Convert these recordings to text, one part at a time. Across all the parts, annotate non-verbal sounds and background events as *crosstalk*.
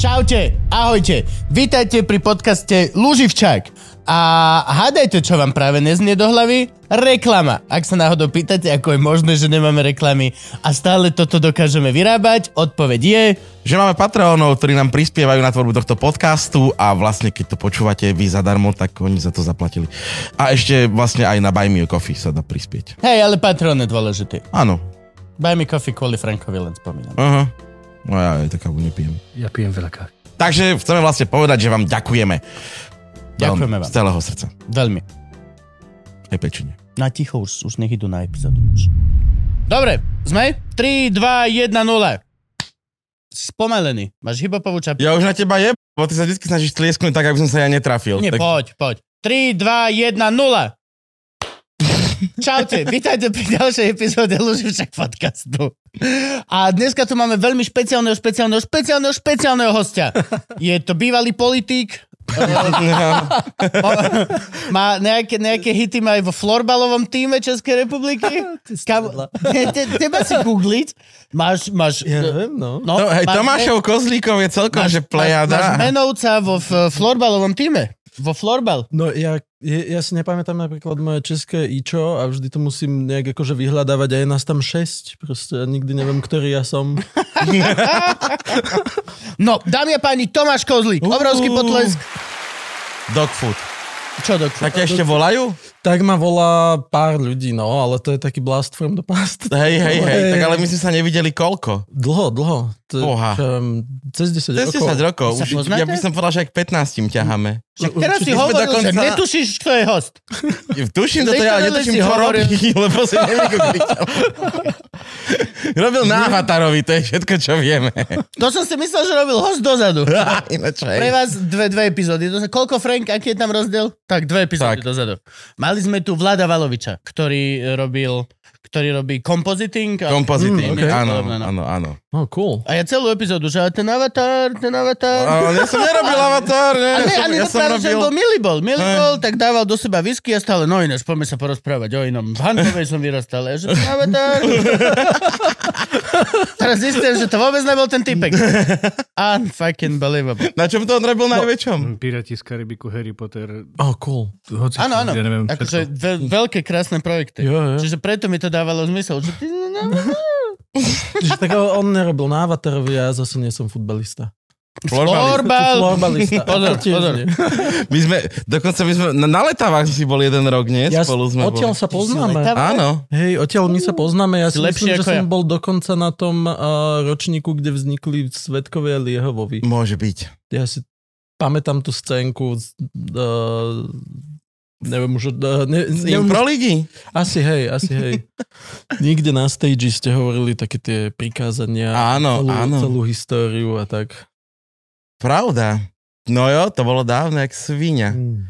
Čaute, ahojte, vítajte pri podcaste Luživčák. A hádajte, čo vám práve neznie do hlavy? Reklama. Ak sa náhodou pýtate, ako je možné, že nemáme reklamy a stále toto dokážeme vyrábať, odpoveď je... Že máme Patreonov, ktorí nám prispievajú na tvorbu tohto podcastu a vlastne keď to počúvate vy zadarmo, tak oni za to zaplatili. A ešte vlastne aj na Buy Me Coffee sa dá prispieť. Hej, ale Patreon je dôležitý. Áno. Buy me coffee kvôli Frankovi len spomínam. Aha. No ja aj taká nepijem. Ja pijem veľa kávy. Takže chceme vlastne povedať, že vám ďakujeme. Ďakujeme vám. Z celého srdca. Veľmi. Aj pečine. Na ticho, už, už nech idú na epizódu. Už. Dobre, sme? 3, 2, 1, 0. Si spomalený. Máš hybopovú čapku? Ja už na teba je, bo ty sa vždy snažíš tliesknúť tak, aby som sa ja netrafil. Nie, tak... poď, poď. 3, 2, 1, 0. Čaute, vítajte pri ďalšej epizóde Luživčak podcastu. A dneska tu máme veľmi špeciálneho, špeciálneho, špeciálneho, špeciálneho hostia. Je to bývalý politík, má nejaké, nejaké hity má aj vo florbalovom týme Českej republiky. *laughs* Kam, *laughs* te, te, teba si googliť. Máš, máš, Ja neviem, no. no, To, hej, máš- Tomášov Kozlíkov je celkom, že Máš, máš plejada. menovca vo f- florbalovom týme. Vo florbal. No ja, ja, ja si nepamätám napríklad moje české ičo a vždy to musím nejak akože vyhľadávať a je nás tam šesť. Proste ja nikdy neviem, ktorý ja som. *laughs* No, dámy a páni, Tomáš Kozlík. Obrovský potlesk. Dog food. Čo, dok? Tak ťa ešte volajú? Tak ma volá pár ľudí, no, ale to je taký blast from the past. Hej, hej, hej. Tak ale my sme sa nevideli koľko? Dlho, dlho. To, Boha. Čo, viem, cez 10 Cez rokov. 10 rokov. Už, ja by som povedal, že aj k 15 ťaháme. Však teraz si hovoril, dokonca- že netušíš, kto je host. Tuším to, ja netuším, čo hovoril. robí, *laughs* lebo si. Robil na Avatarovi, to je všetko, čo vieme. To som si myslel, že robil host dozadu. *laughs* Pre vás dve, dve epizódy. Koľko, Frank, aký je tam rozdiel? Tak, dve epizódy Tak. dozadu. Mali sme tu Vlada Valoviča, ktorý robil ktorý robí compositing. a- Kompozitín, Mm, okay. áno, no. áno, áno. Oh, cool. A ja celú epizódu, že ten avatar, ten avatar... Ale ja som nerobil Avatar, ne, A ne, ani ja som práve, že robil... bol milý bol. Milý bol, tak dával do seba whisky a stále, no ináč, poďme sa porozprávať o inom. V Hankovej som vyrastal. Ja, že ten avatar... *laughs* Teraz zistím, že to vôbec nebol ten typek. *laughs* Unfucking believable. Na čom to on robil najväčšom? Piráti z Karibiku, Harry Potter, Oh, cool. hoci Áno, áno. ja neviem, Akože veľké, krásne projekty. Jo, jo. Čiže preto mi to dávalo zmysel. Že ty, no, *laughs* Čiže tak on nerobil na Avatarovi ja zase nie som futbalista. Florbal. Florbalista. Pozor, pozor. My sme, dokonca my sme, na, na letávach si bol jeden rok, nie? Ja Spolu sme odtiaľ boli. sa poznáme. Áno. Hej, odtiaľ my sa poznáme. Ja Si si lepší myslím, že ako som ja. bol dokonca na tom uh, ročníku, kde vznikli Svetkovia Liehovovi. Môže byť. Ja si pamätám tú scénku. z- Uh, neviem už... Uh, ne, neviem, Impro ligy? asi hej, asi hej. *laughs* Nikde na stage ste hovorili také tie prikázania. Áno, celú, áno. celú históriu a tak. Pravda. No jo, to bolo dávno, jak svíňa. Mm.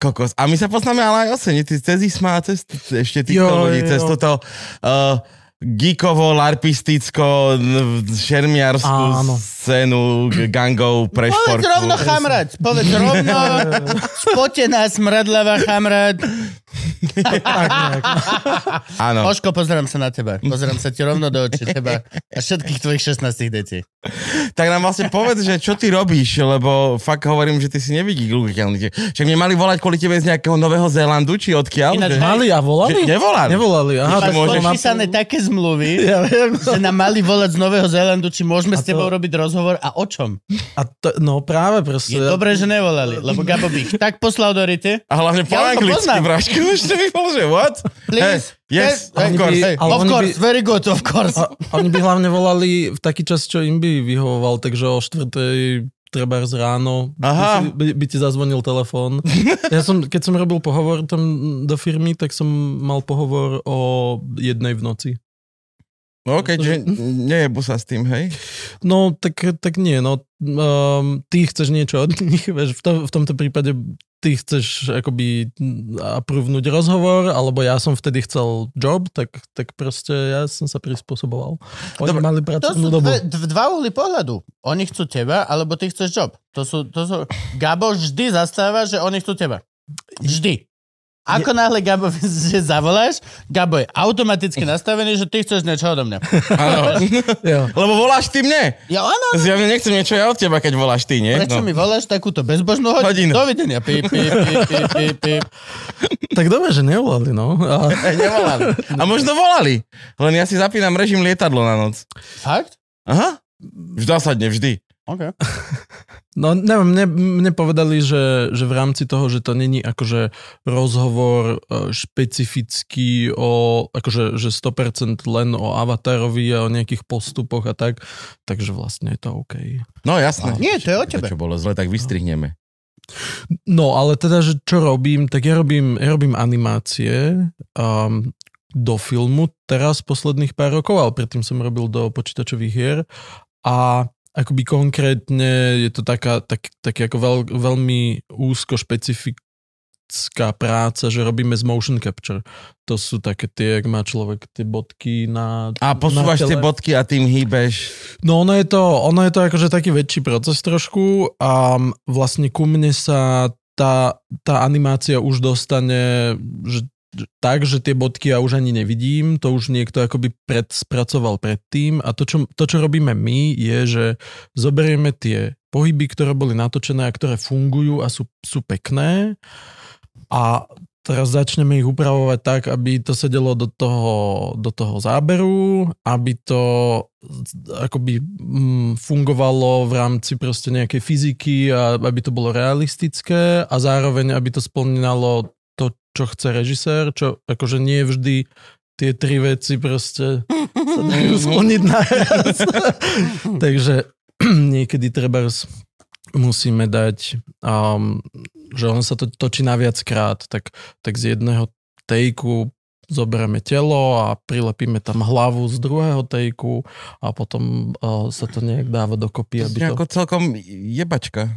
Kokos. A my sa poznáme ale aj osene, ty cez Isma cez ešte týchto Jo, ľudí, jo. cez toto uh, geekovo, larpisticko, šermiarskú Áno. scénu gangov pre Povedz športu. rovno chamrať. Povedz rovno. Spotená, smradlavá chamrať. *laughs* Áno. Oško, pozerám sa na teba. Pozerám sa ti rovno do očí. Teba a všetkých tvojich 16 detí. Tak nám vlastne povedz, že čo ty robíš, lebo fakt hovorím, že ty si nevidí glukiteľný. Však mne mali volať kvôli tebe z nejakého Nového Zélandu, či odkiaľ? Ináč, že, Mali a volali? že, nevolali. Nevolali. Aha, Máš podpísané také zmluvy, *laughs* Ja viem. že nám mali volať z Nového Zélandu, či môžeme s A to- tebou robiť rozhovor a o čom. A to, no práve proste. Je dobré, že nevolali, lebo Gabo by ich tak poslal do rity. A hlavne po Ja anglicky. Braško, mi bol, že what? Please. Hey, yes, Hey, of course. by- Hey. of course, by- very good, of course. A, oni by hlavne volali v taký čas, čo im by vyhovoval, takže o štvrtej treba z ráno Aha. By, si, by, by ti zazvonil telefón. *laughs* Ja som, keď som robil pohovor tam do firmy, tak som mal pohovor o jednej v noci. OK, čiže nejebu sa s tým, hej? No, tak, tak nie, no. Um, ty chceš niečo od nich, vieš, v, to, v tomto prípade ty chceš akoby aprúvnuť rozhovor, alebo ja som vtedy chcel job, tak, tak proste ja som sa prispôsoboval. Oni Dobre, mali To pracovnú sú dobu. dve, dva uhly pohľadu. Oni chcú teba, alebo ty chceš job. To sú, to sú... Gabo vždy zastáva, že oni chcú teba. Vždy. Ako náhle Gabo, *laughs* že zavoláš, Gabo je automaticky nastavený, že ty chceš niečo odo mňa. *laughs* Áno. Lebo voláš ty mne. Ja áno, Zjavne nechcem niečo ja od teba, keď voláš ty, nie? prečo No. mi voláš takúto bezbožnú hodinu? Hodinu. Dovidenia. Píp, píp, píp, píp, píp. Tak dobre, že nevolali, no. A, Nevolali. A možno volali. Len ja si zapínam režim lietadlo na noc. Fakt? Aha. V zásadne vždy. OK. *laughs* no neviem, mne, mne povedali, že, že v rámci toho, že to není akože rozhovor e, špecifický o, akože že 100% len o avatarovi a o nejakých postupoch a tak, takže vlastne je to OK. No jasné. Nie, to je o tebe. Čo bolo zle, tak vystrihneme. No, ale teda, že čo robím, tak ja robím, ja robím animácie um, do filmu teraz posledných pár rokov, ale predtým som robil do počítačových hier a akoby konkrétne je to taká, tak, taký ako veľ, veľmi úzko špecifická práca, že robíme z motion capture. To sú také tie, jak má človek tie bodky na A posúvaš na tie bodky a tým hýbeš. No ono je to, ono je to akože taký väčší proces trošku a vlastne ku mne sa tá, tá animácia už dostane že, tak, že tie bodky ja už ani nevidím, to už niekto akoby predspracoval predtým a to čo, to, čo robíme my, je, že zoberieme tie pohyby, ktoré boli natočené a ktoré fungujú a sú, sú pekné a teraz začneme ich upravovať tak, aby to sedelo do toho, do toho záberu, aby to akoby mm, fungovalo v rámci proste nejakej fyziky a aby to bolo realistické a zároveň, aby to splňalo čo chce režisér, čo akože nie vždy tie tri veci proste sa dajú *laughs* splniť naraz. *laughs* Takže *clears throat* niekedy treba musíme dať, um, že on sa to točí na viackrát, tak, tak z jedného tejku zoberieme telo a prilepíme tam hlavu z druhého tejku a potom uh, sa to nejak dáva dokopy, aby to... Ako celkom jebačka.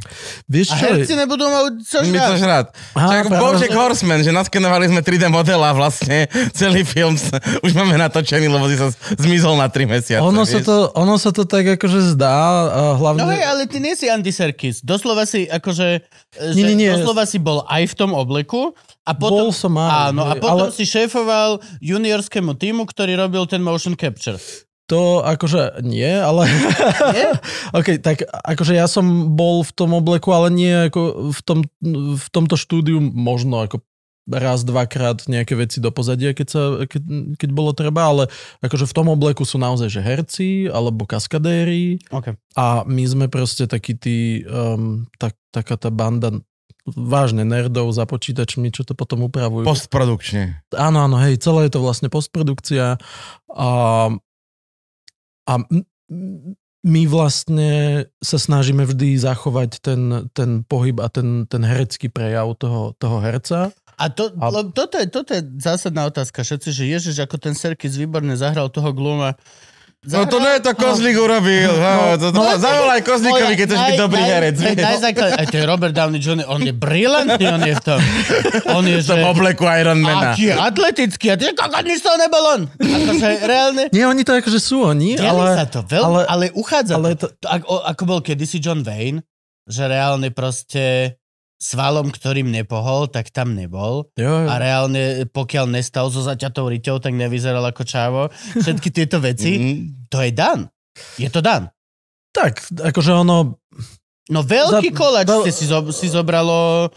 Vieš A čo? herci nebudú mať čo My to žrať. Čak Bojack že- Horseman, že naskenovali sme 3D model a vlastne celý film sa, už máme natočený, lebo si sa zmizol na 3 mesiace. Ono sa, to, ono sa to tak akože zdá, a hlavne... No hej, ale ty nie si Andy Serkis. Doslova si akože... Že Nie, nie, nie. Doslova si bol aj v tom obleku a potom... Bol som aj, Áno, a potom ale- si šéfoval juniorskému týmu, ktorý robil ten motion capture. To akože nie, ale... Nie? *laughs* OK, tak akože ja som bol v tom obleku, ale nie ako v, tom, v tomto štúdiu možno ako raz, dvakrát nejaké veci do pozadia, keď, sa, keď, keď bolo treba, ale akože v tom obleku sú naozaj že herci alebo kaskadéri OK. a my sme proste takí tí, um, tak, taká tá banda vážne nerdov za počítačmi, čo to potom upravujú. Postprodukčne. Áno, áno, hej, celé je to vlastne postprodukcia a, a my vlastne sa snažíme vždy zachovať ten, ten pohyb a ten, ten herecký prejav toho, toho herca. A, to, a... toto, je, toto je zásadná otázka. Všetci, že ježiš, ako ten Serkis výborne zahral toho gluma. No to nie je to Kozlík urobil. No, to, to, no, zavolaj Kozlíkovi, keď chceš byť dobrý herec. Naj, najzáklad, aj to je Robert Downey Jr., on je brilantný, on je v tom. On je, V že... obleku Ironmana. Aký atletický, a ty kokot, nič z toho nebol on. Akože reálne, Nie, oni to akože sú oni, Deli ale... sa to veľmi, ale, ale- uchádza ale to. to ako, ako bol kedysi John Wayne, že reálne proste svalom, ktorým nepohol, tak tam nebol. Jo, jo. A reálne, pokiaľ nestal so zaťatou riťou, tak nevyzeral ako čávo. Všetky tieto veci, Mhm. To je dan. Je to dan. Tak, akože ono... No veľký Za- koláč veľ- ste si, zo, si zobralo e,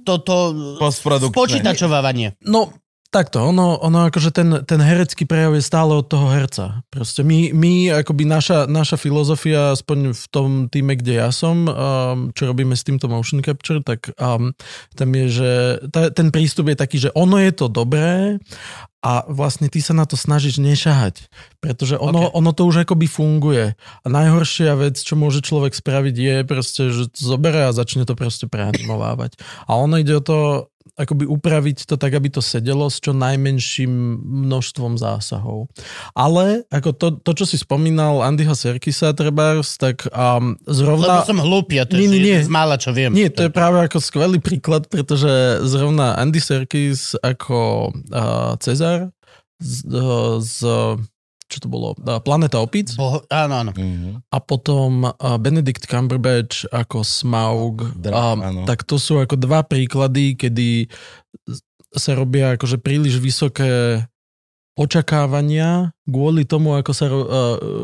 toto Postprodukčné. počítačovávanie. No, takto, ono, ono akože ten, ten herecký prejav je stále od toho herca. Proste my, my akoby naša, naša filozofia, aspoň v tom týme, kde ja som, um, čo robíme s týmto motion capture, tak um, tam je, že ta, ten prístup je taký, že ono je to dobré a vlastne ty sa na to snažíš nešahať, pretože ono, Ok. okay. ono to už akoby funguje. A najhoršia vec, čo môže človek spraviť, je proste, že to zoberie a začne to proste preanimovávať. A ono ide o to, akoby upraviť to tak, aby to sedelo s čo najmenším množstvom zásahov. Ale ako to, to čo si spomínal Andyho Serkisa trebárs, tak um, Lebo zrovna... som hlúpy a to Nie, je nie, nie. z mála, čo viem. Nie, to je práve ako skvelý príklad, pretože zrovna Andy Serkis ako uh, Cezar z, uh, z čo to bolo, uh, Planeta opic Boho, áno, áno. Mhm. a potom uh, Benedict Cumberbatch ako Smaug. Dra- áno. tak to sú ako dva príklady, kedy sa robia akože príliš vysoké očakávania kvôli tomu, ako sa,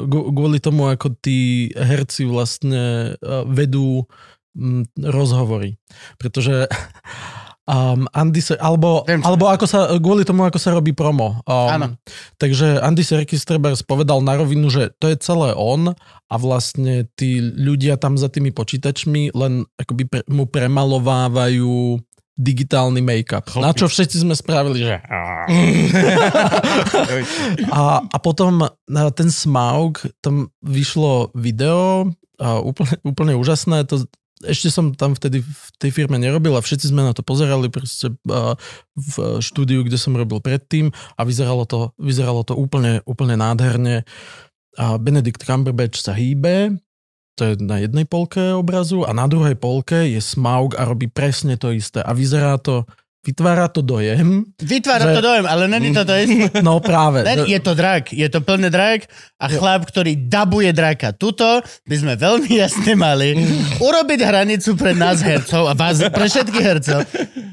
gu- kvôli tomu, ako tí herci vlastne vedú mm, rozhovory. Pretože *laughs* um, Andy se, alebo, Viem, alebo ako sa, kvôli tomu, ako sa robí promo. Áno. Um, takže Andy Serkis Trebers povedal na rovinu, že to je celé on a vlastne tí ľudia tam za tými počítačmi len akoby pre, mu premalovávajú digitálny make-up. Chlpy. Na čo všetci sme spravili, že... *laughs* *laughs* A, a potom na ten Smaug, tam vyšlo video, a úplne, úplne úžasné, to ešte som tam vtedy v tej firme nerobil a všetci sme na to pozerali proste v štúdiu, kde som robil predtým a vyzeralo to, vyzeralo to úplne, úplne nádherne. A Benedict Cumberbatch sa hýbe, to je na jednej polke obrazu a na druhej polke je Smaug a robí presne to isté a vyzerá to, vytvára to dojem, Vytvára Že- to dojem, ale není to to isté. *laughs* no práve. Len je to drak, je to plný drak a chlap, ktorý dabuje draka. Tuto by sme veľmi jasne mali urobiť hranicu pre nás hercov a vás, pre všetkých hercov.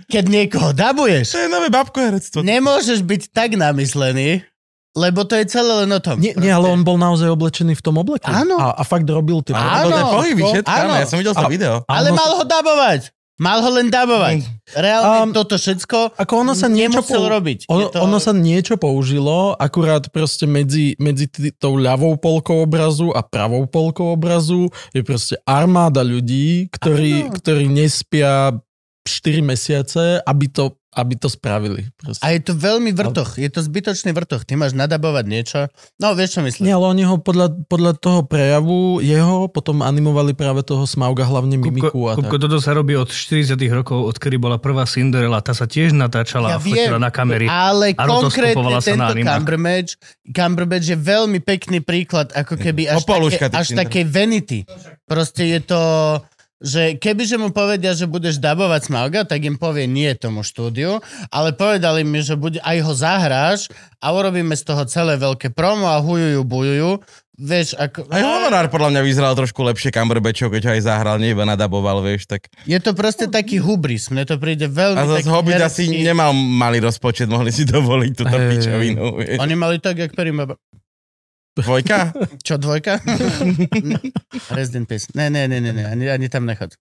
Keď niekoho dabuješ, To je nové babkoherectvo. nemôžeš byť tak namyslený, lebo to je celé len o tom. Nie, nie, ale on bol naozaj oblečený v tom obleku. Áno. A, a fakt robil tie... Pohyby, Áno. áno. Ja som videl to A- video. Ale Áno. mal ho dabovať. Mal ho len dabovať. Reálne Um, toto všetko Ako ono sa niečo pou- robiť. Ono, to... ono sa niečo použilo, akurát proste medzi, medzi tý, tou ľavou polkou obrazu a pravou polkou obrazu je proste armáda ľudí, ktorí, ktorí nespia 4 mesiace, aby to, aby to spravili. Proste. A je to veľmi vrtoch. Je to zbytočný vrtoch. Ty máš nadabovať niečo. No, vieš, čo myslím. Nie, ale oni ho podľa, podľa toho prejavu jeho potom animovali práve toho Smauga, hlavne mimiku a Kupko, toto sa robí od 40 rokov, odkedy bola prvá Cinderella. Tá sa tiež natáčala Ja a fotila na kamery. Ale A rotoskopovala konkrétne sa na tento. Cumberbatch, Cumberbatch je veľmi pekný príklad, ako keby až, také, až takej vanity. Proste je to, že kebyže mu povedia, že budeš dabovať Smauga, tak im povie nie tomu štúdiu, ale povedali mi, že bude, aj ho zahráš a urobíme z toho celé veľké promo a hujujú, bujujú. Vieš, ako... Aj honorár podľa mňa vyzeral trošku lepšie Cumberbatchov, keď ho aj zahral, nie iba nadaboval, vieš, tak... Je to proste taký hubris. Mne to príde veľmi A zase Hobbit herecký- asi nemal malý rozpočet, mohli si dovoliť túto pičovinu, vieš. Oni mali tak, jak Perimaba. Dvojka? Čo, dvojka? Rest in peace. Ne, ne, ne, ne, ne. Ani, ani tam nechod.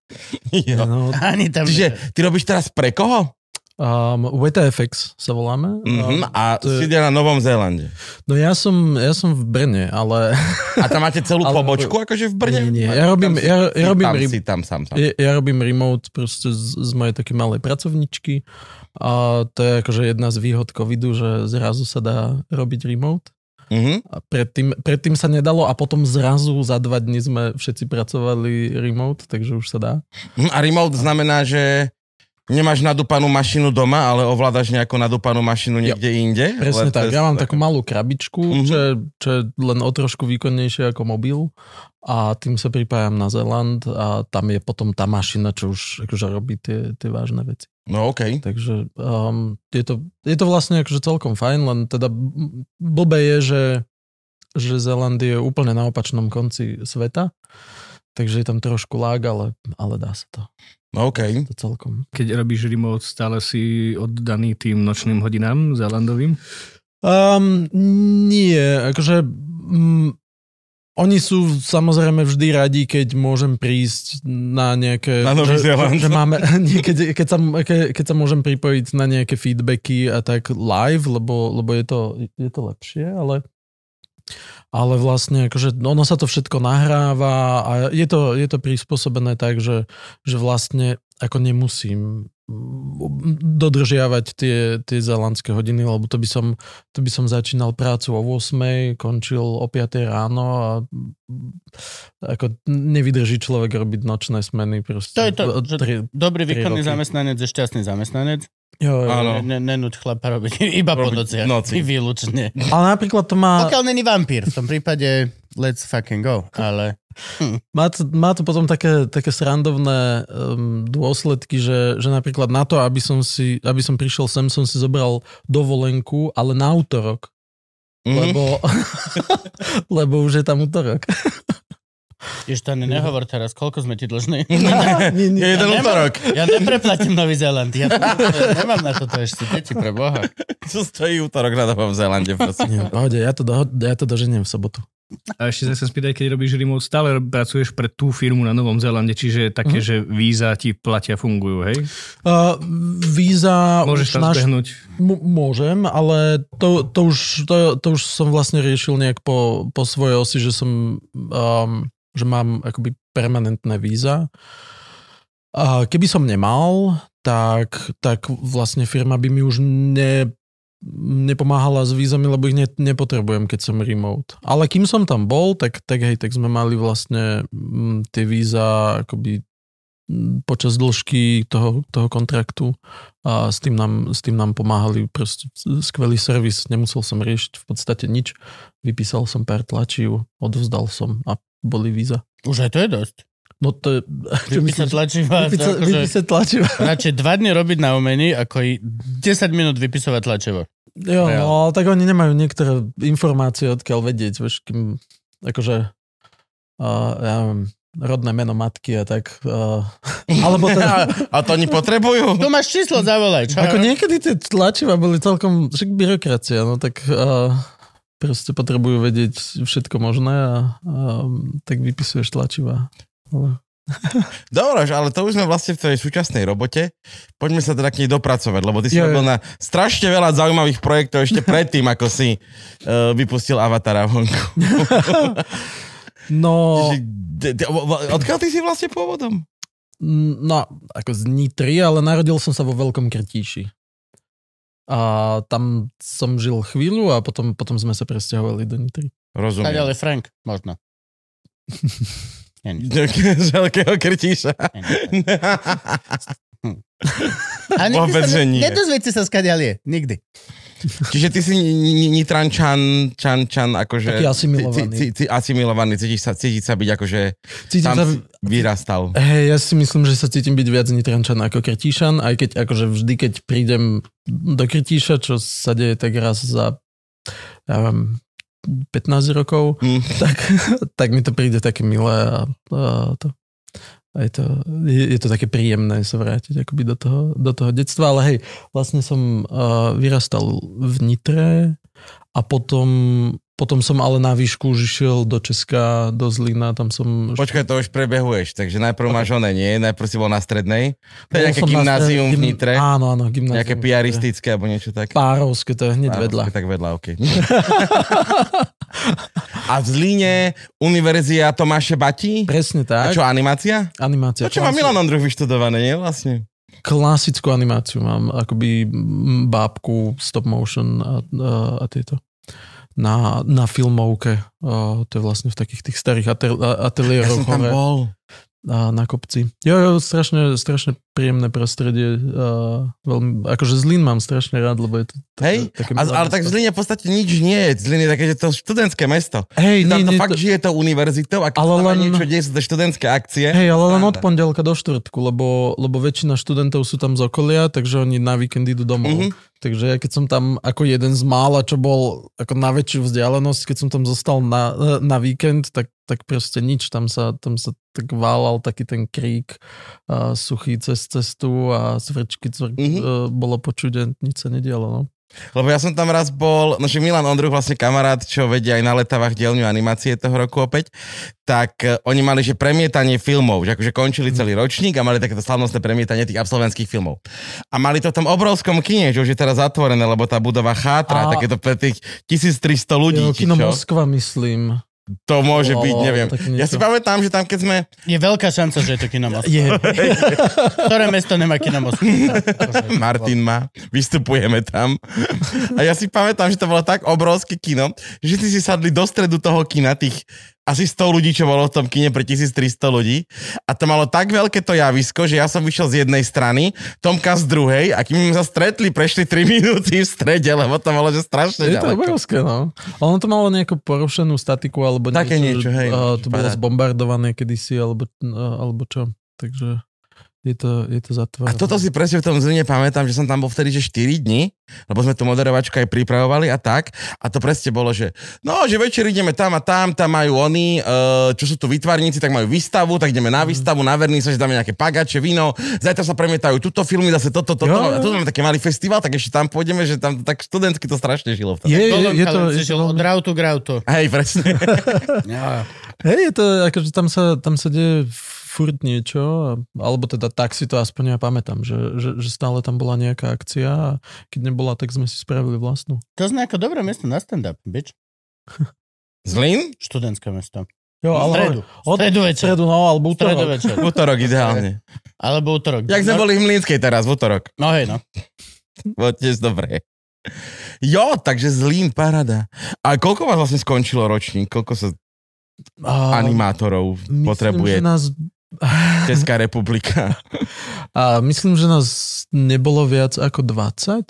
jo. No, Ani tam Čiže nechod. ty robíš teraz pre koho? um, WTFX sa voláme. Mhm, Um, a to je- si na Novom Zélande. No ja som, ja som v Brne, ale A tam máte celú *laughs* Ale- pobočku akože v Brne? Nie, nie, ja robím- Tam si- ja- ja si robím tam, rym- si tam sám, sám. ja, ja robím remote proste z, z mojej také malej pracovničky a to je akože jedna z výhod covidu, že zrazu sa dá robiť remote. Mhm. A predtým, predtým sa nedalo a potom zrazu za dva dní sme všetci pracovali remote, takže už sa dá. Mhm, A remote znamená, že nemáš nadúpanú mašinu doma, ale ovládaš nejakú nadúpanú mašinu niekde inde? Presne tak. Ja mám takú malú krabičku, Mhm. čo, je, čo je len o trošku výkonnejšie ako mobil a tým sa pripájam na Zeland a tam je potom tá mašina, čo už akože robí tie, tie vážne veci. No okej. Takže um, je, to, je to vlastne akože celkom fajn, len teda blbé je, že, že Zeland je úplne na opačnom konci sveta, takže je tam trošku lag, ale, ale dá sa to. No okej. To celkom. Keď robíš remote, stále si oddaný tým nočným hodinám zelandovým? Um, nie, akože mm, oni sú samozrejme vždy radi, keď môžem prísť na nejaké... Na Nový že, Zéland. že máme, *laughs* nie, keď, keď, sa, ke, keď sa môžem pripojiť na nejaké feedbacky a tak live, lebo, lebo je, to, je to lepšie, ale ale vlastne akože ono sa to všetko nahráva a je to, je to prispôsobené tak, že, že vlastne ako nemusím mm, dodržiavať tie, tie zelandské hodiny, lebo to by som, to by som začínal prácu o 8, končil o 5 ráno a mm, ako nevydrží človek robiť nočné smeny. Proste. To je to, že tri- Dobrý výkonný roky. zamestnanec je šťastný zamestnanec. Jo, jo. Áno. Ne, nenúť chlapa robiť *laughs* iba po nociach. noci. *laughs* Výlučne. Ale napríklad to má... Pokiaľ není vampír, v tom prípade let's fucking go. Ale *laughs* Má to, má to potom také, také srandovné um, dôsledky, že, že napríklad na to, aby som, si, aby som prišiel sem, som si zobral dovolenku, ale na útorok. Mhm. lebo, lebo už je tam útorok. Jež to nehovor teraz, koľko sme ti dlžní. *laughs* nie, nie. Jeden Ja útorok. Ja nepreplatím Nový Zéland. Ja to, nemám na toto ešte, deti pre Boha. Čo stojí útorok na Novom Zélande, prosím. *laughs* Pohode, ja to, doho- ja to doženiem v sobotu. A ešte sa chcem spýtať, keď robíš remote, stále pracuješ pre tú firmu na Novom Zélande, čiže také, Mhm. že víza ti platia, fungujú, hej? Uh, víza... Môžeš tam náš- zbehnúť. M- môžem, ale to, to, už, to, to už som vlastne riešil nejak po, po svojej osi, že som, um, že mám akoby permanentné víza. A keby som nemal, tak, tak vlastne firma by mi už ne, nepomáhala s vízami, lebo ich ne, nepotrebujem, keď som remote. Ale kým som tam bol, tak, tak hej, tak sme mali vlastne mm, tie víza akoby mm, počas dĺžky toho, toho kontraktu a s tým, nám, s tým nám pomáhali proste skvelý servis, nemusel som riešiť v podstate nič. Vypísal som pár tlačiv, odovzdal som a boli víza. Už aj to je dosť. No to je... Vypísať to Vypísať, akože, vypísať tlačiva. radšej dva dny robiť na umení, ako i 10 minút vypisovať tlačivo. Jo, Reál. no, ale tak oni nemajú niektoré informácie, odkiaľ vedieť, vieš, kým, akože, uh, ja neviem, rodné meno matky a tak. Uh, *laughs* alebo A, teda, a to oni potrebujú? *laughs* Tu máš číslo, zavolaj. Čo? ako niekedy tie tlačiva boli celkom, však byrokracia, no tak uh, proste potrebujú vedieť všetko možné a, a tak vypisuješ tlačiva. Ale, *laughs* Dobre, ale to už sme vlastne v tvojej súčasnej robote. Poďme sa teda k nej dopracovať, lebo ty si Jo, robil na strašne veľa zaujímavých projektov ešte *laughs* predtým, ako si uh, vypustil Avatara vonku. *laughs* no, Odkiaľ ty si vlastne pôvodom? no, ako z Nitry, ale narodil som sa vo Veľkom Krtíši. A tam som žil chvíľu a potom, potom sme sa presťahovali do Nitry. Rozumiem. Ale Frank, možno. *laughs* *laughs* Veľkého krtíša. A *laughs* nikdy Vôbec, sa že nie. Nedozviete sa, skadiaľ je. Nikdy. Čiže ty si ni- ni- nitrančan, čan, čan, akože... Taký asimilovaný. Ci, ci, asimilovaný, cítiš sa, cítiť sa byť akože... Cítim Tam sa... vyrastal. Hej, ja si myslím, že sa cítim byť viac Nitrančan ako Krtíšan, aj keď akože vždy, keď prídem do Krtíša, čo sa deje tak raz za, ja viem, 15 rokov, Hm. tak, tak mi to príde také milé a, a to, je, to, je, je to také príjemné sa vrátiť akoby do toho, do toho detstva, ale hej, vlastne som uh, vyrastal v Nitre a potom, potom som ale na výšku už išiel do Česka, do Zlína, tam som... Počkaj, to už prebehuješ, takže najprv máš oné, nie? Najprv si bol na strednej. To je nejaké na gymnázium v Nitre. Áno, áno, gymnázium. Nejaké piaristické alebo niečo také. Párovské, to je hneď Áno, vedľa. Tak vedľa, OK. *laughs* A v Zlíne univerzia Tomáše Batí? Presne A tak. čo, animácia? Animácia. To čo má Milan Ondruch vyštudované, nie vlastne? Klasickú animáciu mám, akoby bábku, stop motion a, a, a tieto. Na, na filmovke. A to je vlastne v takých tých starých atel, a- Ja ateliéroch som tam hore bol. a na kopci. Jo, jo, strašne, strašne príjemné prostredie. A veľmi, akože Zlín mám strašne rád, lebo je to Hej, také, také a, ale tak v. Zlíne v podstate nič nie je. Zlín je také, že to študentské mesto. Hej, Tam nie, to nie, fakt to, žije to univerzitou a keď Ale len- niečo deje, sú to študentské akcie. Hej, ale len od pondelka do štvrtku, lebo, lebo väčšina študentov sú tam z okolia, takže oni na víkend idú domov. Mhm. Takže ja keď som tam ako jeden z mála, čo bol ako na väčšiu vzdialenosť, keď som tam zostal na, na víkend, tak, tak proste nič. Tam sa, tam sa tak válal taký ten krík a suchý cez cestu a zvrčky cvr- Mhm. mm-hmm. bolo počuť a nič sa nedialo. No. Lebo ja som tam raz bol, no že Milan Ondruch, vlastne kamarát, čo vedia aj na letavách dielňu animácie toho roku opäť, tak eh, oni mali, že premietanie filmov, že akože končili celý ročník a mali takéto slavnostné premietanie tých absolventských filmov. A mali to v tom obrovskom kine, čo už je teraz zatvorené, lebo tá budova chátra, A- takéto pre tých 1300 ľudí, Jo, Kino čo? Moskva, myslím. To môže Bolo byť, neviem. Ja si pamätám, že tam keď sme, Je veľká šanca, že je to kino Moskva. Je. *laughs* Ktoré mesto nemá kino Moskva? *laughs* Martin má, vystupujeme tam. A ja si pamätám, že to bolo tak obrovské kino, že ty si sadli do stredu toho kina, tých asi 100 ľudí, čo bolo v tom kine pre 1300 ľudí. A to malo tak veľké to javisko, že ja som vyšiel z jednej strany, Tomka z druhej a kým sa stretli, prešli 3 *laughs* minúty v strede, lebo to bolo že strašne Je to obrovské, no. Ono to malo nejakú porušenú statiku, alebo Také niečo, že, hej, že to bolo zbombardované kedysi, alebo, a, alebo čo. Takže Je to, je to A zatvorené. toto si presne v tom Zlíne pamätám, že som tam bol vtedy, že 4 dní, lebo sme tu moderovačku aj pripravovali a tak. A to presne bolo, že no, že večer ideme tam a tam, tam majú oni, uh, čo sú tu vytvarníci, tak majú výstavu, tak ideme Mhm. na výstavu, na verný sa, že dáme nejaké pagače, víno, zajtra sa premietajú tuto filmy, zase toto, toto. Jo, A jo. tu máme taký malý festival, tak ešte tam pôjdeme, že tam tak študentky to strašne žilo. V tom. Je, je, je to, je to, od rautu k rautu. Hej, presne. Ja. *laughs* *laughs* hej, je to, akože tam sa, tam sa deje furt niečo, alebo teda tak si to aspoň ja pamätám, že, že, že stále tam bola nejaká akcia a keď nebola, tak sme si spravili vlastnú. To zná ako dobré mesto na stand-up, bitch. *laughs* Zlín? Študentské mesto. Jo, ale stredu. Od stredu večer. stredu, no, alebo Stredu útorok. večer. V *laughs* útorok ideálne. Alebo útorok. Jak sme No- boli v Mlínskej teraz, v útorok. No hej, no. *laughs* Bolo tiež dobré. Jo, takže Zlín, parada. A koľko vás vlastne skončilo ročník? Koľko sa A, animátorov myslím, potrebuje Že nás, *laughs* Česká republika? a myslím, že nás nebolo viac ako 20.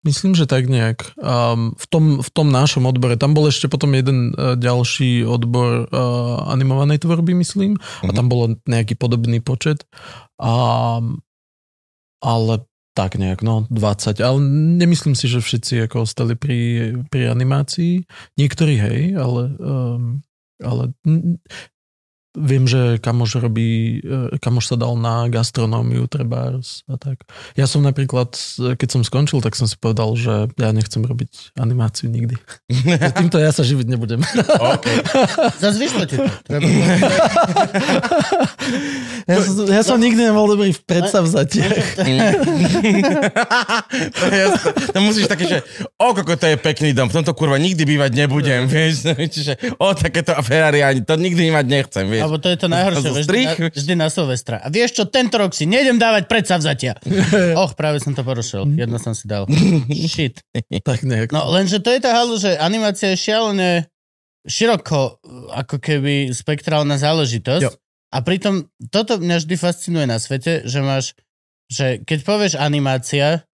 Myslím, že tak nejak. Um, v, tom, v tom našom odbore. Tam bol ešte potom jeden uh, ďalší odbor uh, animovanej tvorby, myslím. A Mhm. tam bolo nejaký podobný počet. Um, ale tak nejak, no 20. Ale nemyslím si, že všetci ako ostali pri, pri animácii. Niektorí hej, ale, um, ale viem, že kamoš robí, eh, kamoš sa dal na gastronómiu trebárs a tak. Ja som napríklad, eh, keď som skončil, tak som si povedal, že ja nechcem robiť animáciu nikdy. *laughs* Že Týmto ja sa živiť nebudem. okay. Zas vyšlo ti to. Treba... Ja som, ja som nikdy nebol dobrý v predstavzatiach. to, je, to musíš také, že o, koko, to je pekný dom, v tomto kurva nikdy bývať nebudem, *laughs* vieš. Čiže, o, takéto Ferrari ani, to nikdy mať nechcem, vieš. Alebo to je to najhoršie, vieš, vždy, na, vždy na Silvestra. A vieš čo, tento rok si nejdem dávať predsavzatia. *laughs* Och, práve som to porušil. Jedno som si dal. Shit. tak nejak. No, lenže to je tá halu, že animácia je šialené široko, ako keby spektrálna záležitosť. Jo. A pritom toto mňa vždy fascinuje na svete, že máš, že keď povieš animácia,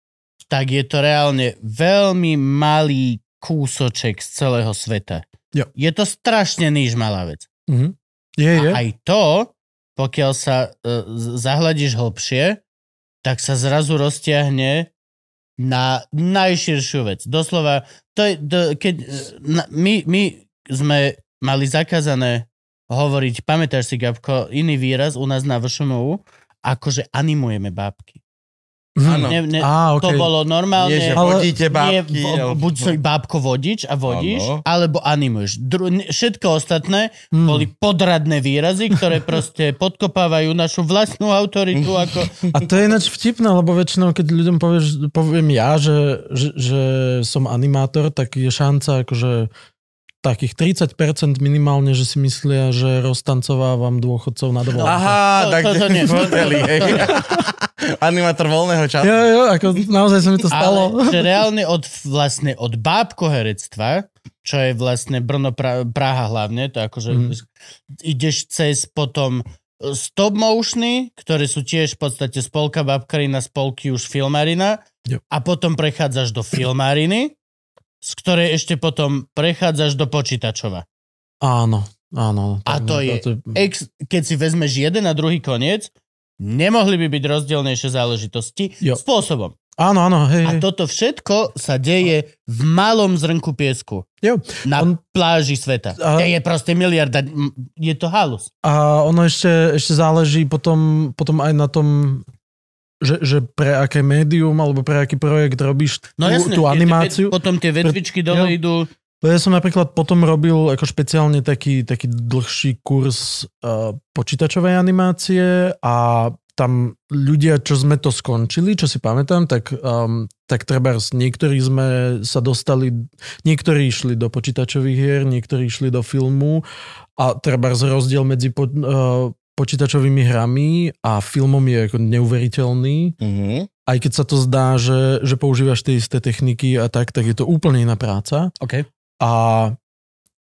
tak je to reálne veľmi malý kúsoček z celého sveta. Jo. Je to strašne níž malá vec. Mhm. Je, je. A aj to, pokiaľ sa uh, zahľadíš hlbšie, tak sa zrazu roztiahne na najširšiu vec. Doslova, to je, to, keď eh, na, my, my sme mali zakázané hovoriť, pamätáš si, Gabko, iný výraz u nás na VŠMU, akože animujeme bábky. Mhm. Áno. Ne, ne, Á, To okej. bolo normálne... Nie, že Ale- vodíte bábky. Nie, alebo- buď si bábko vodič a vodíš, Áno. alebo animuješ. Dru, ne- všetko ostatné Hmm. boli podradné výrazy, ktoré proste *laughs* podkopávajú našu vlastnú autoritu. Ako... A to je ináč vtipné, lebo väčšinou, keď ľuďom povieš, poviem ja, že, že, že som animátor, tak je šanca akože takých 30% minimálne, že si myslia, že roztancovávam dôchodcov na dovolenke. Aha, To- tak to- to hoteli, hej. *laughs* Animátor voľného času. Jo, jo, ako naozaj sa mi to stalo. Ale že reálne od, vlastne od bábkoherectva, čo je vlastne Brno, pra, Praha hlavne, to akože Mhm. ideš cez potom e, stop motiony, ktoré sú tiež v podstate spolka babkarina, spolky už filmarina Jo. a potom prechádzaš do filmariny, z ktorej ešte potom prechádzaš do počítačova. Áno, áno. A to je Ex, keď si vezmeš jeden a druhý koniec, nemohli by byť rozdielnejšie záležitosti Jo. spôsobom. Áno, áno, hej, A hej. toto všetko sa deje v malom zrnku piesku. Jo. Na On- pláži sveta. A-. Je proste miliarda. Je to halus. A ono ešte, ešte záleží potom, potom aj na tom, že, že pre aké médium alebo pre aký projekt robíš No tú, jasne. tú tie animáciu. Ve, potom tie vetvičky dole Jo. idú. To ja som napríklad potom robil ako špeciálne taký, taký dlhší kurz uh, počítačovej animácie a tam ľudia, čo sme to skončili, čo si pamätám, tak, um, tak treba niektorí sme sa dostali, niektorí išli do počítačových hier, niektorí išli do filmu a treba rozdiel medzi po, uh, počítačovými hrami a filmom je ako neuveriteľný Mhm. aj keď sa to zdá, že, že používaš tie isté techniky a tak, tak je to úplne iná práca. OK. A,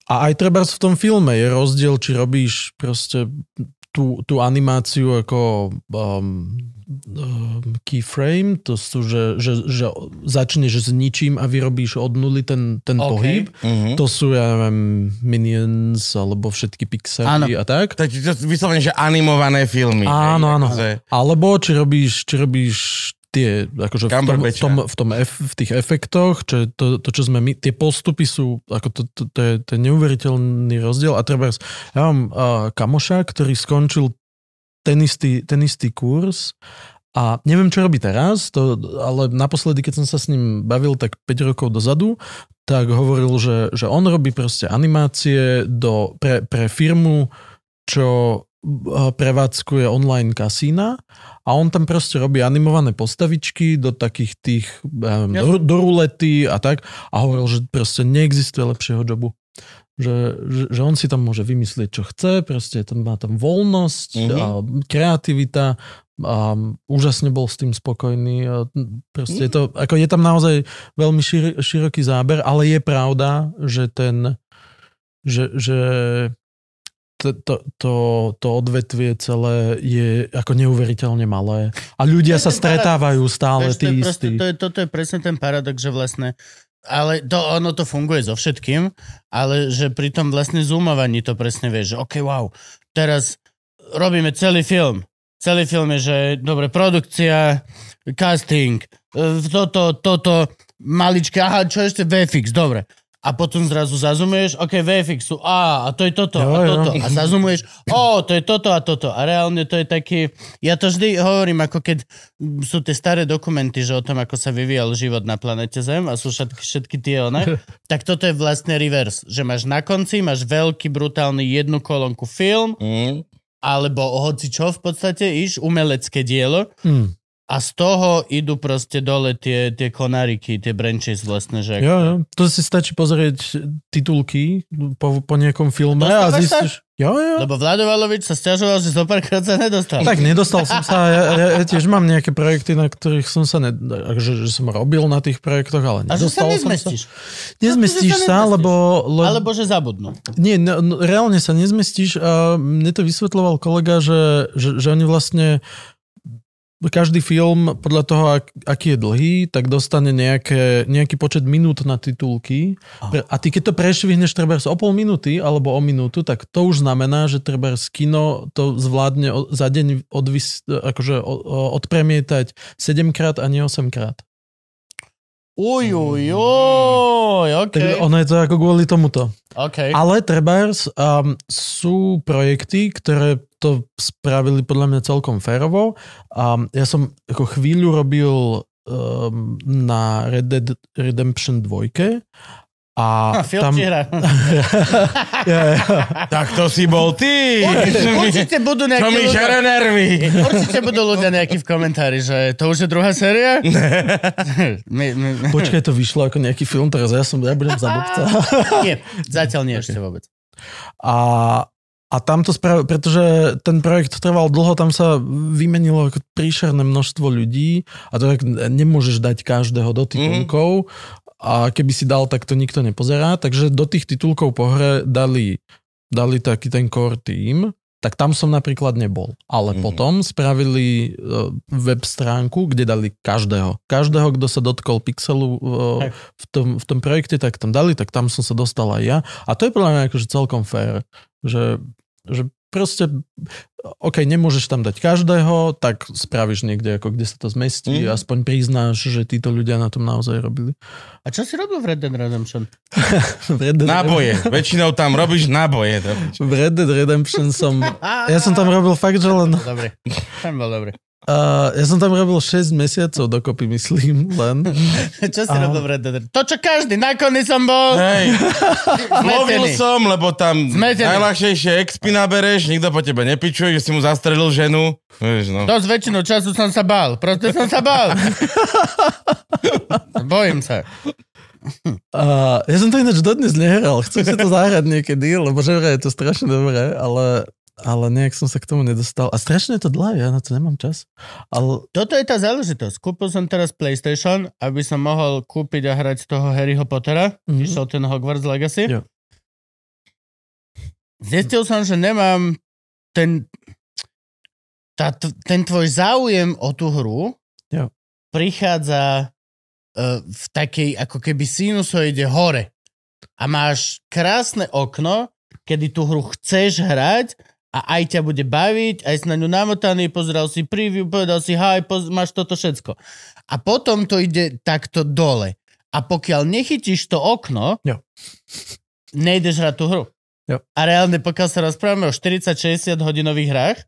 a aj treba v tom filme je rozdiel, či robíš proste tú, tú animáciu ako um, keyframe, to sú, že, že, že začneš s ničím a vyrobíš od nuly ten, ten OK. pohyb. Mhm. To sú, ja neviem, Minions alebo všetky Pixely Áno. a tak. To je to vyslovene, že animované filmy. Áno, hej, áno. akože- Alebo či robíš, či robíš tie, akože v, tom, v, tom, v, tom F, v tých efektoch, čo to, to, čo sme my, tie postupy sú, ako to, to, to, je, to je neuveriteľný rozdiel. A treba, ja mám uh, kamoša, ktorý skončil ten istý, ten istý kurz. A neviem, čo robí teraz, to, ale naposledy, keď som sa s ním bavil tak 5 rokov dozadu, tak hovoril, že, že on robí proste animácie do, pre, pre firmu, čo eh, prevádzkuje online kasína. A on tam proste robí animované postavičky do takých tých, ja neviem, do, do rulety a tak. A hovoril, že proste neexistuje lepšieho jobu. Že, že, on si tam môže vymyslieť, čo chce, proste tam má tam voľnosť, Mhm. a kreativita a úžasne bol s tým spokojný. A proste je, to, ako je tam naozaj veľmi šir, široký záber, ale je pravda, že ten že, že to, to, to, to odvetvie celé je ako neuveriteľne malé. A ľudia sa stretávajú stále, tí istí. to je, toto je presne ten paradox, že vlastne ale to, ono to funguje so všetkým, ale že pri tom vlastne zoomovaní to presne vieš, že OK, wow, teraz robíme celý film. Celý film je, že dobre, produkcia, casting, e, toto, toto, maličké, aha, čo ešte VFX, dobre. A potom zrazu zazumuješ, OK, VFX sú, a, a to je toto, Jo, a jo. toto. A zazumuješ, o, to je toto a toto. A reálne to je taký, ja to vždy hovorím, ako keď sú tie staré dokumenty, že o tom, ako sa vyvíjal život na planete Zem a sú všetky, všetky tie one, *laughs* tak toto je vlastne reverse, že máš na konci, máš veľký, brutálny jednu kolónku film, Mhm. alebo hoci čo v podstate, iš, umelecké dielo Hm. A z toho idú proste dole tie, tie konáriky, tie branches vlastne, že... Jo, jo. To si stačí pozrieť titulky po, po nejakom filme a sa? zistíš... Jo, jo. Lebo Vlado Valovič sa stiažoval, že zopárkrát sa nedostal. Tak nedostal som sa, ja, ja, ja tiež mám nejaké projekty, na ktorých som sa, ne, že, že som robil na tých projektoch, ale a že sa nedostal som sa. nezmestíš. Nezmestíš No, sa nezmestíš. lebo... lebo Alebo že zabudnú. Nie, no, no, reálne sa nezmestíš a mne to vysvetloval kolega, že, že, že oni vlastne každý film podľa toho, ak, aký je dlhý, tak dostane nejaké, nejaký počet minút na titulky. Pre- A ty keď to prešvihneš treba o pol minúty alebo o minútu, tak to už znamená, že treba kino to zvládne za deň odvis, akože odpremietať 7 krát a nie 8 krát. Uj, uj, uj, okay. ono je to ako kvôli tomuto. okay. Ale trebárs um, sú projekty, ktoré to spravili podľa mňa celkom férovo. Um, ja som ako chvíľu robil um, na Red Dead Redemption 2 a *laughs* Film tam... hra? *laughs* *laughs* ja, ja. Tak to si bol ty! Určite, určite budú nejakí Čo mi ľudia, žere nervy? určite budú ľudia nejakí v komentári, že to už je druhá séria? my, my, Počkaj, to vyšlo ako nejaký film, teraz ja som, ja budem za blbca. nie, zatiaľ nie ešte vôbec. A, a tam to spravil, pretože ten projekt trval dlho, tam sa vymenilo príšerné množstvo ľudí a to tak nemôžeš dať každého do titulkov a keby si dal, tak to nikto nepozerá, takže do tých titulkov po hre dali, dali taký ten core team, tak tam som napríklad nebol. Ale Mhm. potom spravili uh, web stránku, kde dali každého. Každého, kto sa dotkol pixelu Hej. v, tom, v tom projekte, tak tam dali, tak tam som sa dostal aj ja. A to je podľa mňa akože celkom fér, že, že proste, OK, nemôžeš tam dať každého, tak spravíš niekde, ako kde sa to zmestí, Mhm. aspoň priznáš, že títo ľudia na tom naozaj robili. A čo si robil v Red Dead Redemption? *laughs* V Red Dead, Náboje. Väčšinou tam robíš náboje. v Red Dead Redemption som... *laughs* Ja som tam robil fakt, že len... Dobre, ten bol dobrý. Uh, ja som tam robil 6 mesiacov dokopy, myslím, len. *laughs* Čo si Áno. robil v Red Dead? To, čo každý, na koni som bol. Hej, *laughs* lovil som, lebo tam Zmetený. najľahšejšie expy nabereš, nikto po tebe nepičuje, že si mu zastrelil ženu. Vieš, no. Dosť väčšinu času som sa bál. Proste som sa bál. *laughs* Bojím sa. Uh, ja som to ináč dodnes nehral, chcem si to zahrať niekedy, lebo že je to strašne dobré, ale, ale nejak som sa k tomu nedostal. A strašne je to dlhé, ja na to nemám čas. Ale Toto je tá záležitosť. Kúpil som teraz PlayStation, aby som mohol kúpiť a hrať z toho Harryho Pottera. Mhm. Išiel ten Hogwarts Legacy. Jo. Zistil som, že nemám ten... tá, ten tvoj záujem o tú hru Jo. prichádza uh, v takej ako keby sinusoide hore. A máš krásne okno, kedy tú hru chceš hrať a aj ťa bude baviť, aj si na ňu namotaný, pozeral si preview, povedal si hi, poz- máš toto všetko. A potom to ide takto dole. A pokiaľ nechytíš to okno, Jo. nejdeš hrať tú hru. Jo. A reálne, pokiaľ sa rozprávame o 40-60 hodinových hrách,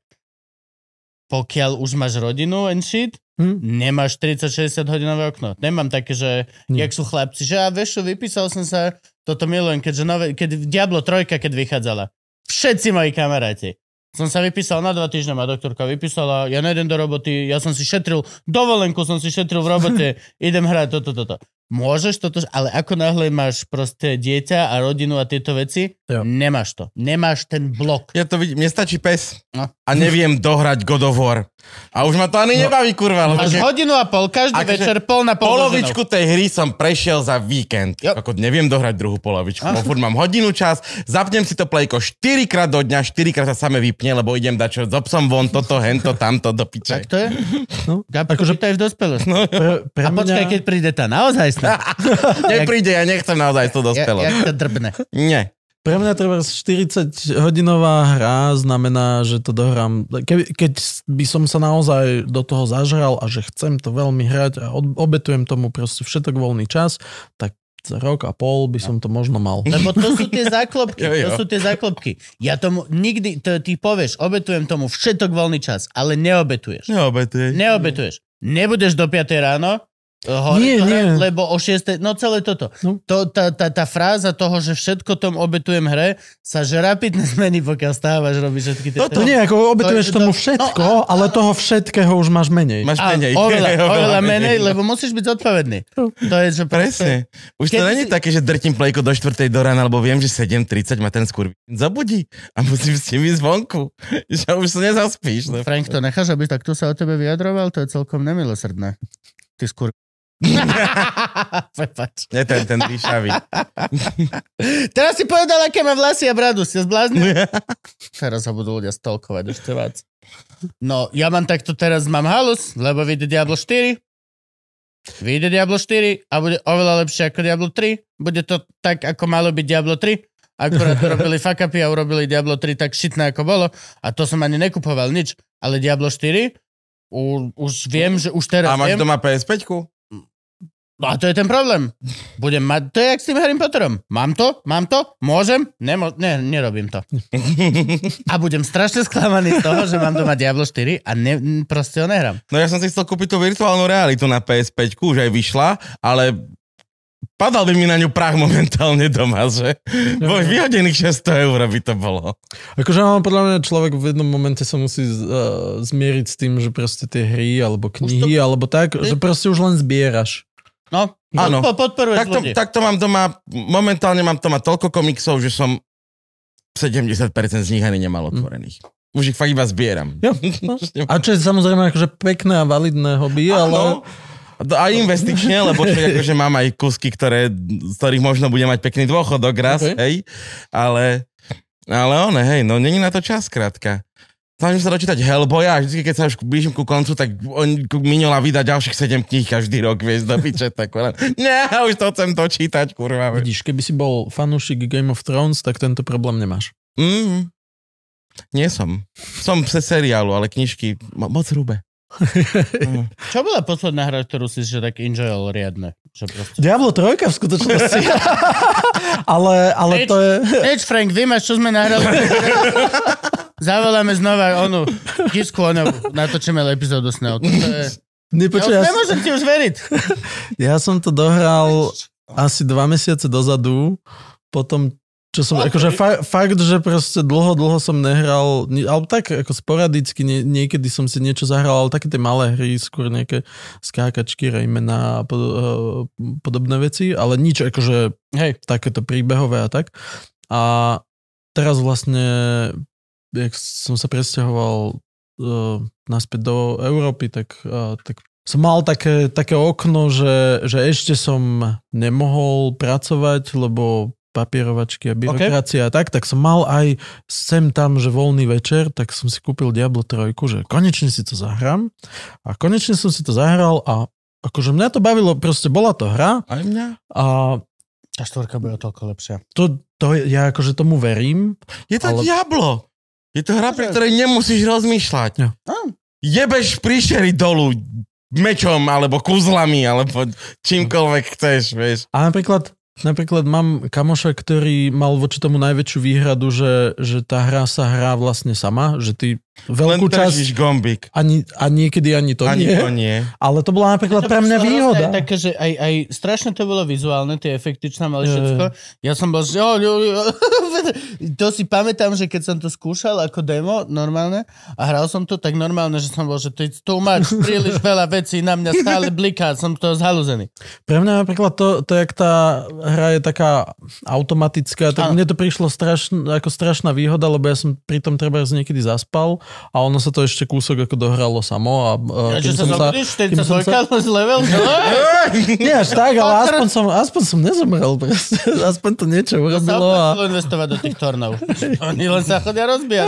pokiaľ už máš rodinu and shit, Hm? nemáš 40-60 hodinové okno. Nemám také, že Nie. jak sú chlapci, že a vieš čo, vypísal som sa, toto milujem, keďže nové, keď Diablo 3, keď vychádzala, všetci moji kamaráti, som sa vypísal na dva týždne, ma doktorka vypísala, ja nejdem do roboty, ja som si šetril, dovolenku som si šetril v robote, *laughs* idem hrať toto, toto. Môžeš toto, ale ako náhle máš proste dieťa a rodinu a tieto veci, Jo. nemáš to. Nemáš ten blok. Ja to vidím, mne stačí pes No. a neviem dohrať God of War. A už ma to ani nebaví, kurva. Máš že hodinu a pol, každý Akože večer, pol na pol. polovičku tej hry som prešiel za víkend. Jo. Ako neviem dohrať druhú polovičku. Ah. No, furt mám hodinu čas, zapnem si to plejko 4 krát do dňa, 4 krát sa same vypne, lebo idem dať čo, psom von, toto, hento, tamto, do piče. Tak to je? No, Gabko, akože akože... v dospelosti. No, pre, pre A počkaj, keď príde tá naozaj sná. *laughs* nepríde, ja nechcem naozaj to Ja, dospelo. jak to drbne. Nie. Pre mňa treba 40-hodinová hra znamená, že to dohrám. Keby, keď by som sa naozaj do toho zažral a že chcem to veľmi hrať a od- obetujem tomu proste všetok voľný čas, tak za rok a pol by som to možno mal. Lebo to sú tie záklopky. *laughs* Jo, jo. To sú tie záklopky. Ja tomu nikdy, to ty povieš, obetujem tomu všetok voľný čas, ale neobetuješ. Neobetuješ. Neobetuješ. Nebudeš do 5 ráno, hore Nie, hrať, nie. lebo o 6, no celé toto. No. To, tá, tá, tá fráza toho, že všetko tom obetujem hre, sa že rapidne *laughs* zmení, pokiaľ stávaš, robíš všetky tie... To nie, ako obetuješ To- to- tomu no, všetko, a- ale toho všetkého už máš menej. Máš A, menej. *laughs* oveľa, oveľa menej, no. lebo musíš byť zodpovedný. To je, že Presne. Už to není si- také, že drtím plejko do 4. do rána, lebo viem, že 7.30 ma ten skurv zabudí a musím s tým ísť vonku. Že už sa nezaspíš. No. Frank, to necháš, aby takto sa o tebe vyjadroval? To je celkom nemilosrdné. Ty skôr... Prepač. Nie ten, ten ríšavý. *laughs* Teraz si povedal, aké má vlasy a bradu. Ste zbláznili? Teraz sa budú ľudia stolkovať ešte viac. No, ja mám takto teraz, mám halus, lebo vyjde Diablo 4. Vyjde Diablo 4 a bude oveľa lepšie ako Diablo 3. Bude to tak, ako malo byť Diablo 3. Akurát robili *laughs* fuck upy a urobili Diablo 3 tak šitné, ako bolo. A to som ani nekupoval nič. Ale Diablo 4, u, už viem, že už teraz A máš viem. doma PS5? No a to je ten problém. Budem mať, to je jak s tým Harry Potterom. Mám to? Mám to? Môžem? Nemo, ne, nerobím to. A budem strašne sklamaný z toho, že mám doma Diablo 4 a ne, proste ho nehrám. No ja som si chcel kúpiť tú virtuálnu realitu na PS5, už aj vyšla, ale padal by mi na ňu prach momentálne doma, že? Bo vyhodených 600 eur by to bolo. Akože no, podľa mňa človek v jednom momente sa musí uh, zmieriť s tým, že proste tie hry alebo knihy alebo tak, že proste už len zbieraš. No, Áno. po, podporuješ Tak to, tak to mám doma, momentálne mám doma toľko komiksov, že som 70% z nich ani nemal otvorených. Už ich fakt iba zbieram. Jo, *laughs* no. A čo je samozrejme akože pekné a validné hobby, ale... Áno. A investične, lebo človek akože mám aj kusky, ktoré, z ktorých možno bude mať pekný dôchodok raz, okay. hej, ale, ale one, hej, no není na to čas, krátka. Snažím sa dočítať Hellboya a vždy, keď sa už blížim ku koncu, tak on Minola vydá ďalších 7 kníh každý rok, vieš, do piče, tak len, nie, už to chcem dočítať, kurva. vieš. Vidíš, keby si bol fanúšik Game of Thrones, tak tento problém nemáš. Mm, nie som. Som se seriálu, ale knižky mo- moc hrubé. Mm. Čo bola posledná hra, ktorú si že tak enjoyal riadne? Že proste... Diablo 3 v skutočnosti. *laughs* ale, ale to je... Neč, Frank, vymaš, čo sme nahrali. *laughs* Zavoláme znova onu Kisku, onu, natočíme epizódu s ňou. To je... Nepočuj, Ja, ja, nemôžem ti už veriť. *laughs* ja som to dohral asi dva mesiace dozadu, potom čo som, Ok. akože fa- fakt, že proste dlho, dlho som nehral, alebo tak ako sporadicky, nie, niekedy som si niečo zahral, ale také tie malé hry, skôr nejaké skákačky, Raymana a pod, uh, podobné veci, ale nič akože, hej, takéto príbehové a tak. A teraz vlastne, jak som sa presťahoval uh, naspäť do Európy, tak, uh, tak som mal také, také okno, že, že ešte som nemohol pracovať, lebo papierovačky a byrokracia a tak, tak som mal aj sem tam, že voľný večer, tak som si kúpil Diablo 3, že konečne si to zahrám. A konečne som si to zahral a akože mňa to bavilo, proste bola to hra Aj mňa. a Tá štvorka bude o toľko lepšia. to, to ja akože tomu verím. Je to Ale- Diablo. Je to hra, pri ktorej nemusíš rozmýšľať. Á. Jebeš príšery dolu mečom, alebo kúzlami, alebo čímkoľvek chceš, vieš. A napríklad, napríklad mám kamoša, ktorý mal voči tomu najväčšiu výhradu, že, že tá hra sa hrá vlastne sama, že ty veľkú držíš časť gombík. ani, a niekedy ani to Ani nie. to nie. Ale to bola napríklad pre mňa To bolo výhoda. hrozné Také, že aj, aj strašne to bolo vizuálne, tie efekty, čo tam mali všetko. Ja som bol, že... *laughs* To si pamätám, že keď som to skúšal ako demo normálne a hral som to tak normálne, že som bol, že to je too much, *laughs* príliš veľa vecí na mňa stále bliká, som to zhalúzený. Pre mňa napríklad to, to jak tá hra je taká automatická, tak Áno. mne to prišlo strašn, ako strašná výhoda, lebo ja som pri tom treba niekedy zaspal a ono sa to ešte kúsok ako dohralo samo. A, Ja, a že sa sa, zobudíš, kým som 42 sa- level, *laughs* nie až tak, ale aspoň som, aspoň som nezomrel. Proste. *laughs* Aspoň to niečo To sa urobilo. A... investovať do tých tornov. Oni len sa chodia rozbíjať.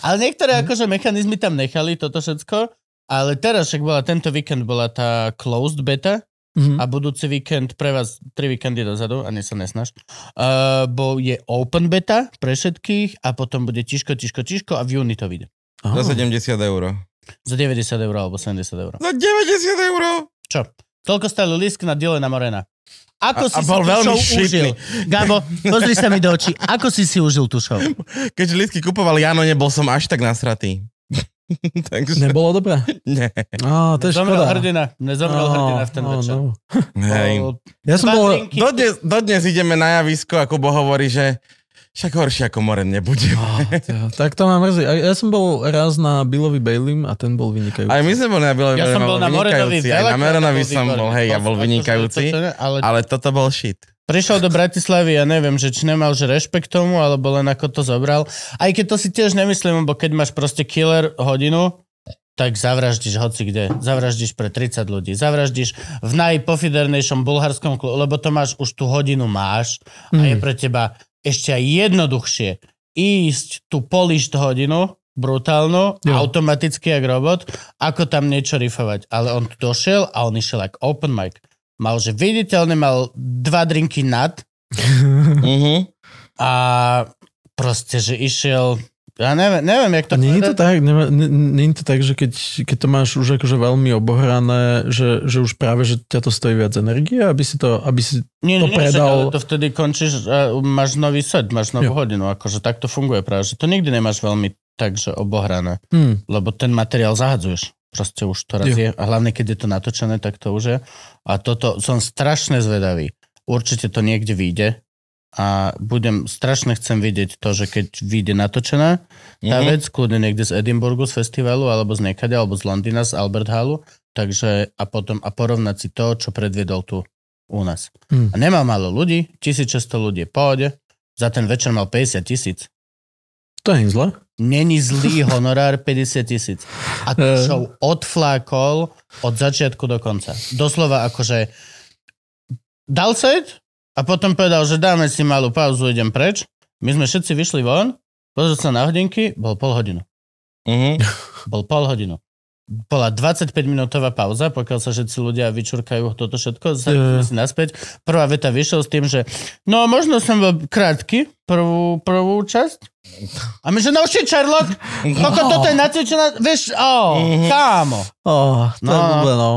Ale niektoré akože mechanizmy tam nechali, toto všetko. Ale teraz však bola, tento víkend bola tá closed beta Mhm. a budúci víkend pre vás, tri víkendy dozadu, ani sa nesnaž, uh, bo je open beta pre všetkých a potom bude tiško, tiško, tiško a v júni to vyjde. Aha. Za 70 eur. Za 90 eur alebo 70 eur. Za 90 eur? Čo? Toľko stále lístky na Dylena Morena. Ako A- si a bol si veľmi užil? Gabo, pozri sa mi do očí. Ako si si užil tú show? Keďže lístky kupoval Jano, nebol som až tak nasratý. *laughs* Takže... Nebolo dobré? Nie. Á, to je Zomrel škoda. hrdina. Nezomrel Á, hrdina v ten á, večer. no. *laughs* Hej. Ja som bol... Dodnes, dodnes ideme na javisko a Kubo hovorí, že však horšie ako Moren nebude. To- tak to ma mrzí. Ja som bol raz na Billovi Baileym a ten bol vynikajúci. Aj my sme boli na Bilovi, Ja som bol na Morenovi. Aj na bol som bol, hej, ja bol vynikajúci. to- to- Ale Ale toto bol shit. Prišiel do Bratislavy, ja neviem, že či nemal že rešpekt tomu, alebo len ako to zobral. Aj keď to si tiež nemyslím, lebo keď máš proste killer hodinu, tak zavraždíš hoci kde. Zavraždíš pre 30 ľudí. Zavraždíš v najpofidernejšom bulharskom klubu, lebo to máš, už tú hodinu máš a je Mm. pre teba ešte aj jednoduchšie ísť tú polišť hodinu, brutálnu, Jo. automaticky jak robot, ako tam niečo rifovať. Ale on tu došiel a on išiel ako open mic. Mal, že viditeľne mal dva drinky nad Uh-huh. *laughs* a proste, že išiel ja neviem, neviem, jak to nie je to tak, nie, nie, nie je to tak, že keď, keď to máš už akože veľmi obohrané, že, že už práve, že ťa to stojí viac energie, aby si to, aby si... Nie, nie, to nie, predal. ale to vtedy končíš máš nový set, máš novú Jo. hodinu, akože tak to funguje práve, že to nikdy nemáš veľmi tak, že obohrané, Hm, lebo ten materiál zahadzuješ. Proste už to raz je. A hlavne, keď je to natočené, tak to už je. A toto som strašne zvedavý. Určite to niekde vyjde a budem, strašne chcem vidieť to, že keď vyjde natočená tá Mhm. vec, kľudne niekde z Edinburgu, z festivalu, alebo z niekade, alebo z Londýna, z Albert Hallu, takže a potom a porovnať si to, čo predviedol tu u nás. Hm. A nemal málo ľudí, 1600 ľudí je v pohode, za ten večer mal 50 tisíc. To je zle. Není zlý honorár *laughs* 50 tisíc. A to Eh. show odflákol od začiatku do konca. Doslova akože dal set a potom povedal, že dáme si malú pauzu, idem preč. My sme všetci vyšli von, pozrel sa na hodinky, bol pol hodinu. Uh-huh. Bol pol hodinu. Bola 25 minútová pauza, pokiaľ sa všetci ľudia vyčurkajú toto všetko, sa si naspäť. Prvá veta vyšiel s tým, že no možno som bol krátky, prvú, prvú časť. A my že no shit, Sherlock, *laughs* koľko toto je nacvičená, vieš, oh, Mhm. kámo. Oh, to No. je blbé, no.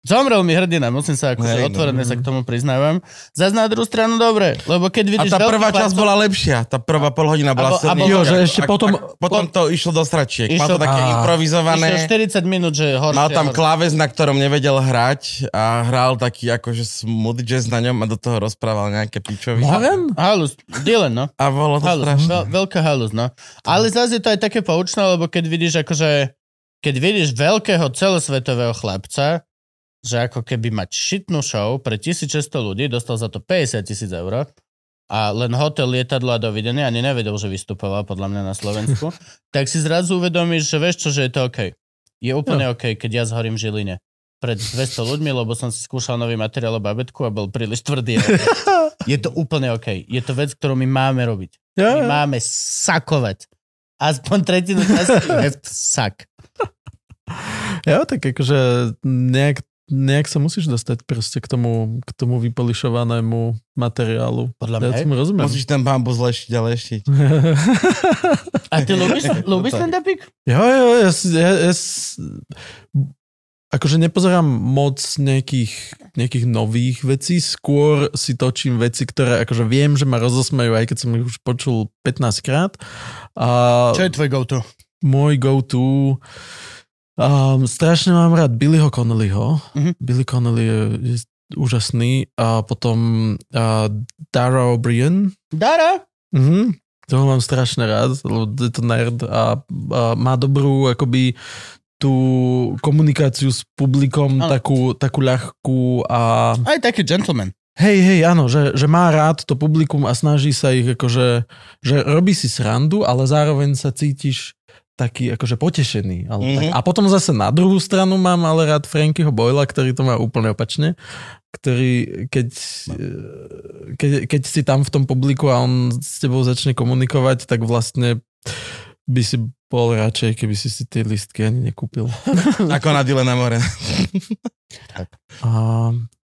Zomrel mi hrdina, musím sa akože no. otvorene sa k tomu priznávam. Zas na druhú stranu dobre, lebo keď A vidíš tá veľký prvá časť bola lepšia. Tá prvá polhodina bola A bo- a silnejšia. Jo, že ešte A- potom- a- potom to išlo do stračiek. Má Išlo- to také Á. improvizované. Išiel 40 minút, že horšie. Mal tam kláves, na ktorom nevedel hrať a hral taký akože smooth jazz na ňom a do toho rozprával nejaké pičoviny. Moren? Halus, Dylan, no. A bolo to Halus, strašné. veľ, veľká halus, no. Ale zase je to aj také poučné, lebo keď vidíš akože, keď vidíš veľkého celosvetového chlapca, že ako keby mať šitnú show pre 1600 ľudí, dostal za to 50 tisíc eur a len hotel, lietadlo a dovidenia, ani nevedel, že vystupoval podľa mňa na Slovensku, *laughs* tak si zrazu uvedomíš, že vieš čo, že je to OK. Je úplne OK, keď ja zhorím v Žiline pred 200 ľuďmi, lebo som si skúšal nový materiál o babetku a bol príliš tvrdý. Je to úplne OK. Je to vec, ktorú my máme robiť. My máme sakovať. Aspoň tretinu času *laughs* suck. ja, tak akože nejak, nejak sa musíš dostať proste k tomu, k tomu vypolišovanému materiálu. Podľa Ja mňa. tomu rozumiem. Musíš ten bambus leštiť a leštiť. A ty ľúbiš, ľúbiš stand-upik? Jo, jo, ja, ja, ja, akože nepozerám moc nejakých, nejakých nových vecí, skôr si točím veci, ktoré akože viem, že ma rozosmejú, aj keď som ich už počul 15 krát. A Čo je tvoj go-to? môj go-to... Um, strašne mám rád Billyho Connellyho. Mhm. Billy Connelly je, je úžasný. A potom uh, Dara O'Brien. Dara? Mhm. Toho mám strašne rád, lebo je to nerd a, a má dobrú akoby tú komunikáciu s publikom Áno. takú, takú ľahkú a Aj taký gentleman. hej, hej, áno, že, že má rád to publikum a snaží sa ich akože, že robí si srandu, ale zároveň sa cítiš taký akože potešený. Ale Mhm. tak. A potom zase na druhú stranu mám ale rád Frankyho Boyla, ktorý to má úplne opačne, ktorý keď, eh, keď, keď si tam v tom publiku a on s tebou začne komunikovať, tak vlastne by si bol radšej, keby si si tie listky ani nekúpil. *laughs* Ako na Dile na more. A,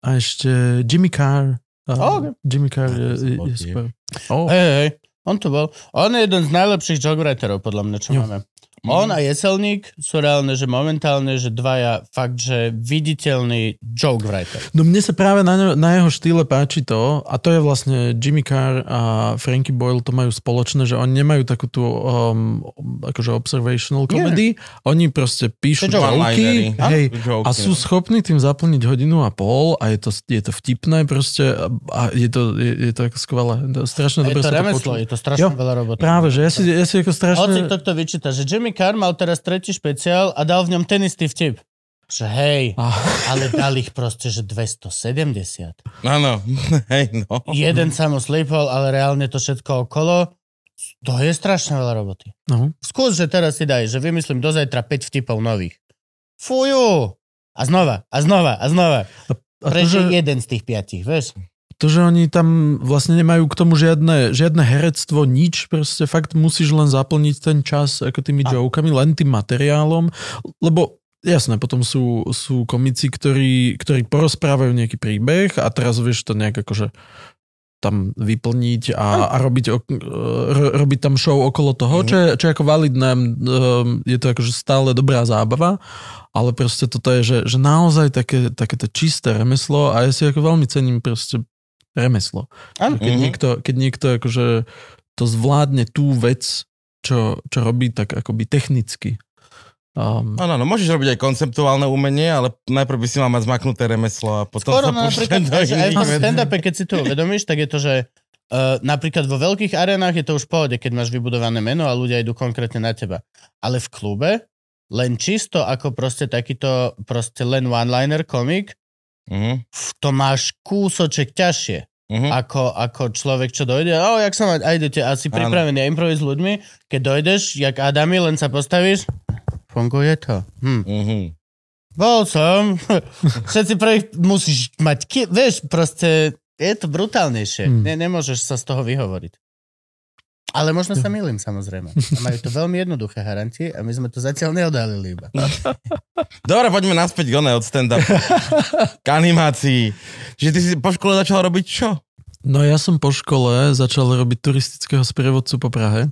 a ešte Jimmy Carr. A Oh, okay. Jimmy Carr je, je, je super. Oh. Hej, hej, on to bol. On je jeden z najlepších jogwriterov, podľa mňa, čo Jo. máme. On a Jeselník sú reálne, že momentálne, že dvaja fakt, že viditeľný joke writer. No mne sa práve na, ňo- na jeho štýle páči to, a to je vlastne Jimmy Carr a Frankie Boyle to majú spoločné, že oni nemajú takú tú um, akože observational comedy, oni proste píšu joke. joky, hej, Joky, a sú no. schopní tým zaplniť hodinu a pol a je to, je to vtipné proste a- je to, je, je to ako skvelé. Strašne Je dobre to sa to remeslo, je to strašne Jo, veľa roboty. Práve, že ja si, ja si ako strašne... Hoci kto to vyčíta, že Jimmy Carr mal teraz tretí špeciál a dal v ňom ten istý vtip. Že hej, Ah. ale dal ich proste, že 270. Áno, *laughs* hej, no. Jeden sa mu slípol, ale reálne to všetko okolo. To je strašne veľa roboty. No. Skús, že teraz si daj, že vymyslím do zajtra 5 vtipov nových. Fujú! A znova, a znova, a znova. A to, že, jeden z tých piatich, vieš? To, že oni tam vlastne nemajú k tomu žiadne, žiadne herectvo, nič, proste fakt musíš len zaplniť ten čas ako tými A- jokami, len tým materiálom, lebo jasné, potom sú, sú komici, ktorí, ktorí porozprávajú nejaký príbeh a teraz vieš to nejak akože tam vyplniť a, a robiť, ro- robiť tam show okolo toho, čo je, čo je ako validné, um, je to akože stále dobrá zábava, ale proste toto je, že, že naozaj také, takéto čisté remeslo a ja si ako veľmi cením proste remeslo. Áno. Keď, Mhm. niekto, keď niekto akože to zvládne tú vec, čo, čo robí tak akoby technicky. Um, Áno, no, môžeš robiť aj konceptuálne umenie, ale najprv by si mal mať zmaknuté remeslo a potom Skoro sa no, napríklad, do že aj v iných stand-upe, keď si to uvedomíš, tak je to, že uh, napríklad vo veľkých arenách je to už v pohode, keď máš vybudované meno a ľudia idú konkrétne na teba. Ale v klube len čisto ako proste takýto proste len one-liner komik, F- to máš kúsoček ťažšie. mhm. Ako, ako človek, čo dojde, o, jak sa má, a idete asi pripravený a improviz s ľuďmi, keď dojdeš, jak Adami, len sa postavíš, funguje to. Hm. Mhm. Bol som. *laughs* Všetci prvých musíš mať, ki- vieš, proste je to brutálnejšie. Hmm. Ne, nemôžeš sa z toho vyhovoriť. Ale možno sa milím, samozrejme. A majú to veľmi jednoduché haranti a my sme to zatiaľ neodhalili iba. *laughs* Dobre, poďme naspäť k oné od stand-up. k animácii. Čiže ty si po škole začal robiť čo? no ja som po škole začal robiť turistického sprievodcu po Prahe.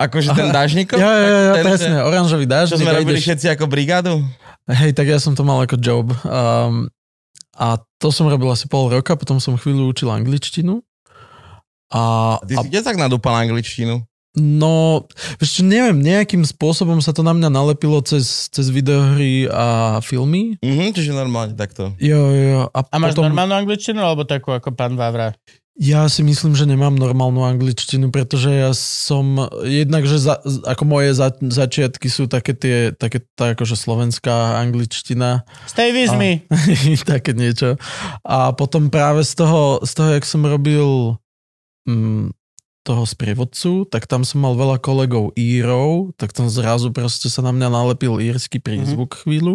Akože ten dážnikov? Ja, ja, ja, ten, presne, oranžový Čo dážnik. sme a robili ideš- všetci ako brigádu? Hej, tak ja som to mal ako job. Um, a to som robil asi pol roka, potom som chvíľu učil angličtinu. A, Ty a si kde tak nadúpal angličtinu? no, čo, neviem, nejakým spôsobom sa to na mňa nalepilo cez, cez videohry a filmy. Mhm, čiže normálne takto. Jo, jo, a, A máš potom, normálnu angličtinu alebo takú ako pán Vávra? Ja si myslím, že nemám normálnu angličtinu, pretože ja som, jednak, že za, ako moje za, začiatky sú také tie, také tá akože slovenská angličtina, Stay with A- me. *laughs* také niečo. A potom práve z toho, z toho, jak som robil mm, toho sprievodcu, tak tam som mal veľa kolegov Írov, tak tam zrazu proste sa na mňa nalepil írsky prízvuk mm-hmm. chvíľu.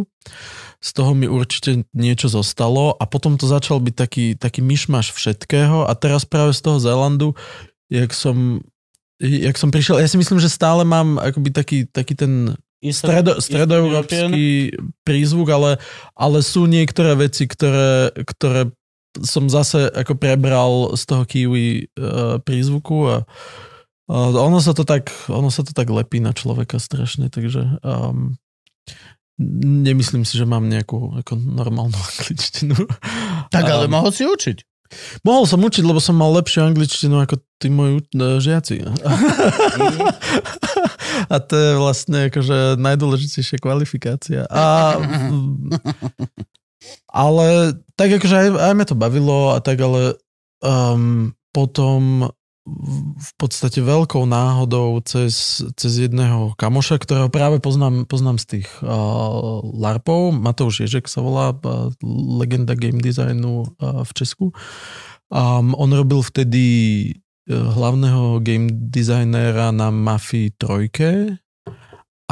Z toho mi určite niečo zostalo a potom to začal byť taký, taký myšmaš všetkého a teraz práve z toho Zélandu, jak som, jak som prišiel, ja si myslím, že stále mám akoby taký, taký ten stredo, stredoeurópsky prízvuk, ale, ale sú niektoré veci, ktoré, ktoré som zase ako prebral z toho Kiwi uh, prízvuku a uh, ono sa to tak, ono sa to tak lepí na človeka strašne, takže um, nemyslím si, že mám nejakú ako normálnu *laughs* angličtinu. Tak ale um, mohol si učiť. Mohol som učiť, lebo som mal lepšiu angličtinu ako tí moji uh, žiaci. *laughs* a to je vlastne akože najdôležitejšia kvalifikácia. A ale tak akože aj, aj ma to bavilo a tak, ale um, potom v podstate veľkou náhodou cez, cez jedného kamoša, ktorého práve poznám, poznám z tých uh, LARPov, Matouš Ježek sa volá, uh, legenda game designu uh, v Česku. Um, on robil vtedy uh, hlavného game designera na Mafii 3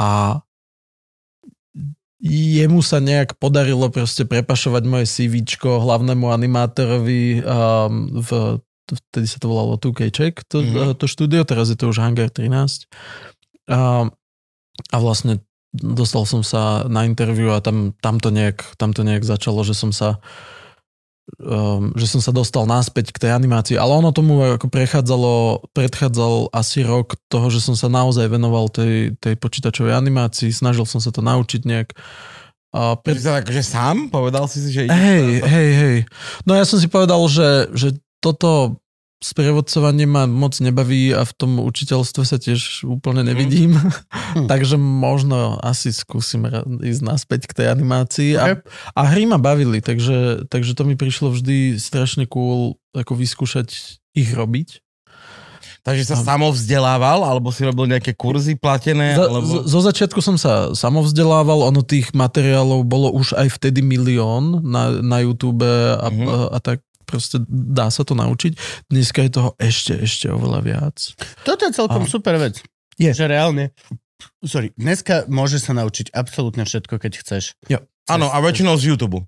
a jemu sa nejak podarilo proste prepašovať moje CVčko hlavnému animátorovi um, v vtedy sa to volalo 2K Check, to, mm-hmm. to štúdio, teraz je to už Hangar 13. A, a vlastne dostal som sa na interviu a tam, tam, to, nejak, tam to nejak začalo, že som sa um, že som sa dostal naspäť k tej animácii, ale ono tomu ako prechádzalo, predchádzal asi rok toho, že som sa naozaj venoval tej, tej počítačovej animácii, snažil som sa to naučiť nejak. A pred... Sa akože sám? Povedal si si, že Hej, hej, hej. No ja som si povedal, že, že toto sprievodcovanie ma moc nebaví a v tom učiteľstve sa tiež úplne mhm. nevidím. Mm. *laughs* Takže možno asi skúsim ísť naspäť k tej animácii. A, a hry ma bavili, takže, takže to mi prišlo vždy strašne cool ako vyskúšať ich robiť. Takže sa a... samovzdelával, alebo si robil nejaké kurzy platené? Za, alebo... Zo začiatku som sa samovzdelával, ono tých materiálov bolo už aj vtedy milión na, na YouTube a, mm-hmm. a, a tak proste dá sa to naučiť. Dneska je toho ešte, ešte oveľa viac. Toto je celkom a... super vec. Je. Že reálne, sorry, dneska môže sa naučiť absolútne všetko, keď chceš. Jo. Áno, a väčšinou z YouTube.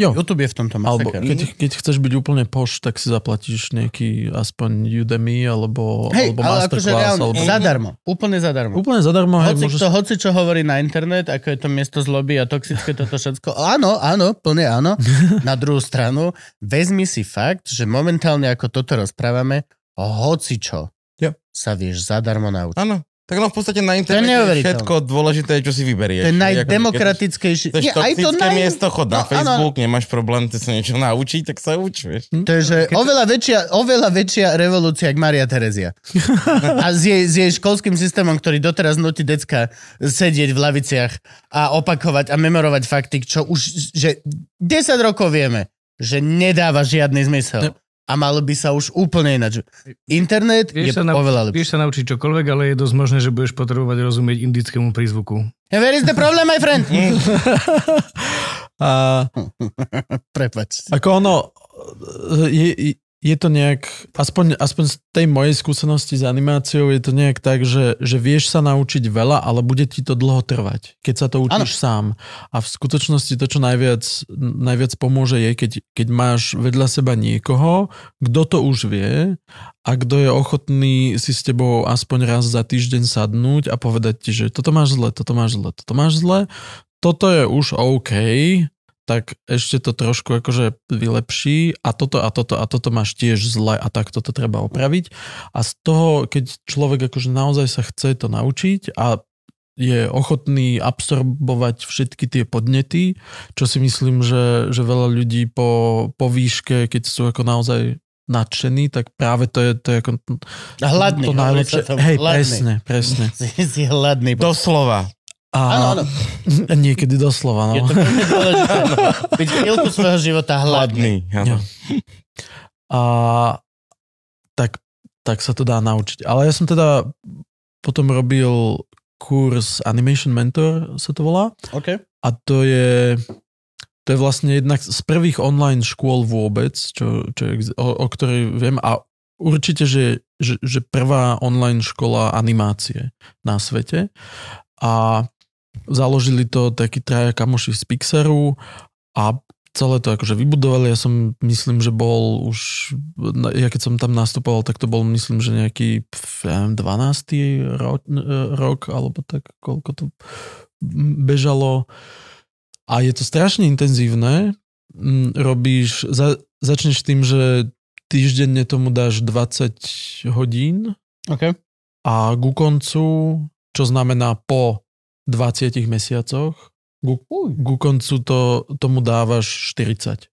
Jo. YouTube je v tomto masaker. Alebo keď, keď chceš byť úplne poš, tak si zaplatíš nejaký aspoň Udemy alebo, hej, alebo ale akože reálne, alebo... zadarmo. Úplne zadarmo. Úplne zadarmo. Hoci, hej, to, hoci čo hovorí na internet, ako je to miesto zloby a toxické toto všetko. Áno, áno, plne áno. *laughs* na druhú stranu, vezmi si fakt, že momentálne ako toto rozprávame, hoci čo jo. sa vieš zadarmo naučiť. Áno. Tak no v podstate na internete je všetko dôležité, čo si vyberieš. To je najdemokratickejšie. Keď, keď, aj to naj... miesto, chod na no, Facebook, ano. nemáš problém ty sa niečo naučiť, tak sa uč, vieš. To je, že keď... oveľa, väčšia, oveľa väčšia revolúcia, ako Maria Terezia. *laughs* a s jej, s jej školským systémom, ktorý doteraz nutí decka sedieť v laviciach a opakovať a memorovať fakty, čo už, že 10 rokov vieme, že nedáva žiadny zmysel a malo by sa už úplne ináč. Internet vieš je sa oveľa lepší. Vieš sa naučiť čokoľvek, ale je dosť možné, že budeš potrebovať rozumieť indickému prízvuku. Yeah, where is the problem, my friend? *laughs* *laughs* a... *laughs* Prepač. Ako ono, je, je to nejak, aspoň, aspoň z tej mojej skúsenosti s animáciou, je to nejak tak, že, že vieš sa naučiť veľa, ale bude ti to dlho trvať, keď sa to učíš ano. sám. A v skutočnosti to, čo najviac, najviac pomôže, je, keď, keď máš vedľa seba niekoho, kto to už vie a kto je ochotný si s tebou aspoň raz za týždeň sadnúť a povedať ti, že toto máš zle, toto máš zle, toto máš zle, toto je už OK, tak ešte to trošku akože vylepší a toto a toto a toto máš tiež zle a tak toto treba opraviť. A z toho, keď človek akože naozaj sa chce to naučiť a je ochotný absorbovať všetky tie podnety, čo si myslím, že, že veľa ľudí po, po výške, keď sú ako naozaj nadšení, tak práve to je, to je ako hladný, to najlepšie. Hej, hladný. presne, presne. Si, *laughs* si hladný. Doslova. A áno, áno. Niekedy doslova, no. Je to veľmi dôležité. Byť chvíľku svojho života hladný. hladný A tak, tak sa to dá naučiť. Ale ja som teda potom robil kurz Animation Mentor, sa to volá. Okay. A to je, to je vlastne jednak z prvých online škôl vôbec, čo, čo, o, o ktorej viem. A určite, že, že, že prvá online škola animácie na svete a založili to takí traja kamoši z Pixaru a celé to akože vybudovali. Ja som, myslím, že bol už, ja keď som tam nastupoval, tak to bol, myslím, že nejaký ja neviem, 12. Rok, rok, alebo tak, koľko to bežalo. A je to strašne intenzívne. Mm, robíš, za, začneš tým, že týždenne tomu dáš 20 hodín OK. a ku koncu, čo znamená po 20 mesiacoch, ku, ku koncu to, tomu dávaš 40.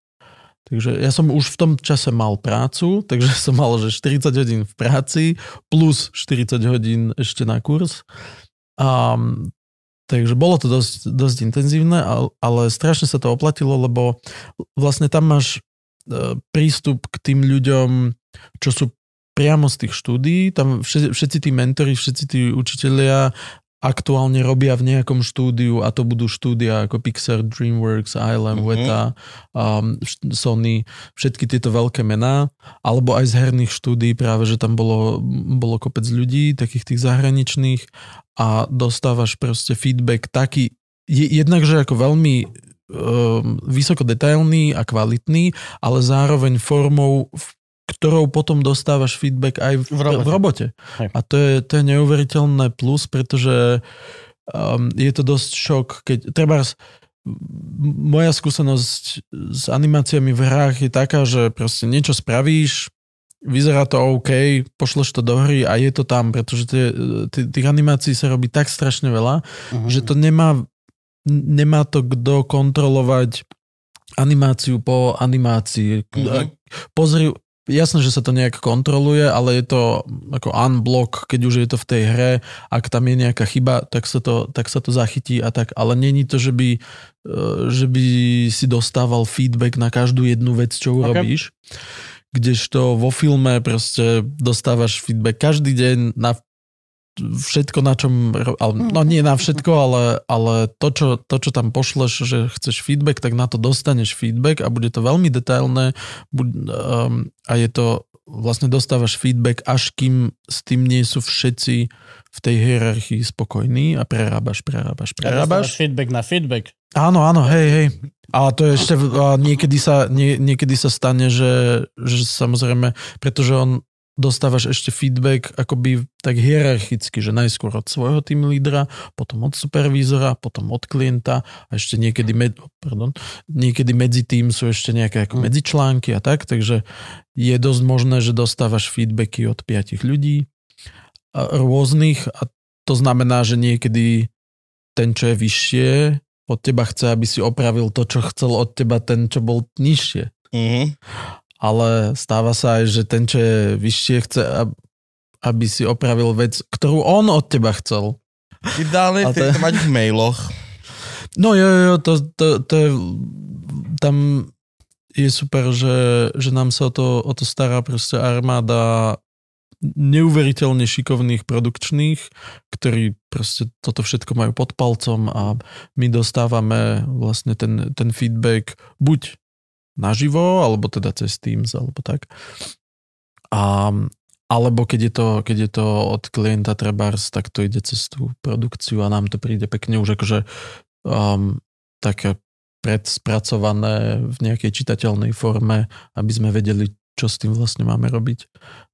Takže ja som už v tom čase mal prácu, takže som mal, že 40 hodín v práci plus 40 hodín ešte na kurz. A, takže bolo to dosť, dosť intenzívne, ale, strašne sa to oplatilo, lebo vlastne tam máš e, prístup k tým ľuďom, čo sú priamo z tých štúdií, tam všetci, všetci tí mentori, všetci tí učitelia aktuálne robia v nejakom štúdiu a to budú štúdia ako Pixar, DreamWorks, ILM, Mhm. Weta, um, Sony, všetky tieto veľké mená, alebo aj z herných štúdií práve, že tam bolo, bolo kopec ľudí, takých tých zahraničných a dostávaš proste feedback taký, je, jednak, že ako veľmi um, vysoko detailný a kvalitný, ale zároveň formou, v ktorou potom dostávaš feedback aj v, V robote. v robote. Hej. A to je, to je neuveriteľné plus, pretože um, je to dosť šok, keď treba moja skúsenosť s animáciami v hrách je taká, že proste niečo spravíš, vyzerá to OK, pošleš to do hry a je to tam, pretože tie, tie, tých animácií sa robí tak strašne veľa, Mhm. že to nemá, nemá to kto kontrolovať animáciu po animácii. Mhm. Pozri, jasné, že sa to nejak kontroluje, ale je to ako unblock, keď už je to v tej hre, ak tam je nejaká chyba, tak sa to, tak sa to zachytí a tak, ale není to, že by, e, že by si dostával feedback na každú jednu vec, čo urobíš. Kdežto vo filme proste dostávaš feedback každý deň na všetko, na čom, ale, no nie na všetko, ale, ale to, čo, to, čo tam pošleš, že chceš feedback, tak na to dostaneš feedback a bude to veľmi detailné um, a je to, vlastne dostávaš feedback, až kým s tým nie sú všetci v tej hierarchii spokojní a prerábaš, prerábaš, A prerábaš. feedback na feedback. Áno, áno, hej, hej. Ale to je ešte, a niekedy sa, nie, niekedy sa stane, že, že samozrejme, pretože on dostávaš ešte feedback akoby tak hierarchicky, že najskôr od svojho tým lídra, potom od supervízora, potom od klienta a ešte niekedy, med, pardon, niekedy medzi tým sú ešte nejaké ako Mm. medzičlánky a tak, takže je dosť možné, že dostávaš feedbacky od piatich ľudí a rôznych a to znamená, že niekedy ten, čo je vyššie, od teba chce, aby si opravil to, čo chcel od teba ten, čo bol nižšie. Mhm. Ale stáva sa aj, že ten, čo je vyššie, chce, ab- aby si opravil vec, ktorú on od teba chcel. Ideálne to- to mať v mailoch. No jo, jo, jo, to, to, to je, tam je super, že, že nám sa o to, o to stará proste armáda neuveriteľne šikovných produkčných, ktorí proste toto všetko majú pod palcom a my dostávame vlastne ten, ten feedback buď naživo, alebo teda cez Teams, alebo tak. A, alebo keď je, to, keď je to od klienta trebárs, tak to ide cez tú produkciu a nám to príde pekne už akože um, také predspracované v nejakej čitateľnej forme, aby sme vedeli, čo s tým vlastne máme robiť.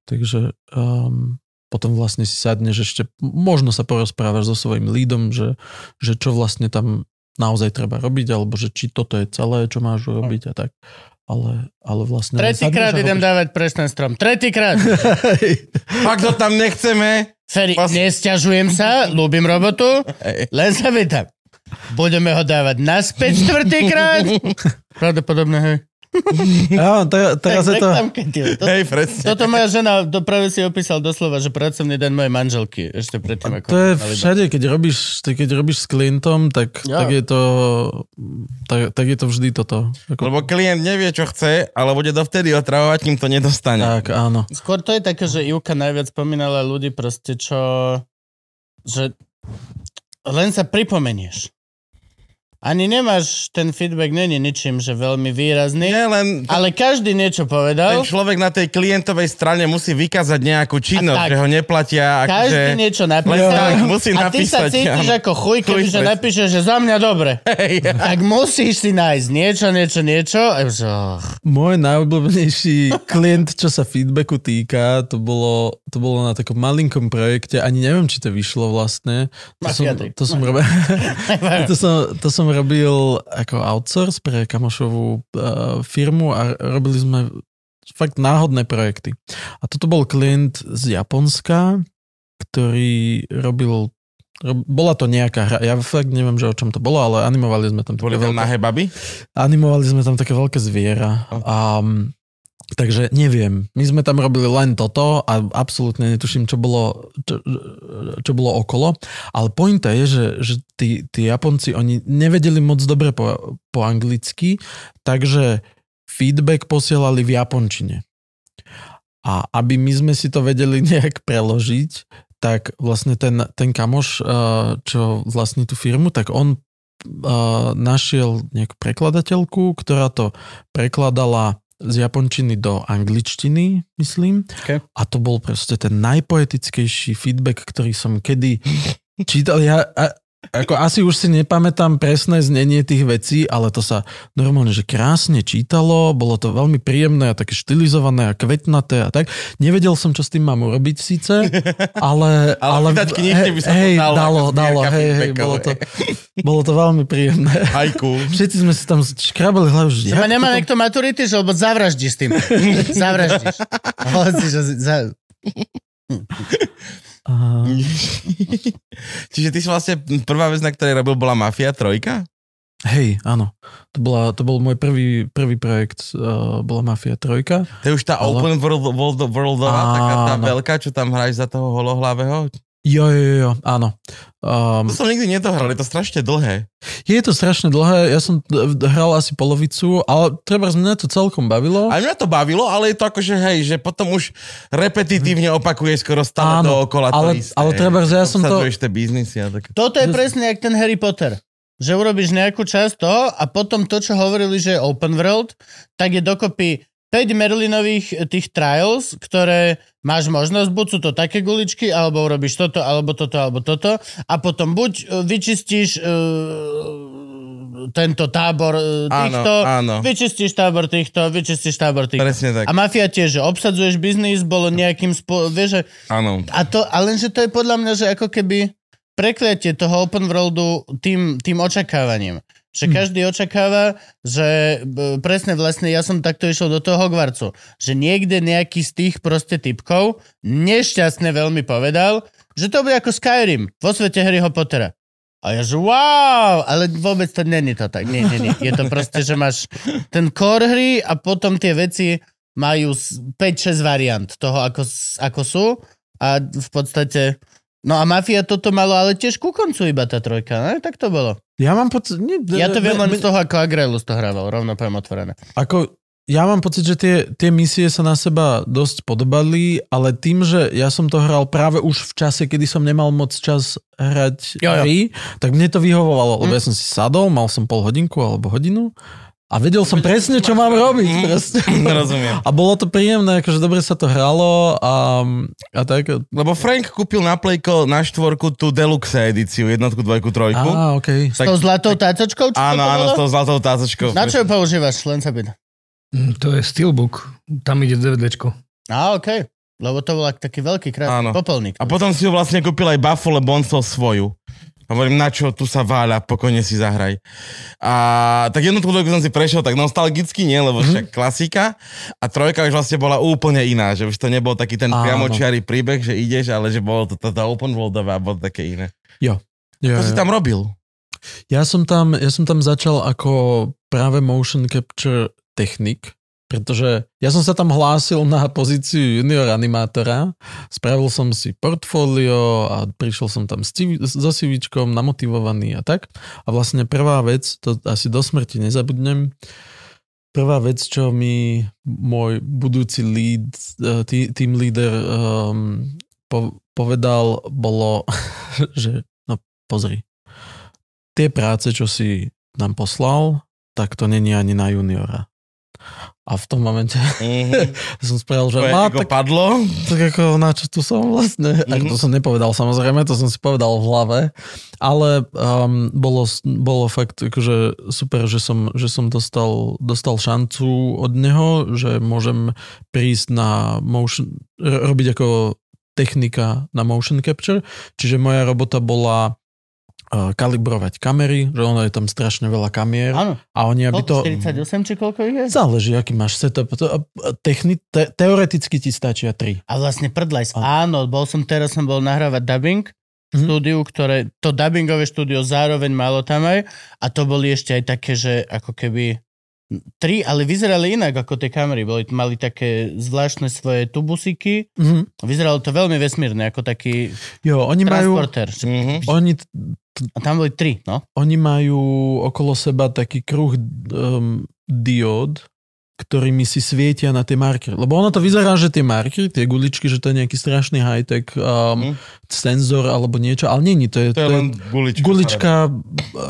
Takže um, potom vlastne si sadneš ešte, možno sa porozprávaš so svojím lídom, že, že čo vlastne tam naozaj treba robiť, alebo že či toto je celé, čo máš urobiť a tak. Ale, ale vlastne... Tretíkrát idem robíš- dávať preč ten strom. Tretíkrát. *laughs* Fakt to tam nechceme. Ferry, Vás- nesťažujem sa, ľúbim robotu, Hej. len sa vytam. Budeme ho dávať naspäť štvrtýkrát. *laughs* Pravdepodobne, hej. *laughs* Ja, te, teraz je to... To- Hej, presne. Toto moja žena do práve si opísal doslova, že pracovný den mojej manželky. Ešte predtým, ako... To je všade, keď robíš, keď robíš s klientom, tak, Ja. tak, je to, tak, tak je to vždy toto. Ako, Lebo klient nevie, čo chce, ale bude dovtedy otravovať, kým to nedostane. tak, áno. Skôr to je také, že Ivka najviac spomínala ľudí proste, čo... Že len sa pripomenieš. Ani nemáš, ten feedback není ničím, že veľmi výrazný, Nie len ale každý niečo ten povedal, človek na tej klientovej strane musí vykázať nejakú činnosť, A tak. že ho neplatia. každý akože... niečo Len napísal tak musí a ty sa napísať, cítiš áno. ako chuj, kebyže Chuj, napíšeš, že za mňa dobre. *laughs* Hej, Tak musíš si nájsť niečo, niečo, niečo. Oh. Môj najobľúbenejší klient, čo sa feedbacku týka, to bolo, to bolo na takom malinkom projekte, ani neviem, či to vyšlo vlastne. To som, Mafia tri. to som, robil, *laughs* to som, to som robil ako outsource pre kamošovú uh, firmu a robili sme fakt náhodné projekty. A toto bol klient z Japonska, ktorý robil rob- bola to nejaká hra, ja fakt neviem, že o čom to bolo, ale animovali sme tam Boli tam nahé baby? animovali sme tam také veľké zviera. A, takže neviem, my sme tam robili len toto a absolútne netuším, čo bolo, čo, čo bolo okolo. Ale pointa je, že, že tí, tí Japonci, oni nevedeli moc dobre po, po anglicky, takže feedback posielali v japončine. A aby my sme si to vedeli *laughs* nejak preložiť, tak vlastne ten, ten kamoš, eh, čo vlastní tú firmu, tak on uh, našiel nejakú prekladateľku, ktorá to prekladala z japončiny do angličtiny, myslím. Okay. A to bol proste ten najpoetickejší feedback, ktorý som kedy čítal. Ja, a, ako asi už si nepamätám presné znenie tých vecí, ale to sa normálne, že krásne čítalo, bolo to veľmi príjemné a také štilizované a kvetnaté a tak. Nevedel som, čo s tým mám urobiť síce, *laughs* ale... Ale vydať knižne by sa to hej, dalo dalo, dalo, zbierka hej, hej, bolo to, bolo to veľmi príjemné. Hajku. Všetci sme si tam škrabali hlavu, že jak nemá to- niekto maturity, že lebo zavraždíš s tým. *laughs* zavraždíš. Hoci, že za... *laughs* Aha. *laughs* Čiže ty si vlastne prvá vec, na ktorej robil, bola Mafia trojka? Hej, áno. To, bola, to bol môj prvý, prvý projekt, uh, bola Mafia 3. To je už tá Ale- Open World, World, Worldová, taká tá Áno. veľká, čo tam hráš za toho holohlavého? Jo, jo, jo, áno. Um, To som nikdy nedohral, je to strašne dlhé. je to strašne dlhé, ja som hral asi polovicu, ale treba mňa to celkom bavilo. A mňa to bavilo, ale je to akože, hej, že potom už repetitívne opakuje skoro stále Áno, dookola to ale- isté. ale trebárs, ja som to- tie biznisy a tak. Toto je presne jak ten Harry Potter. Že urobíš nejakú časť toho a potom to, čo hovorili, že je open world, tak je dokopy 5 Merlinových eh, tých trials, ktoré máš možnosť, buď sú to také guličky, alebo urobíš toto, alebo toto, alebo toto a potom buď eh, vyčistíš uh, tento tábor Áno, týchto, áno. vyčistíš tábor týchto, vyčistíš tábor týchto. Presne tak. A mafia tiež, že obsadzuješ biznis, bolo nejakým spo... Vieš, že Áno. a to, a lenže to je podľa mňa, že ako keby prekliatie toho open worldu tým, tým očakávaním. Že Hm. každý očakáva, že presne vlastne ja som takto išiel do toho Hogwartsu, že niekde nejaký z tých proste typkov nešťastne veľmi povedal, že to bude ako Skyrim vo svete Harryho Pottera. A ja že wow, ale vôbec to není to tak. Nie, nie, nie. Je to proste, že máš ten core hry a potom tie veci majú s- 5-6 variant toho, ako, ako sú a v podstate... No a Mafia toto malo, ale tiež ku koncu iba tá trojka, ne? Tak to bolo. Ja mám pocit... Nie, Ja to viem len z toho, ako Agrelus to hrával, rovno poviem otvorené. Ako, ja mám pocit, že tie, tie misie sa na seba dosť podobali, ale tým, že ja som to hral práve už v čase, kedy som nemal moc čas hrať Jo, jo. hry, tak mne to vyhovovalo, lebo ja som si sadol, mal som pol hodinku alebo hodinu a vedel som presne, čo mám robiť. Mm. Presne. *laughs* Rozumiem. A bolo to príjemné, akože dobre sa to hralo a, a tak. Lebo Frank kúpil na Playko na štvorku tú deluxe edíciu, jednotku, dvojku, trojku. Á, okej. S tou zlatou tácočkou? Čo Áno, to áno, s tou zlatou tácočkou. Na čo ju používaš? Len sa pýtam. Mm, To je Steelbook. Tam ide DVDčko. Á, okej. Lebo to bol ak- taký veľký krásny Áno. popolník. A potom si ju vlastne kúpil aj Buffalo, lebo on svoju. Hovorím, na čo, tu sa váľa, pokojne si zahraj. A tak jednotku dvojku som si prešiel tak nostalgicky, nie, lebo však klasika. A trojka už vlastne bola úplne iná, že už to nebol taký ten Áno. priamočiarý príbeh, že ideš, ale že bolo to tá open worldové a bolo také iné. Jo, Čo si jo. tam robil? Ja som tam, ja som tam začal ako práve motion capture technik, pretože ja som sa tam hlásil na pozíciu junior animátora, spravil som si portfólio a prišiel som tam so CVčkom, namotivovaný a tak. A vlastne prvá vec, to asi do smrti nezabudnem, prvá vec, čo mi môj budúci lead, eh, team leader po, povedal, bolo, *laughs* že no pozri, tie práce, čo si nám poslal, tak to není ani na juniora. A v tom momente Mhm. *laughs* som spravil, že má, tak, padlo. tak ako na čo tu som vlastne. Mm-hmm. Ako to som nepovedal samozrejme, to som si povedal v hlave. Ale um, bolo, bolo fakt akože super, že som, že som dostal, dostal šancu od neho, že môžem prísť na motion, robiť ako technika na motion capture. Čiže moja robota bola kalibrovať kamery, že ono je tam strašne veľa kamier Áno. a oni, aby to... 48 či koľko je? Záleží, aký máš setup. Techni, te, teoreticky ti stačia tri. A vlastne prdlajs. Áno, bol som teraz, som bol nahrávať dubbing v Mhm. štúdiu, ktoré, to dubbingové štúdio zároveň malo tam aj a to boli ešte aj také, že ako keby tri, ale vyzerali inak ako tie kamery. Boli, mali také zvláštne svoje tubusíky. Mhm. Vyzeralo to veľmi vesmírne, ako taký Jo, oni majú, transporter. Mhm. oni, A tam boli tri, no. oni majú okolo seba taký kruh um, diód, ktorými si svietia na tie markery. Lebo ono to vyzerá, že tie markery, tie guličky, že to je nejaký strašný high-tech um, Mhm. senzor alebo niečo, ale není, to je, To je len gulička. gulička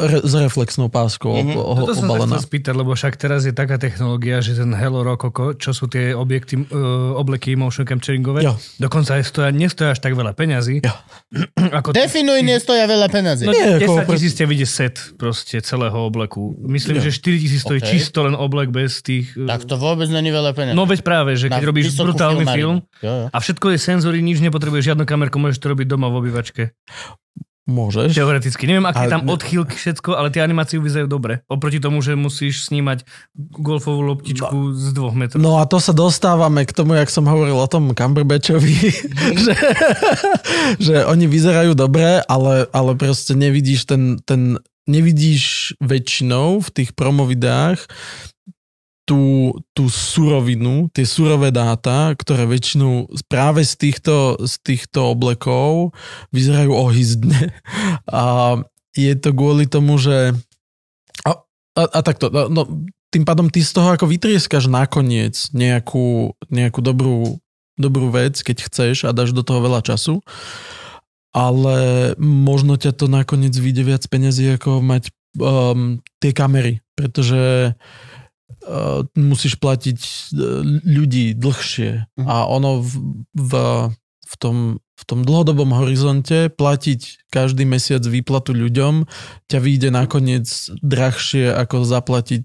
re, s reflexnou páskou Mhm. mm-hmm. Toto som sa obalená. chcel spýtať, lebo však teraz je taká technológia, že ten Hello Rococo, čo sú tie objekty, uh, obleky motion capturingové, Jo. dokonca aj stoja, nestoja až tak veľa peňazí. Jo. *clears throat* ako Definuj, nestoja veľa peniazy. No, Nie, 10 ako pre- tisíc ste vidie set proste celého obleku. Myslím, Jo. že 4 tisíc stojí OK. čisto len oblek bez tých... Tak to vôbec není veľa peniazy. No veď práve, že keď Na robíš brutálny film Jo, jo. a všetko je senzory, nič nepotrebuješ, žiadnu kamerku, môžeš to robiť doma v obývačke. Môžeš. Teoreticky. Neviem, aké Ale tam odchýlky, všetko, ale tie animácie vyzerajú dobre. Oproti tomu, že musíš snímať golfovú loptičku z dvoch metrov. No a to sa dostávame k tomu, jak som hovoril o tom Cumberbatchovi, *laughs* že, že oni vyzerajú dobre, ale, ale proste nevidíš ten, ten nevidíš väčšinou v tých promovideách tú, tú surovinu, tie surové dáta, ktoré väčšinou práve z týchto, z týchto oblekov vyzerajú ohyzdne. A je to kvôli tomu, že a, a, a takto, no, no, tým pádom ty z toho ako vytrieskaš nakoniec nejakú, nejakú dobrú, dobrú vec, keď chceš a dáš do toho veľa času, ale možno ťa to nakoniec vyjde viac peniazy ako mať um, tie kamery, pretože uh, musíš platiť uh, ľudí dlhšie Mhm. a ono v, v, v, tom, v tom dlhodobom horizonte platiť každý mesiac výplatu ľuďom ťa vyjde nakoniec drahšie ako zaplatiť,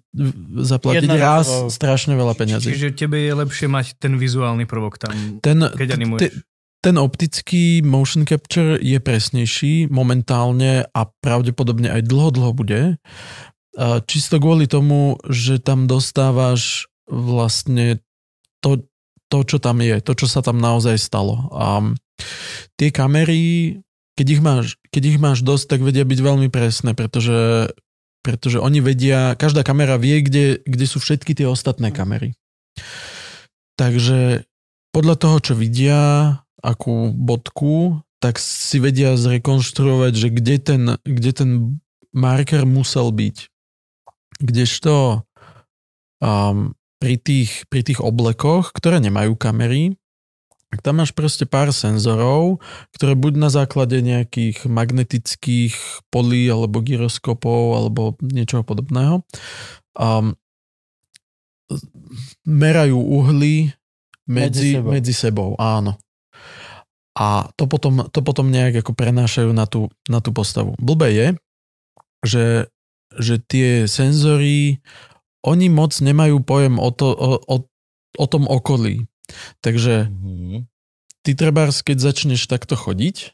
zaplatiť raz Jednorazovo. strašne veľa peňazí. Čiže tebe je lepšie mať ten vizuálny prvok tam, Ten, keď animuješ. t- ten optický motion capture je presnejší momentálne a pravdepodobne aj dlho, dlho bude. Čisto kvôli tomu, že tam dostávaš vlastne to, to, čo tam je, to, čo sa tam naozaj stalo. A tie kamery, keď ich máš, keď ich máš dosť, tak vedia byť veľmi presné, pretože, pretože oni vedia, každá kamera vie, kde, kde sú všetky tie ostatné kamery. Takže podľa toho, čo vidia, akú bodku, tak si vedia zrekonštruovať, že kde ten, kde ten marker musel byť. Kdežto um, pri, tých, pri tých oblekoch, ktoré nemajú kamery, tak tam máš proste pár senzorov, ktoré buď na základe nejakých magnetických polí alebo gyroskopov alebo niečoho podobného um, merajú uhly Medzi medzi, sebou. medzi sebou. Áno. A to potom, to potom nejak ako prenášajú na tú, na tú postavu. Blbé je, že, že tie senzory, oni moc nemajú pojem o, to, o, o, o tom okolí. Takže Mhm. ty trebárs, keď začneš takto chodiť,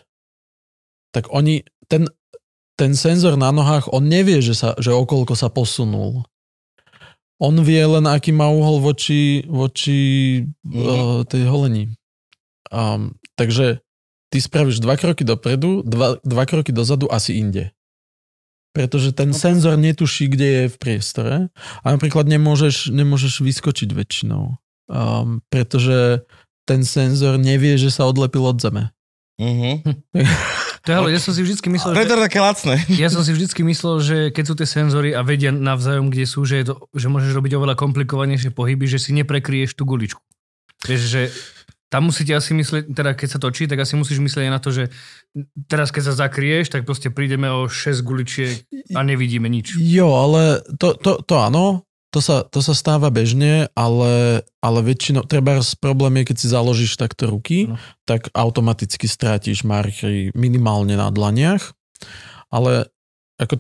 tak oni, ten, ten senzor na nohách, on nevie, že, sa, že okolko sa posunul. On vie len, aký má uhol voči, voči Mhm. uh, tej holení. Um, takže ty spravíš dva kroky dopredu, dva, dva kroky dozadu, asi inde. Pretože ten senzor netuší, kde je v priestore a napríklad nemôžeš, nemôžeš vyskočiť väčšinou. Um, pretože ten senzor nevie, že sa odlepil od zeme. Mhm. To je, ale ja som si vždycky myslel, že, je to také lacné. ja som si vždycky myslel, že keď sú tie senzory a vedia navzájom, kde sú, že, je to, že môžeš robiť oveľa komplikovanejšie pohyby, že si neprekryješ tú guličku. Vieš, že tam musíte asi myslieť, teda keď sa točí, tak asi musíš myslieť aj na to, že teraz keď sa zakrieš, tak proste prídeme o 6 guličiek a nevidíme nič. Jo, ale to, to, to áno, to sa, to sa stáva bežne, ale, ale väčšinou, treba problém je, keď si založíš takto ruky, No. tak automaticky strátiš markery minimálne na dlaniach, ale ako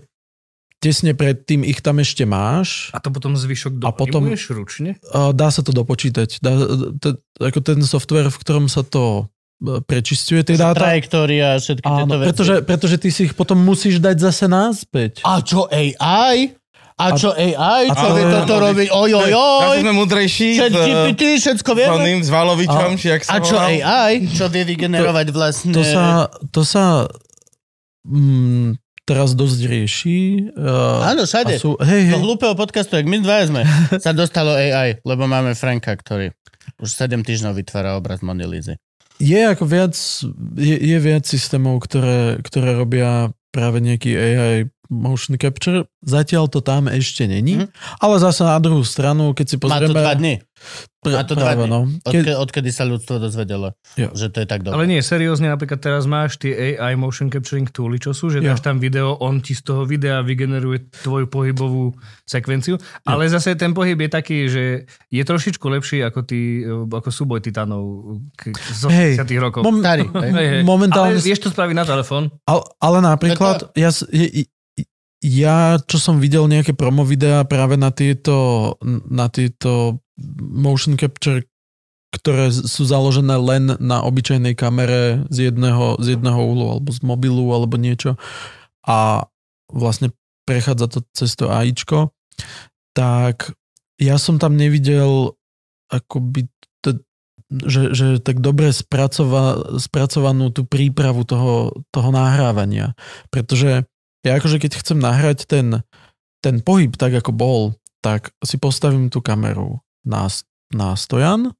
tesne predtým ich tam ešte máš, A to potom zvyšok A potom- ručne? dá sa to dopočítať. Dá, to, ako ten software, v ktorom sa to e, prečistuje tie dáta. Trajektória a všetky tieto Áno, veci. pretože, pretože ty si ich potom musíš dať zase náspäť. A čo AI? A čo AI? Čo vie toto robiť? Oj, oj, oj. Sme múdrejší Chat s, GPT, všetko s vieme. oným, s Valovičom, či jak sa A čo. AI? Čo vie vygenerovať vlastne? To sa, to sa mm, teraz dosť rieši. Uh, Áno, všade. sú, hej, Do hej, hlúpeho podcastu, jak my dvaja sme, *laughs* sa dostalo AI, lebo máme Franka, ktorý už 7 týždňov vytvára obraz Monilízy. je ako viac, je, je viac systémov, ktoré, ktoré robia práve nejaký AI motion capture. Zatiaľ to tam ešte není, Mhm. ale zase na druhú stranu, keď si Má to pozrieme... dva dni, Pr- má to dva práve, dni. no. odkedy, Keď, odkedy sa ľudstvo dozvedelo, Jo. že to je tak dobré. Ale nie, seriózne, napríklad teraz máš tie AI motion capturing tooly, čo sú, že Jo. dáš tam video, on ti z toho videa vygeneruje tvoju pohybovú sekvenciu, ale zase ten pohyb je taký, že je trošičku lepší ako, tí, ako súboj titanov k- z Hej. 80 rokov. mom, Starý, hej. Hej, hej. momentálne... Ale vieš to spraviť na telefón? Ale, ale napríklad, ja, je, i- i- ja, čo som videl nejaké promo videá práve na tieto, na tieto motion capture, ktoré sú založené len na obyčajnej kamere z jedného, z jedného uhlu, alebo z mobilu, alebo niečo. A vlastne prechádza to cez to AIčko, tak ja som tam nevidel akoby t- že, že tak dobre spracova, spracovanú tú prípravu toho, toho nahrávania. Pretože ja akože keď chcem nahrať ten, ten pohyb tak, ako bol, tak si postavím tú kameru na, na stojan,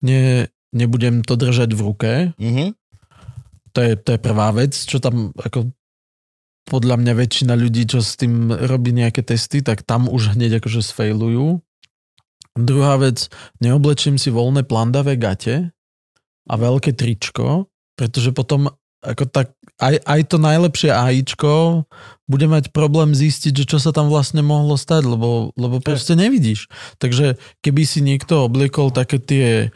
ne, nebudem to držať v ruke, Mhm. to je, to je prvá vec, čo tam ako podľa mňa väčšina ľudí, čo s tým robí nejaké testy, tak tam už hneď akože sfejlujú. Druhá vec, neoblečím si voľné plandavé gate a veľké tričko, pretože potom ako tak, aj, aj to najlepšie AIčko bude mať problém zistiť, že čo sa tam vlastne mohlo stať, lebo, lebo proste nevidíš. Takže keby si niekto obliekol také tie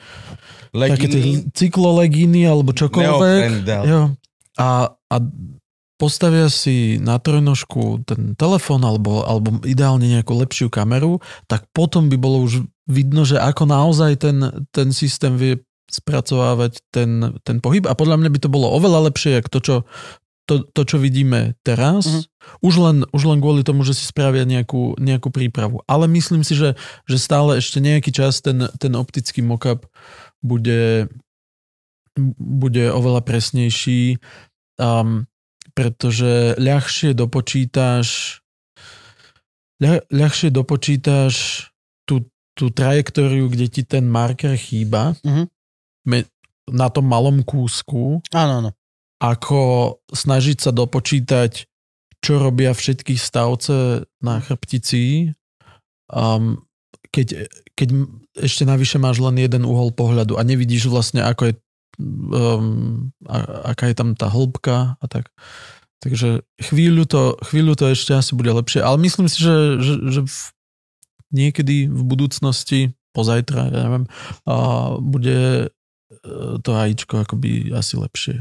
také tie cyklolegíny alebo čokoľvek. Jo. A, a postavia si na trojnožku ten telefón alebo, alebo ideálne nejakú lepšiu kameru, tak potom by bolo už vidno, že ako naozaj ten, ten systém vie spracovávať ten, ten pohyb a podľa mňa by to bolo oveľa lepšie, ako to, čo, to, to, čo vidíme teraz, Mhm. mm-hmm. už, len, už len kvôli tomu, že si spravia nejakú, nejakú prípravu. Ale myslím si, že, že stále ešte nejaký čas ten, ten optický mockup bude, bude oveľa presnejší, um, pretože ľahšie dopočítaš ľah, ľahšie dopočítaš tú, tú trajektóriu, kde ti ten marker chýba Mhm. Na tom malom kúsku, Áno, áno. ako snažiť sa dopočítať, čo robia všetky stavce na chrbtici, um, keď, keď ešte navyše máš len jeden uhol pohľadu a nevidíš vlastne, ako je, um, a, aká je tam tá hĺbka a tak. Takže chvíľu to, chvíľu to ešte asi bude lepšie, ale myslím si, že, že, že v, niekedy v budúcnosti, pozajtra, ja neviem, a bude to AIčko akoby asi lepšie.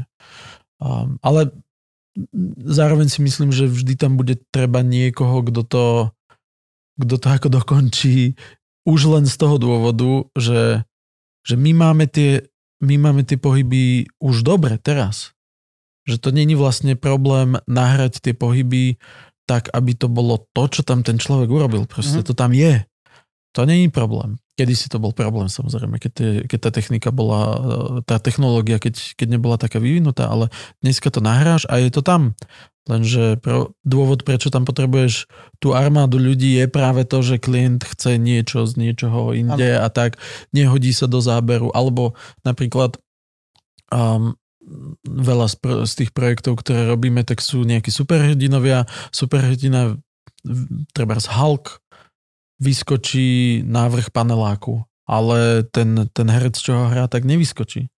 Um, ale zároveň si myslím, že vždy tam bude treba niekoho, kto to, kto to ako dokončí už len z toho dôvodu, že, že my, máme tie, my máme tie pohyby už dobre teraz. Že to není vlastne problém nahrať tie pohyby tak, aby to bolo to, čo tam ten človek urobil. Proste Mhm. to tam je. To není problém. Kedy si to bol problém, samozrejme, keď, tie, keď tá technika bola, e, tá technológia, keď, keď nebola taká vyvinutá, ale dneska to nahráš a je to tam. Lenže pro, dôvod, prečo tam potrebuješ tú armádu ľudí je práve to, že klient chce niečo z niečoho inde a tak nehodí sa do záberu. Alebo napríklad um, veľa z, z tých projektov, ktoré robíme, tak sú nejakí superhrdinovia. Superhrdina, treba z Hulk, vyskočí návrh paneláku. ale ten, ten herec, čo ho hrá, tak nevyskočí.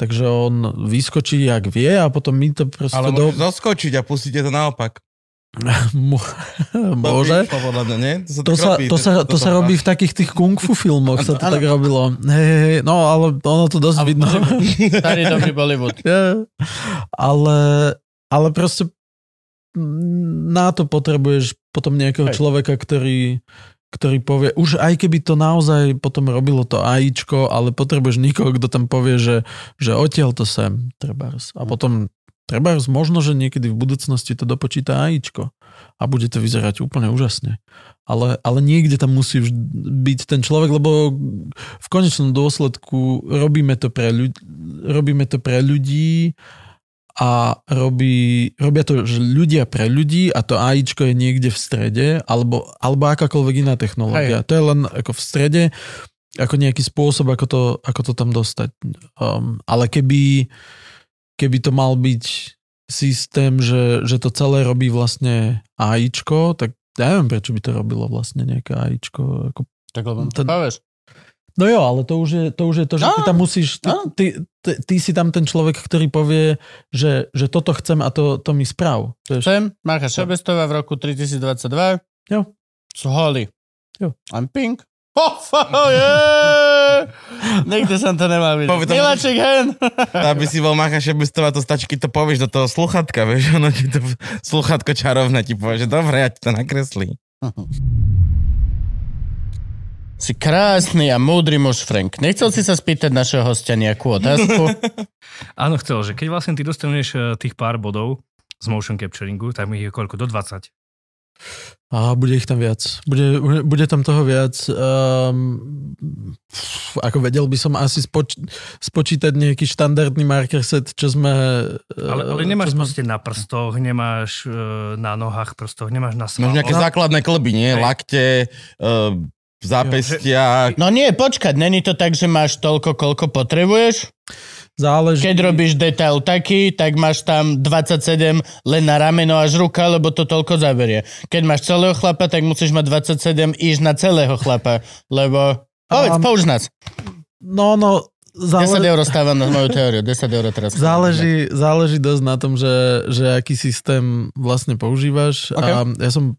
Takže on vyskočí, jak vie a potom my to proste... Ale do... zoskočiť a pustíte to naopak. *laughs* Môže. To, sa, To sa, robí, to, sa, robí v takých tých kung fu filmoch, sa to tak robilo. Hej, hej, no ale ono to dosť vidno. *laughs* Starý dobrý Bollywood. *laughs* Ale, ale proste na to potrebuješ potom nejakého Hej. človeka, ktorý, ktorý povie, už aj keby to naozaj potom robilo to AIčko, ale potrebuješ niekoho, kto tam povie, že, že odtiaľ to sem, trebárs. A potom trebárs možno, že niekedy v budúcnosti to dopočíta AIčko a bude to vyzerať úplne úžasne. Ale, ale niekde tam musí byť ten človek, lebo v konečnom dôsledku robíme to pre, ľudí, robíme to pre ľudí a robí, robia to že ľudia pre ľudí a to AIčko je niekde v strede alebo, alebo akákoľvek iná technológia. To je len ako v strede ako nejaký spôsob, ako to, ako to tam dostať. Um, ale keby, keby to mal byť systém, že, že to celé robí vlastne AIčko, tak ja neviem, prečo by to robilo vlastne nejaké AIčko. Ako... Tak lebo Ten-. No jo, ale to už je to, už je to že No, ty tam musíš, ty, no. ty, ty, ty si tam ten človek, ktorý povie, že, že toto chcem a to, to mi správ. Sem, Marka Šebestová v roku 3022. Jo. Holí. Jo. I'm pink. Oh, oh, yeah! Nikdy som to nemal vidieť. Miláček hen. *laughs* Aby si bol Macha Šebestová, to stačí, keď to povieš do toho sluchatka, vieš, ono ti to sluchatko čarovné ti povie, že dobre, ja ti to nakreslí. *laughs* Si krásny a múdry muž, Frank. Nechcel si sa spýtať našeho hostia nejakú otázku? *laughs* Áno, chcel, že keď vlastne ty dostaneš eh, tých pár bodov z motion capturingu, tak mi ich je koľko? Do 20. A bude ich tam viac. Bude, bude- bude tam toho viac. Um, ako vedel by som asi spoč, spočítať nejaký štandardný marker set, čo sme... Ale, ale eh, nemáš sme, proste na prstoch, nemáš eh, na nohách prstoch, nemáš na Máš svaloch. nejaké základné klby, nie? Hej. Lakte, uh, zápestia. No nie, počkať, není to tak, že máš toľko, koľko potrebuješ? záleží... Keď robíš detail taký, tak máš tam 27 len na rameno až ruka, lebo to toľko zaberie. Keď máš celého chlapa, tak musíš mať 27 ísť na celého chlapa, lebo... Povedz, Um, použ nás. No, no, 10 zále, eur stávam na moju teóriu, 10 eur teraz. záleží, záleží dosť na tom, že, že aký systém vlastne používaš. Ok. A ja som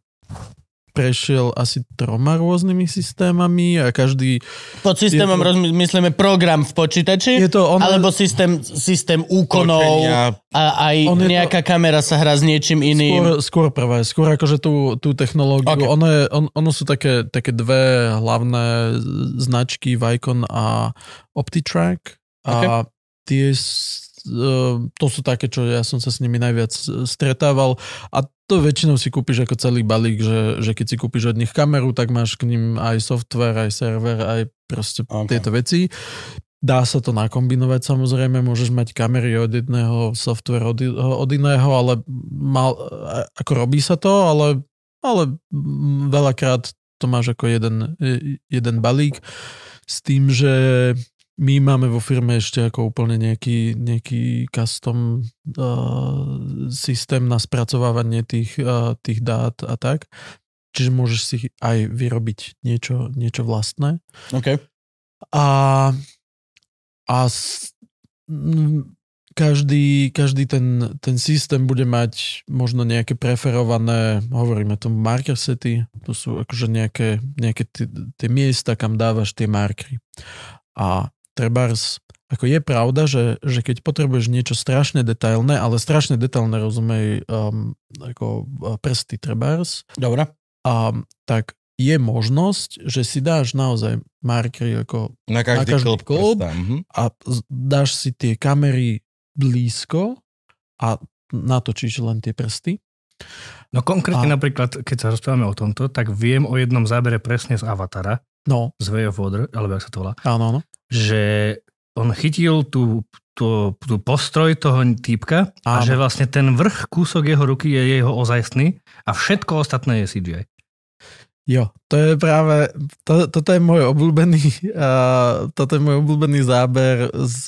prešiel asi troma rôznymi systémami a každý... Pod systémom je rozmy- myslíme program v počítači, Je to ono, alebo systém, systém úkonov točenia. a aj On je to- nejaká kamera sa hrá s niečím iným. Skôr, skôr prvé, skôr akože tú, tú technológiu. Ok. Okay. Ono, je, on, ono sú také, také dve hlavné značky, Vicon a OptiTrack. A tie, eh, to sú také, čo ja som sa s nimi najviac stretával. A to väčšinou si kúpiš ako celý balík, že, že keď si kúpiš od nich kameru, tak máš k ním aj software, aj server, aj proste Ok. okay. tieto veci. Dá sa to nakombinovať samozrejme, môžeš mať kamery od jedného, software od, od iného, ale mal, ako robí sa to, ale, ale veľakrát to máš ako jeden, jeden balík s tým, že my máme vo firme ešte ako úplne nejaký, nejaký custom uh, systém na spracovávanie tých, uh, tých dát a tak. Čiže môžeš si aj vyrobiť niečo, niečo vlastné. Okay. A, a s, m, každý, každý ten, ten systém bude mať možno nejaké preferované, hovoríme tomu marker sety, to sú akože nejaké, nejaké tie miesta, kam dávaš tie markery. A trebárs, ako je pravda, že, že keď potrebuješ niečo strašne detailné, ale strašne detailné rozumej um, ako uh, prsty trebárs, Dobre. a, tak je možnosť, že si dáš naozaj markery ako Na každý, Na každý klub. klub. prsta, mhm. a dáš si tie kamery blízko a natočíš len tie prsty. No konkrétne A- napríklad, keď sa rozprávame o tomto, tak viem o jednom zábere presne z Avatara, No, z Way of Water, alebo jak sa to volá, áno, áno. že on chytil tú, tú, tú postroj toho týpka a Áno. že vlastne ten vrch kúsok jeho ruky je jeho ozajstný a všetko ostatné je CGI. Jo, to je práve, to, toto je môj obľúbený, *laughs* uh, toto je môj obľúbený záber z,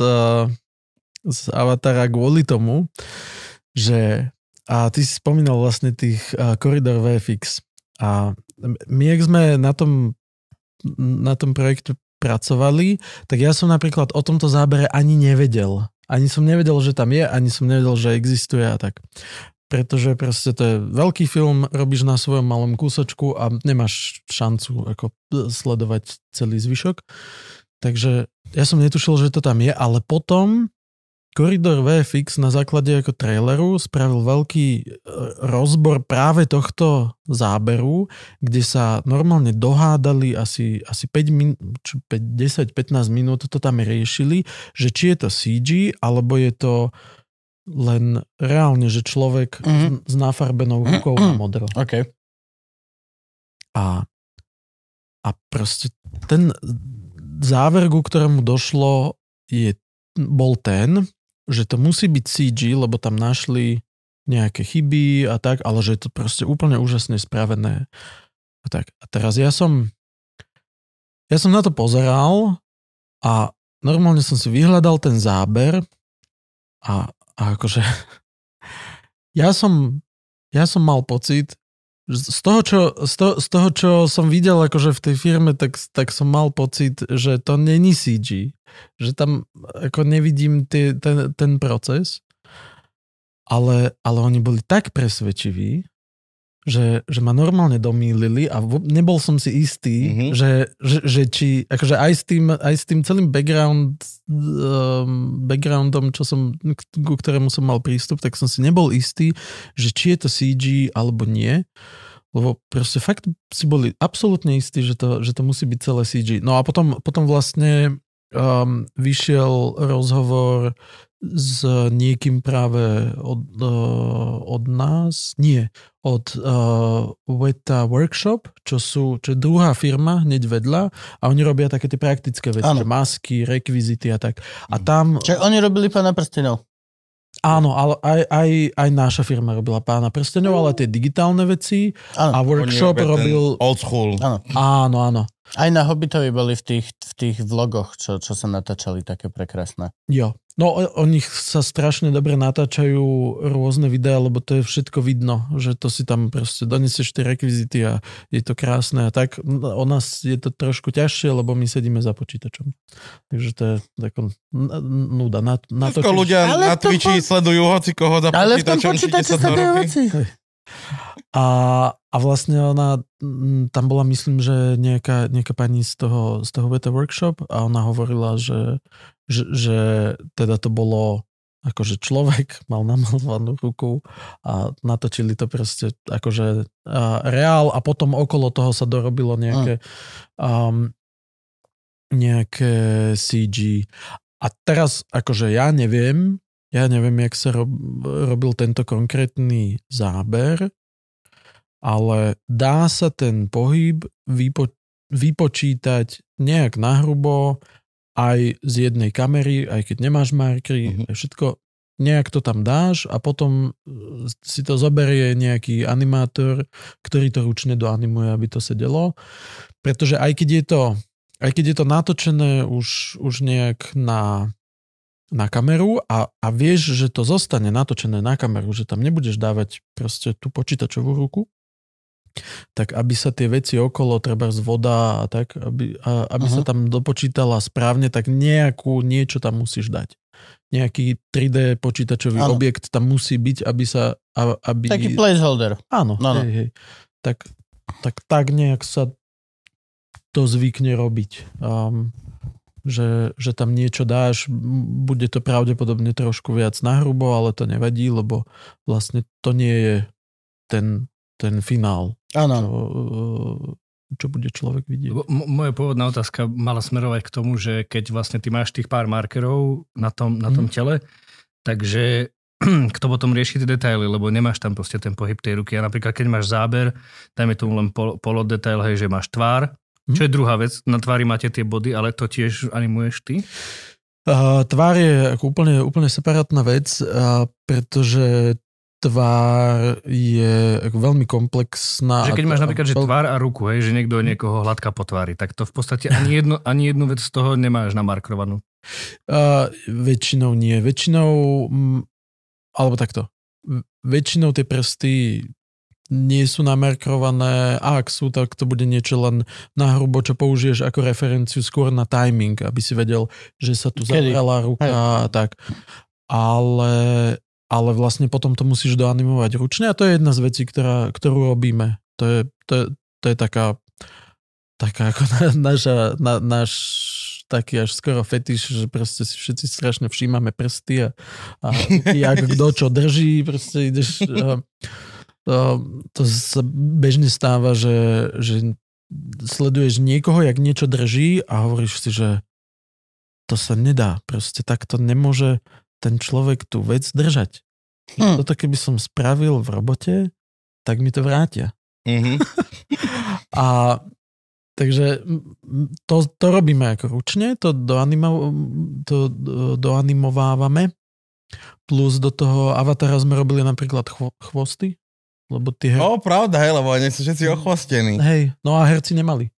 z Avatara kvôli tomu, že a ty si spomínal vlastne tých uh, koridor VFX a my, jak sme na tom, na tom projekte spracovali, tak ja som napríklad o tomto zábere ani nevedel. Ani som nevedel, že tam je, ani som nevedel, že existuje a tak. Pretože proste to je veľký film, robíš na svojom malom kúsočku a nemáš šancu ako sledovať celý zvyšok. Takže ja som netušil, že to tam je, ale potom Koridor VFX na základe ako traileru spravil veľký e, rozbor práve tohto záberu, kde sa normálne dohádali asi, asi 5 min, 10-15 minút to tam riešili, že či je to CG, alebo je to len reálne, že človek mm-hmm. s nafarbenou rukou mm-hmm. na modro. OK. A, a proste ten záver, ku ktorému došlo, je, bol ten, že to musí byť CG, lebo tam našli nejaké chyby a tak, ale že je to proste úplne úžasne spravené. A tak. A teraz ja som ja som na to pozeral a normálne som si vyhľadal ten záber a, a akože *laughs* ja som ja som mal pocit, z toho, čo, z, toho, z toho, čo som videl akože v tej firme, tak, tak som mal pocit, že to není CG. Že tam ako nevidím tie, ten, ten proces. Ale, ale oni boli tak presvedčiví, že, že ma normálne domýlili a nebol som si istý, mm-hmm. že, že, že či, akože aj s tým, aj s tým celým background, um, backgroundom, čo som, ku ktorému som mal prístup, tak som si nebol istý, že či je to CG alebo nie. Lebo proste fakt si boli absolútne istí, že to, že to musí byť celé CG. No a potom, potom vlastne um, vyšiel rozhovor s niekým práve od, uh, od nás, nie, od uh, Weta Workshop, čo sú, čo je druhá firma hneď vedľa a oni robia také tie praktické veci, ano. že masky, rekvizity a tak. A tam... Čiže oni robili pána prstenov. Áno, ale aj, aj, aj naša firma robila pána prstenov, ale tie digitálne veci ano. a workshop robil... Old school. Áno. Áno, áno. Aj na Hobbitovi boli v tých, v tých vlogoch, čo, čo sa natáčali také prekrásne. Jo. No o, o nich sa strašne dobre natáčajú rôzne videá, lebo to je všetko vidno, že to si tam proste donesieš tie rekvizity a je to krásne a tak. O nás je to trošku ťažšie, lebo my sedíme za počítačom. Takže to je tako nuda. Na, na to, ľudia Ale na Twitchi po... sledujú hoci koho za Ale počítačom. Ale v tom počítači sa dajú veci. A, a vlastne ona, tam bola myslím, že nejaká, nejaká pani z toho, z toho beta workshop a ona hovorila, že, že, že teda to bolo akože človek *laughs* mal namalovanú ruku a natočili to proste akože uh, reál a potom okolo toho sa dorobilo nejaké um, nejaké CG. A teraz akože ja neviem, ja neviem, jak sa rob, robil tento konkrétny záber, ale dá sa ten pohyb vypo, vypočítať nejak nahrubo aj z jednej kamery, aj keď nemáš markery, uh-huh. všetko nejak to tam dáš a potom e, si to zoberie nejaký animátor, ktorý to ručne doanimuje, aby to sedelo. Pretože aj keď je to, aj keď je to natočené už, už nejak na, na kameru a, a vieš, že to zostane natočené na kameru, že tam nebudeš dávať proste tú počítačovú ruku, tak aby sa tie veci okolo, treba z voda a tak, aby, a, aby uh-huh. sa tam dopočítala správne, tak nejakú niečo tam musíš dať. Nejaký 3D počítačový ano. objekt tam musí byť, aby sa... Aby... Taký placeholder. Áno, no, hej, hej. Tak, tak, tak nejak sa to zvykne robiť. Um, že, že tam niečo dáš, bude to pravdepodobne trošku viac nahrubo, ale to nevadí, lebo vlastne to nie je ten ten finál. Áno. Čo, čo bude človek vidieť. M- moja pôvodná otázka mala smerovať k tomu, že keď vlastne ty máš tých pár markerov na tom, na tom mm. tele, takže *clears throat* kto potom rieši tie detaily, lebo nemáš tam proste ten pohyb tej ruky. A napríklad, keď máš záber, dajme tomu len pol, polodetail, hej, že máš tvár, mm. čo je druhá vec, na tvári máte tie body, ale to tiež animuješ ty? Uh, tvár je ako úplne, úplne separátna vec, uh, pretože tvár je veľmi komplexná. Že keď máš napríklad, že tvár a ruku, hej, že niekto niekoho hladká po tvári, tak to v podstate ani jednu, ani jednu vec z toho nemáš namarkrovanú. Uh, väčšinou nie. Väčšinou, alebo takto, väčšinou tie prsty nie sú namerkrované, a ak sú, tak to bude niečo len na hrubo, čo použiješ ako referenciu skôr na timing, aby si vedel, že sa tu zavrela ruka a tak. Ale, ale vlastne potom to musíš doanimovať ručne a to je jedna z vecí, ktorá, ktorú robíme. To je, to je, to je taká, taká ako *laughs* na, naša, na, náš taký až skoro fetiš, že proste si všetci strašne všímame prsty a, a jak *laughs* kto čo drží, proste ideš... A, a, to sa bežne stáva, že, že sleduješ niekoho, jak niečo drží a hovoríš si, že to sa nedá. Proste takto nemôže ten človek tú vec držať. Hm. Toto keby som spravil v robote, tak mi to vrátia. Mhm. *laughs* A takže to, to robíme ako ručne, to, doanimo, to do- doanimovávame. Plus do toho avatara sme robili napríklad chvo, chvosty, lebo tie her... O, pravda, hej, lebo oni sú všetci ochvostení. Hej, no a herci nemali.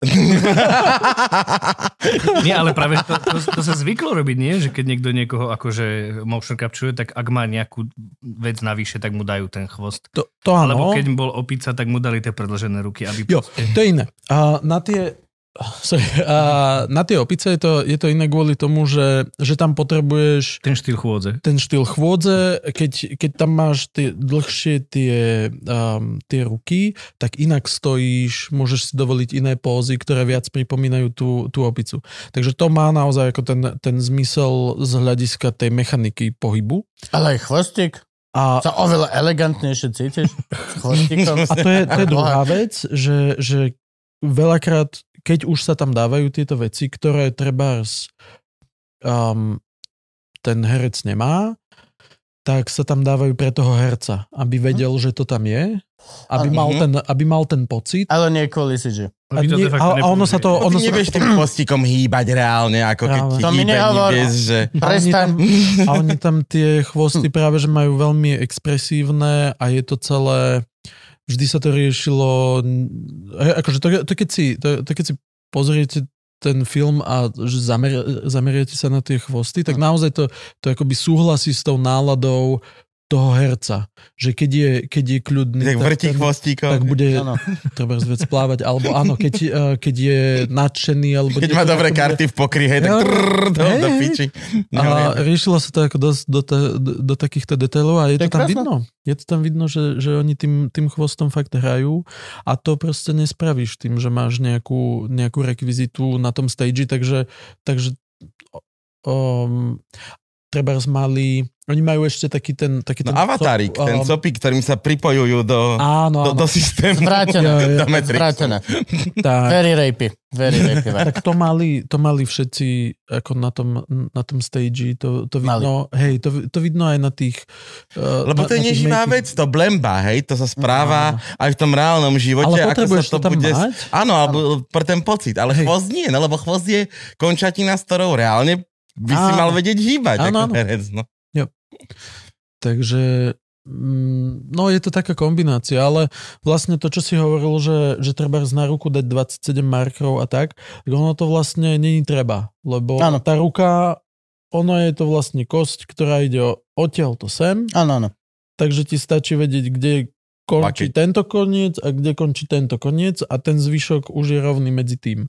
*laughs* Nie, ale práve to, to, to sa zvyklo robiť, nie? Že keď niekto niekoho akože motion capture, tak ak má nejakú vec navyše, tak mu dajú ten chvost. To, to áno. Alebo keď bol opica, tak mu dali tie predlžené ruky, aby... Jo, to je iné. A na tie, *sighs* sorry, a na tie opice je to, je to iné kvôli tomu, že, že tam potrebuješ Ten štýl chôdze. ten štýl chôdze, keď, keď tam máš tie dlhšie tie, um, tie ruky, tak inak stojíš, môžeš si dovoliť iné pózy, ktoré viac pripomínajú tú, tú opicu. Takže to má naozaj ako ten, ten zmysel z hľadiska tej mechaniky pohybu. Ale aj chvostík. A, Sa oveľa elegantnejšie cítiš s chvostíkom. *laughs* a to je, to je *laughs* druhá vec, že, že veľakrát, keď už sa tam dávajú tieto veci, ktoré treba um, ten herec nemá, tak sa tam dávajú pre toho herca, aby vedel, že to tam je, aby mal Mhm. ten, aby mal ten pocit. Ale nie kvôli CG. A, Aby to nie, a, a ono sa to... Ono Ono ty sa, nevieš tým chvostíkom hýbať reálne, ako keď ti To mi hýbe nehovor. bez, že... a, oni Prestaň. tam, a oni tam tie chvosty *laughs* práve, že majú veľmi expresívne a je to celé... Vždy sa to riešilo... hej, Akože to, to, keď, si, to, to keď si pozriete ten film a že zamer, zameriate sa na tie chvosty, tak naozaj to, to akoby súhlasí s tou náladou toho herca. Že keď je, keď je kľudný, Tak vrtí chvostíkom. tak bude Áno. treba vec plávať, alebo áno, keď, eh, keď je nadšený, alebo... Keď má dobré karty v pokry, hej, tak trrr, do, do piči. A riešilo sa to ako dosť do, do, do takýchto detailov a je To tam vidno. Je to tam vidno, že, že oni tým, tým chvostom fakt hrajú a to proste nespravíš tým, že máš nejakú, nejakú rekvizitu na tom stage, takže, takže um, treba mali, oni majú ešte taký ten... Taký No ten avatárik, um, ten copík, ktorým sa pripojujú do, Áno, do, áno. do systému. Zvrátené. *laughs* Do Matrixu. Zvrátené. tak. Very rapey. Very rapey. Tak to mali, to mali všetci ako na tom, na tom stage, to, to vidno, hej, to, to vidno aj na tých... Uh, Lebo to je na, na tých neživá vec, to blemba, hej, to sa správa aj v tom reálnom živote. Ale ako sa to tam bude... mať? Áno, alebo pre ten pocit, ale Hej. chvost nie, no lebo chvost je končatina, s ktorou reálne by si mal vedieť hýbať Áno, ako áno. herec, no. Takže mm, no je to taká kombinácia, ale vlastne to, čo si hovoril, že, že treba na ruku dať 27 markerov a tak, tak ono to vlastne není treba, lebo Áno. tá ruka, ono je to vlastne kosť, ktorá ide o- odtiaľ to sem, Áno, áno. takže ti stačí vedieť, kde končí Pakeť. tento koniec a kde končí tento koniec a ten zvyšok už je rovný medzi tým.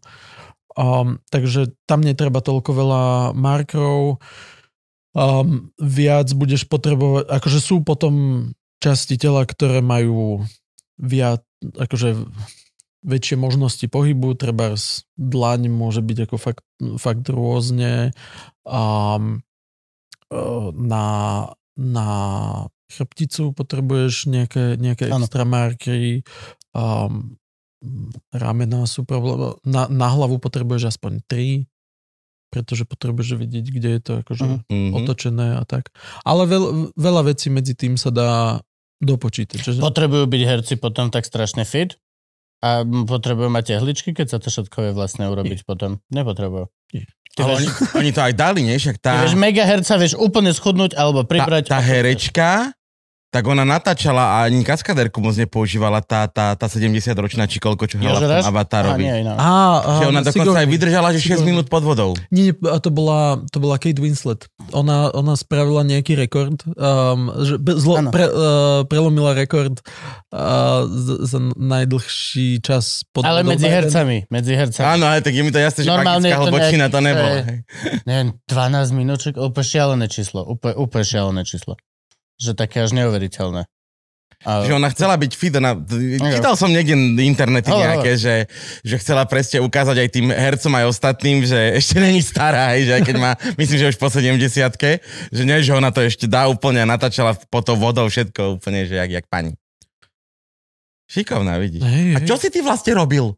Um, takže tam netreba toľko veľa markerov. Um, viac budeš potrebovať, akože sú potom časti tela, ktoré majú viac, akože väčšie možnosti pohybu, treba dlaň môže byť ako fakt, fakt rôzne. Um, na, na chrbticu potrebuješ nejaké, nejaké extra markery, um, ramena sú problém, na, na hlavu potrebuješ aspoň 3, pretože potrebuješ vidieť, kde je to akože Mhm. Mhm. otočené a tak. Ale veľ, veľa vecí medzi tým sa dá dopočítať. Čiže, Potrebujú byť herci potom tak strašne fit a potrebujú mať tehličky, keď sa to všetko vie vlastne urobiť potom. Nepotrebujú. Nie. Ty Ale vieš, oni, oni to aj dali, nie? Však ty tá, vieš mega herca, vieš úplne schudnúť alebo tá, pribrať. tá herečka tak ona natáčala a ani kaskaderku moc nepoužívala tá, tá, tá 70-ročná či koľko, čo hrala v Jožo tom Avatarovi. nie, no. Á, Že ona dokonca aj vydržala, že 6 Sigourney. minút pod vodou. Nie, a to bola, to bola Kate Winslet. Ona, ona spravila nejaký rekord, um, že be- zlo, Áno. pre, uh, prelomila rekord uh, z- za najdlhší čas pod Ale vodou medzi na jeden- hercami, medzi hercami. Áno, ale tak je mi to jasné, že Normálne magická je to hlbočina nejak- to nebolo. to hej. Neviem, 12 minúček, úplne šialené číslo. Úplne, úplne šialené číslo. Že také až neuveriteľné. A, Že ona chcela byť fit. Ona, čítal som niekde internety Hovor, nejaké, že, že chcela presne ukázať aj tým hercom aj ostatným, že *laughs* ešte není stará, hej, že aj keď má, *laughs* myslím, že už po 70 že nie, že ona to ešte dá úplne a natáčala pod tou vodou všetko úplne, že jak, jak pani. Šikovná, vidíš. Hej, A hej. čo si ty vlastne robil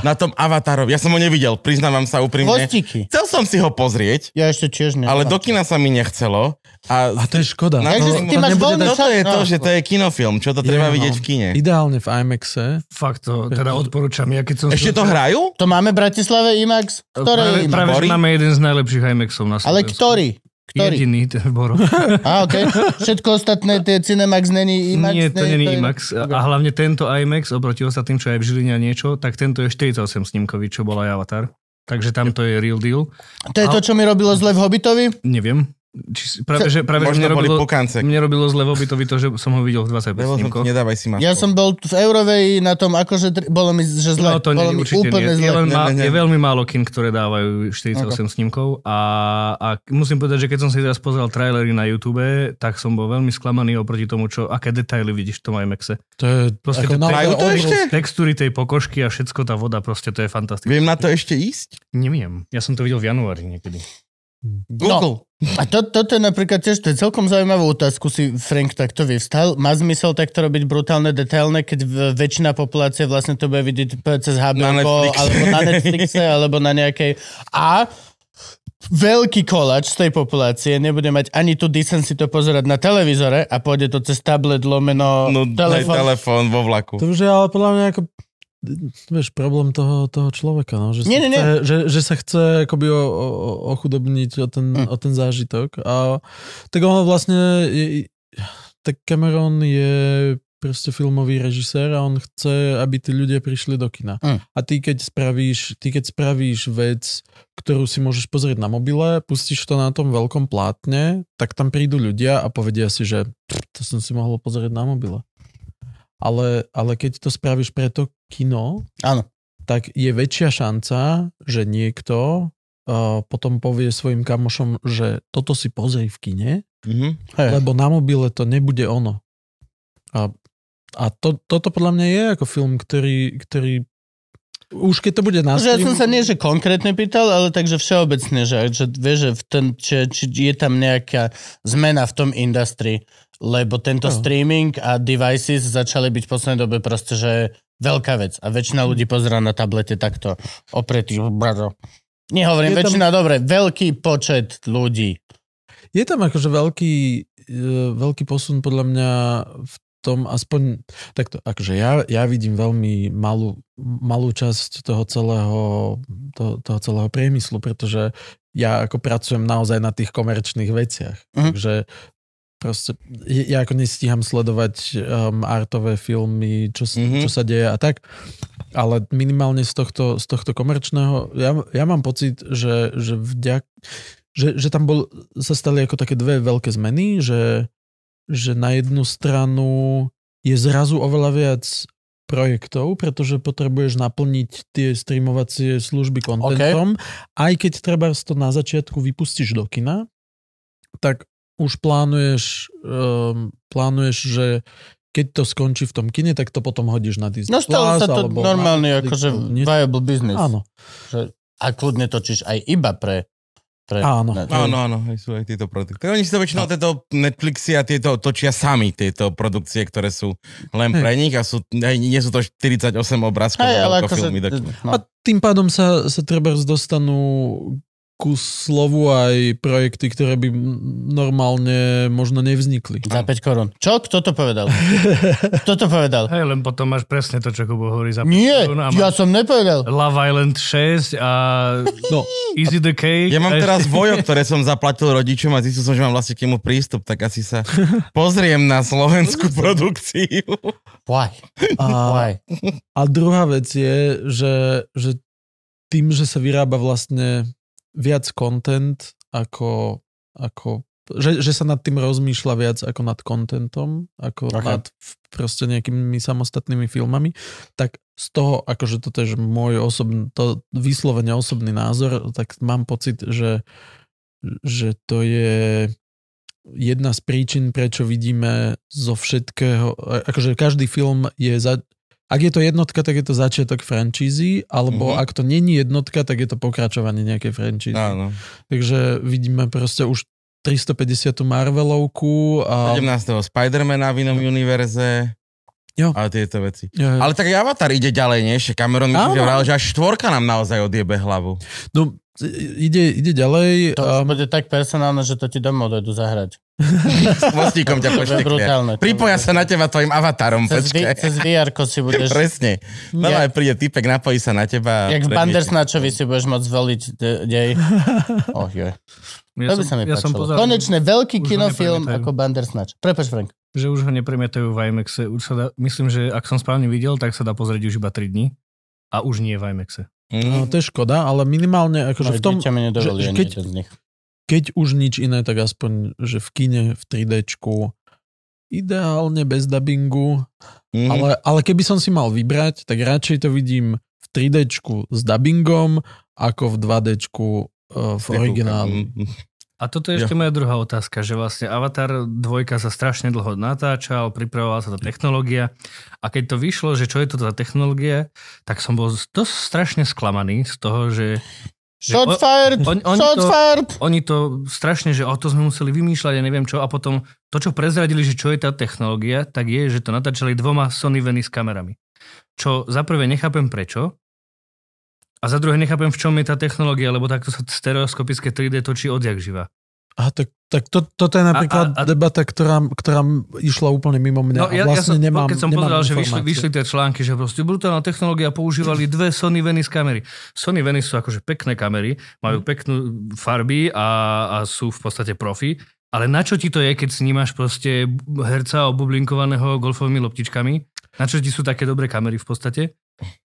na tom Avatarovi? Ja som ho nevidel, priznávam sa úprimne. Chvostiky. Chcel som si ho pozrieť, Ja ešte tiež ne. ale do kina sa mi nechcelo. A, A to je škoda. Na to- ty máš voľný dať- toto je to, No. že to je kinofilm, čo to Je, treba no. vidieť v kine. Ideálne v IMAXe. Fakt to, teda odporúčam. Ja keď som Ešte to hrajú? To máme v Bratislave IMAX? Ktoré práve, IMAX? práve, že máme jeden z najlepších IMAXov na Ale Slovensku. ktorý? Ktorý? Jediný, ten Boro. *laughs* A, okay. Všetko ostatné, tie Cinemax není IMAX? Nie, to není je- IMAX. A hlavne tento IMAX, oproti ostatným, čo aj v Žiline a niečo, tak tento je 48 snímkový, čo bol aj Avatar. Takže tam to je real deal. To je to, čo mi robilo zle v Hobbitovi? Neviem. Či, práve, že, práve, že Možno mne boli robilo, pukance. mne robilo zle v Hobbitovi to, že som ho videl v 25 Bolo som ti, snímkoch. nedávaj si masku. Ja som bol v Eurovej na tom, akože dr- bolo mi, že zle. No to bolo nie, mi určite úplne nie. Je, zle. len Ne, má, ne, ne. je veľmi málo kin, ktoré dávajú 48 snímkov a, a musím povedať, že keď som si teraz pozrel trailery na YouTube, tak som bol veľmi sklamaný oproti tomu, čo, aké detaily vidíš v tom IMAXe. To je Proste ako Hrajú to ešte? Textúry tej pokožky a všetko, tá voda, proste to je fantastické. Viem na to ešte ísť? Neviem, ja som to videl v januári niekedy. Google. A to, toto je napríklad tiež, to je celkom zaujímavú otázku si Frank takto vyvstal. Má zmysel takto robiť brutálne, detailné, keď väčšina populácie vlastne to bude vidieť cez HBO, Na Netflixe. alebo na Netflixe, *laughs* alebo na nejakej... A veľký koláč z tej populácie nebude mať ani tu decency to pozerať na televízore a pôjde to cez tablet, lomeno, No, telefón. telefón vo vlaku. To už je ale podľa mňa ako vieš, problém toho, toho človeka, no, že, Nie, nie, nie. chce, Že, že sa chce akoby o, o, ochudobniť o ten, Hm. o ten zážitok. A tak on vlastne, je, tak Cameron je proste filmový režisér a on chce, aby tí ľudia prišli do kina. Hm. A ty keď spravíš, ty keď spravíš vec, ktorú si môžeš pozrieť na mobile, pustíš to na tom veľkom plátne, tak tam prídu ľudia a povedia si, že "Pff, to som si mohol pozrieť na mobile. Ale, ale keď to spravíš pre to kino, Áno. tak je väčšia šanca, že niekto uh, potom povie svojim kamošom, že toto si pozri v kine, Mhm. Hej. lebo na mobile to nebude ono. A, a to, toto podľa mňa je ako film, ktorý, ktorý už keď to bude na Že ja stream- som sa nie, že konkrétne pýtal, ale takže všeobecne, že, že vieš, že v ten, či, či je tam nejaká zmena v tom industrii, lebo tento Jo. streaming a devices začali byť v poslednej dobe proste, že veľká vec a väčšina ľudí pozerá na tablete takto opretý. brado. Nehovorím, Je tam- väčšina, dobre, veľký počet ľudí. Je tam akože veľký, e, veľký posun podľa mňa v tom aspoň, takto, akože ja, ja vidím veľmi malú, malú časť toho celého, toho, toho celého priemyslu, pretože ja ako pracujem naozaj na tých komerčných veciach. Mhm. Takže proste, ja ako nestíham sledovať um, artové filmy, čo, Mhm. mm-hmm. čo sa deje a tak, ale minimálne z tohto, z tohto komerčného, ja, ja mám pocit, že, že vďak, že, že tam bol, sa stali ako také dve veľké zmeny, že, že na jednu stranu je zrazu oveľa viac projektov, pretože potrebuješ naplniť tie streamovacie služby kontentom, aj keď treba to na začiatku vypustíš do kina, tak už plánuješ, um, plánuješ, že keď to skončí v tom kine, tak to potom hodíš na Disney No stalo sa to normálny na akože viable business. Áno. Že, a kľudne točíš aj iba pre... pre Áno. na- Áno, áno, aj sú aj tieto produkty. Oni si to väčšinou tieto Netflixy a tieto točia sami, tieto produkcie, ktoré sú len pre nich a sú, aj, nie sú to 48 obrázkové Hej, ale akože... filmy. Tak... No. A tým pádom sa, sa treba dostanú ku slovu aj projekty, ktoré by normálne možno nevznikli. Za 5 korún. Čo? Kto to povedal? *laughs* Kto to povedal? Hej, len potom máš presne to, čo Kubo hovorí za Nie, korún a ja som nepovedal. Love Island 6 a No, Easy the Cake. Ja mám teraz *laughs* vojo, ktoré som zaplatil rodičom a zistil som, že mám vlastne k nemu prístup, tak asi sa pozriem na slovenskú *laughs* produkciu. Why? a, Why? a druhá vec je, že, že tým, že sa vyrába vlastne viac content ako, ako že, že sa nad tým rozmýšľa viac ako nad contentom, ako Ok. okay. nad proste nejakými samostatnými filmami, tak z toho, akože toto je že môj osobný, to vyslovene osobný názor, tak mám pocit, že, že to je jedna z príčin, prečo vidíme zo všetkého, akože každý film je za, ak je to jednotka, tak je to začiatok francízy, alebo Mhm. mm-hmm. ak to není jednotka, tak je to pokračovanie nejakej francízy. Áno. Takže vidíme proste už 350 Marvelovku a... 17. Spidermana v inom univerze. Jo. A tieto veci. Ja, Ale tak Avatar ide ďalej, nie? Ešte Cameron Áno. že vral, že až štvorka nám naozaj odjebe hlavu. No, ide, ide ďalej. To a- bude tak personálne, že to ti domov dojdu zahrať. *laughs* S chvostíkom ťa je poštekne. brutálne. Pripoja sa na teba tvojim avatarom, Cez, vi, počkaj. cez VR si budeš... Presne. No Ja- aj príde typek, napojí sa na teba. Jak v. Bandersnatchovi si budeš môcť zvoliť de- dej. *laughs* Oh, jo. Ja To by som, sa mi ja som pozeral, Konečne veľký kinofilm ako Bandersnatch. Prepač, Frank. že už ho nepremietajú v IMAXe. Už sa dá, myslím, že ak som správne videl, tak sa dá pozrieť už iba 3 dní. A už nie v IMAXe. No, to je škoda, ale minimálne akože v tom, že- ani keď- keď už nič iné, tak aspoň, že v kine, v 3Dčku, ideálne bez dubbingu, Mm. ale, ale keby som si mal vybrať, tak radšej to vidím v 3Dčku s dubbingom, ako v 2Dčku uh, v originálu. A toto je ešte moja druhá otázka, že vlastne Avatar 2 sa strašne dlho natáčal, pripravovala sa tá technológia a keď to vyšlo, že čo je to tá technológia, tak som bol dosť strašne sklamaný z toho, že... že Shot o- fired! oni- oni Shot to- fired! oni to strašne, že o to sme museli vymýšľať, ja neviem čo, a potom to, čo prezradili, že čo je tá technológia, tak je, že to natáčali dvoma Sony Venice kamerami. Čo za prvé nechápem prečo, a za druhé nechápem, v čom je tá technológia, lebo takto sa stereoskopické 3D točí odjak živa. A tak, tak to, toto je napríklad A- a- a- debata, ktorá, ktorá išla úplne mimo mňa. No, a ja, vlastne ja som, nemám, keď som nemám pozeral, že vyšli, vyšli tie články, že proste brutálna technológia, používali dve Sony Venice kamery. Sony Venice sú akože pekné kamery, majú Mhm. peknú farby a, a sú v podstate profi, ale na čo ti to je, keď snímaš proste herca obublinkovaného golfovými loptičkami? Na čo ti sú také dobré kamery v podstate?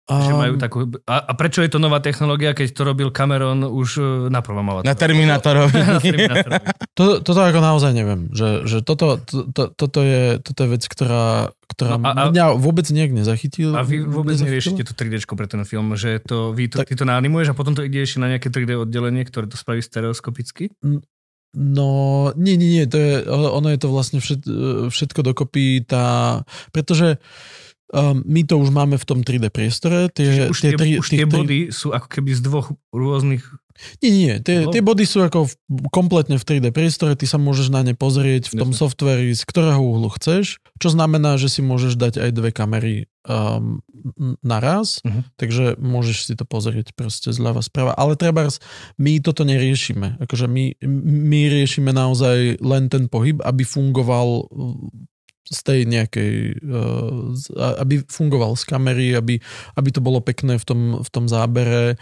Že Um, majú takú, a, a prečo je to nová technológia, keď to robil Cameron už e, na prvom Na? Terminátorovi. *laughs* Na Terminátorovi. To, toto ako naozaj neviem, že, že toto, to, to, toto, je, toto je vec, ktorá, ktorá No a- a- mňa vôbec nejak nezachytila. A vy vôbec nezachytila. neriešite to 3D pre ten film, že to, vy to, Tak- ty to naanimuješ a potom to ide ešte na nejaké 3D oddelenie, ktoré to spraví stereoskopicky? No, nie, nie, nie, to je, ono je to vlastne všet, všetko dokopy, tá, pretože um, my to už máme v tom 3D priestore. Tie, Už tie, tri- už tie tri- body sú ako keby z dvoch rôznych... Nie, nie, tie, No. tie body sú ako v, kompletne v 3D priestore, ty sa môžeš na ne pozrieť v tom Jasne. softveri, z ktorého uhlu chceš, čo znamená, že si môžeš dať aj dve kamery um, naraz, Mhm. takže môžeš si to pozrieť proste zľava sprava. Ale treba, my toto neriešime. Akože my, my riešime naozaj len ten pohyb, aby fungoval z tej nejakej, a- aby fungoval z kamery, aby, aby to bolo pekné v tom, v tom zábere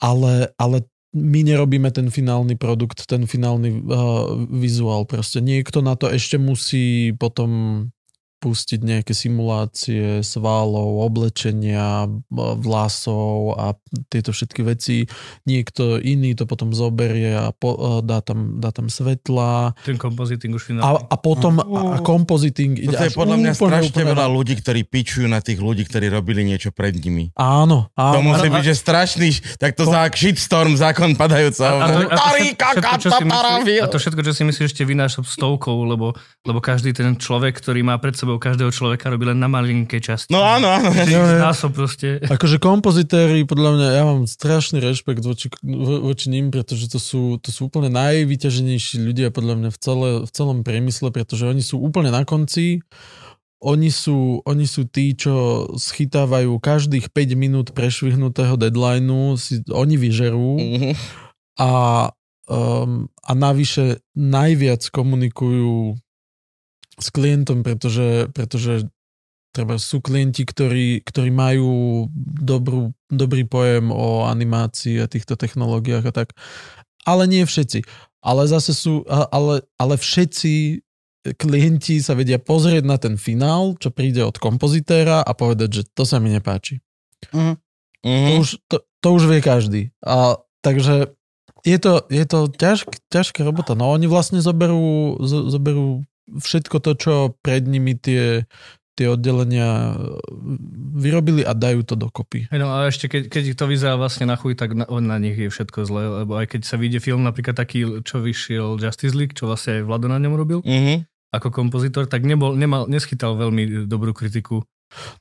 ale, ale my nerobíme ten finálny produkt, ten finálny uh, vizuál. Proste niekto na to ešte musí potom pustiť nejaké simulácie svalov, oblečenia, uh, vlasov a tieto všetky veci. Niekto iný to potom zoberie a po, uh, dá, tam, dá tam svetla Ten compositing už a, finálny. a potom a, a compositing ide Toto je podľa mňa úplne, strašne úplne veľa na- ľudí, ktorí pičujú na tých ľudí, ktorí robili niečo pred nimi. Áno, To áno. musí a- byť, že strašný, tak to za shitstorm, zákon padajúca. A to, a, to, všetko, čo si myslíš, kataravil. a to všetko, čo si myslíš, ešte vynáša stovkou, lebo, lebo každý ten človek, ktorý má pred sebou každého človeka, robí len na malinkej časti. No áno, áno. Jo, jo. Násob proste. *laughs* Akože kompozitéri, podľa mňa, ja mám strašný rešpekt voči, vo- voči ním, pretože to sú, to sú úplne najvyťaženejší ľudia podľa mňa v, celé, v celom priemysle, pretože oni sú úplne na konci. Oni sú, oni sú tí, čo schytávajú každých 5 minút prešvihnutého deadlineu, si, oni vyžerú Mhm. a, um, a navyše najviac komunikujú s klientom, pretože, pretože treba sú klienti, ktorí, ktorí majú dobrú, dobrý pojem o animácii a týchto technológiách a tak. Ale nie všetci. Ale zase sú, ale, ale všetci klienti sa vedia pozrieť na ten finál, čo príde od kompozitéra a povedať, že to sa mi nepáči. Mhm. To, Mhm. už, to, to už vie každý. A, takže je to, je to ťažk, ťažká robota. No oni vlastne zoberú, zo, zoberú všetko to, čo pred nimi tie, tie oddelenia vyrobili a dajú to dokopy. No a ešte keď, keď to vyzerá vlastne na chuj, tak na, na nich je všetko zlé, lebo aj keď sa vyjde film napríklad taký, čo vyšiel Justice League, čo vlastne aj Vlado na ňom robil, Mhm. ako kompozitor, tak nebol, nemal, neschytal veľmi dobrú kritiku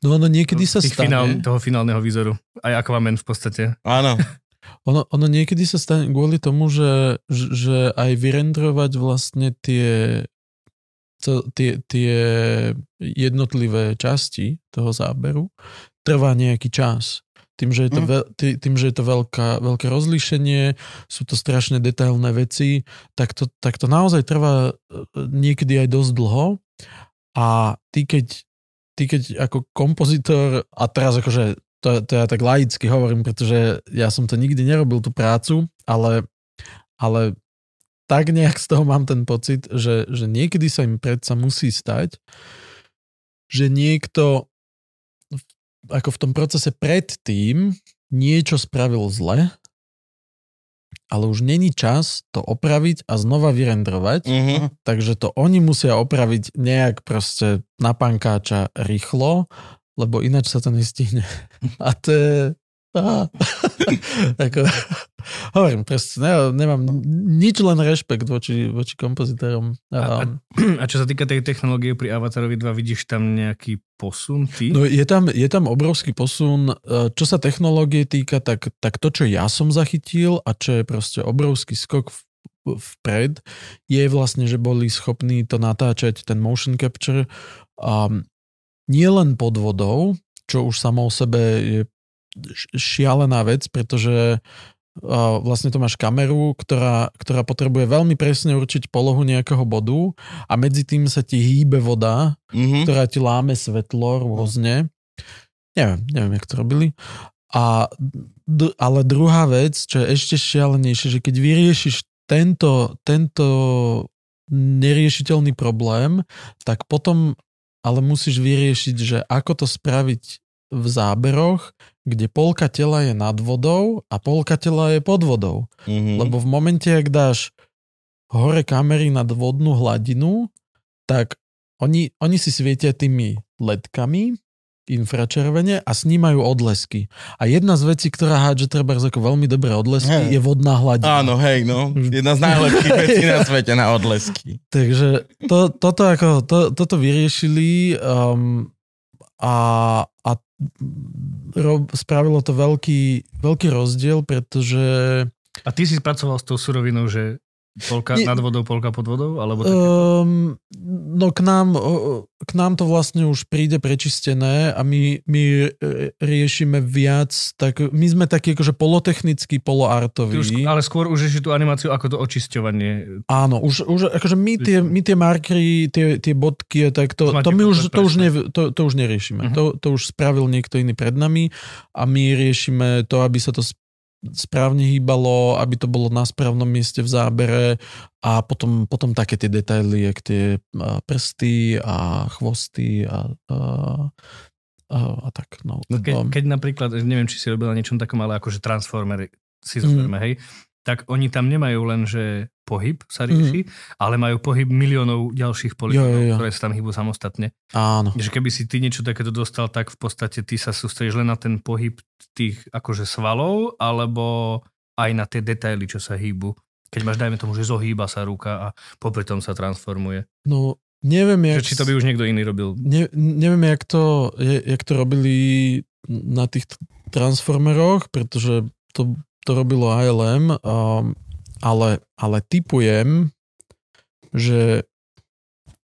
No ono niekedy sa stane, finál, toho finálneho výzoru. Aj Aquaman v podstate. Áno. *laughs* ono, ono niekedy sa stane kvôli tomu, že, že že aj vyrendrovať vlastne tie, to, tie, tie jednotlivé časti toho záberu trvá nejaký čas. Tým, že je to, Mm. veľ, tý- tým, že je to veľká, veľké rozlíšenie, sú to strašne detailné veci, tak to, tak to naozaj trvá e, niekedy aj dosť dlho. A ty keď, ty keď ako kompozitor, a teraz akože to, to ja tak laicky hovorím, pretože ja som to nikdy nerobil tú prácu, ale, ale tak nejak z toho mám ten pocit, že, že niekedy sa im predsa musí stať, že niekto ako v tom procese predtým niečo spravil zle, ale už není čas to opraviť a znova vyrendrovať. Mhm. Takže to oni musia opraviť nejak proste na pankáča rýchlo, lebo ináč sa to nestihne. *laughs* A to je... *laughs* Ako, hovorím, proste, ne, nemám nič len rešpekt voči, voči kompozitérom. A- Um, *clears throat* A čo sa týka tej technológie pri Avatarovi 2, vidíš tam nejaký posun ty? No je tam, je tam obrovský posun. E, Čo sa technológie týka, tak, tak to, čo ja som zachytil a čo je proste obrovský skok v, vpred, je vlastne, že boli schopní to natáčať, ten motion capture, um, nie len pod vodou, čo už samo o sebe je šialená vec, pretože vlastne to máš kameru, ktorá, ktorá potrebuje veľmi presne určiť polohu nejakého bodu a medzi tým sa ti hýbe voda Mhm. ktorá ti láme svetlo rôzne. Neviem, neviem, jak to robili. A, ale druhá vec, čo je ešte šialenejšie, že keď vyriešiš tento, tento neriešiteľný problém, tak potom ale musíš vyriešiť, že ako to spraviť v záberoch, kde polka tela je nad vodou a polka tela je pod vodou. Mhm. Lebo v momente, ak dáš hore kamery nad vodnú hladinu, tak oni, oni si svietia tými ledkami infračervene a snímajú odlesky. A jedna z vecí, ktorá hádže treba ako veľmi dobré odlesky, Hej. je vodná hladina. Áno, hej, no. Jedna z najlepších *laughs* vecí na svete na odlesky. Takže to, toto, ako, to, toto vyriešili um, a, a rob, spravilo to veľký, veľký rozdiel, pretože A ty si spracoval s tou surovinou, že polka nad vodou, polka pod vodou? Alebo také... Um, no k nám, k nám to vlastne už príde prečistené a my, my riešime viac, tak my sme takí akože polotechnickí, Ty už, ale skôr už rieši tú animáciu ako to očisťovanie. Áno, už, už akože my tie, my tie markery, tie, tie bodky tak to, To my už, to už, ne, to, to už neriešime. Mhm. To, to už spravil niekto iný pred nami a my riešime to, aby sa to správne hýbalo, aby to bolo na správnom mieste v zábere a potom, potom také tie detaily, jak tie prsty a chvosty a, a, a, a tak. No, No keď, keď napríklad, neviem, či si robil na niečom takom, ale akože Transformery si zoberme, hej, tak oni tam nemajú len, že pohyb sa rieši, ale majú pohyb miliónov ďalších jo. ktoré sa tam hýbu samostatne. áno. Že keby si ty niečo takéto dostal, tak v podstate ty sa sústredíš len na ten pohyb tých akože svalov, alebo aj na tie detaily, čo sa hýbu. Keď máš, dajme tomu, že zohýba sa ruka a popri tom sa transformuje. No, neviem, Že jak... či to by už niekto iný robil. Ne, neviem, jak to, jak to robili na tých transformeroch, pretože to, to robilo ALM, um, ale, ale typujem, že,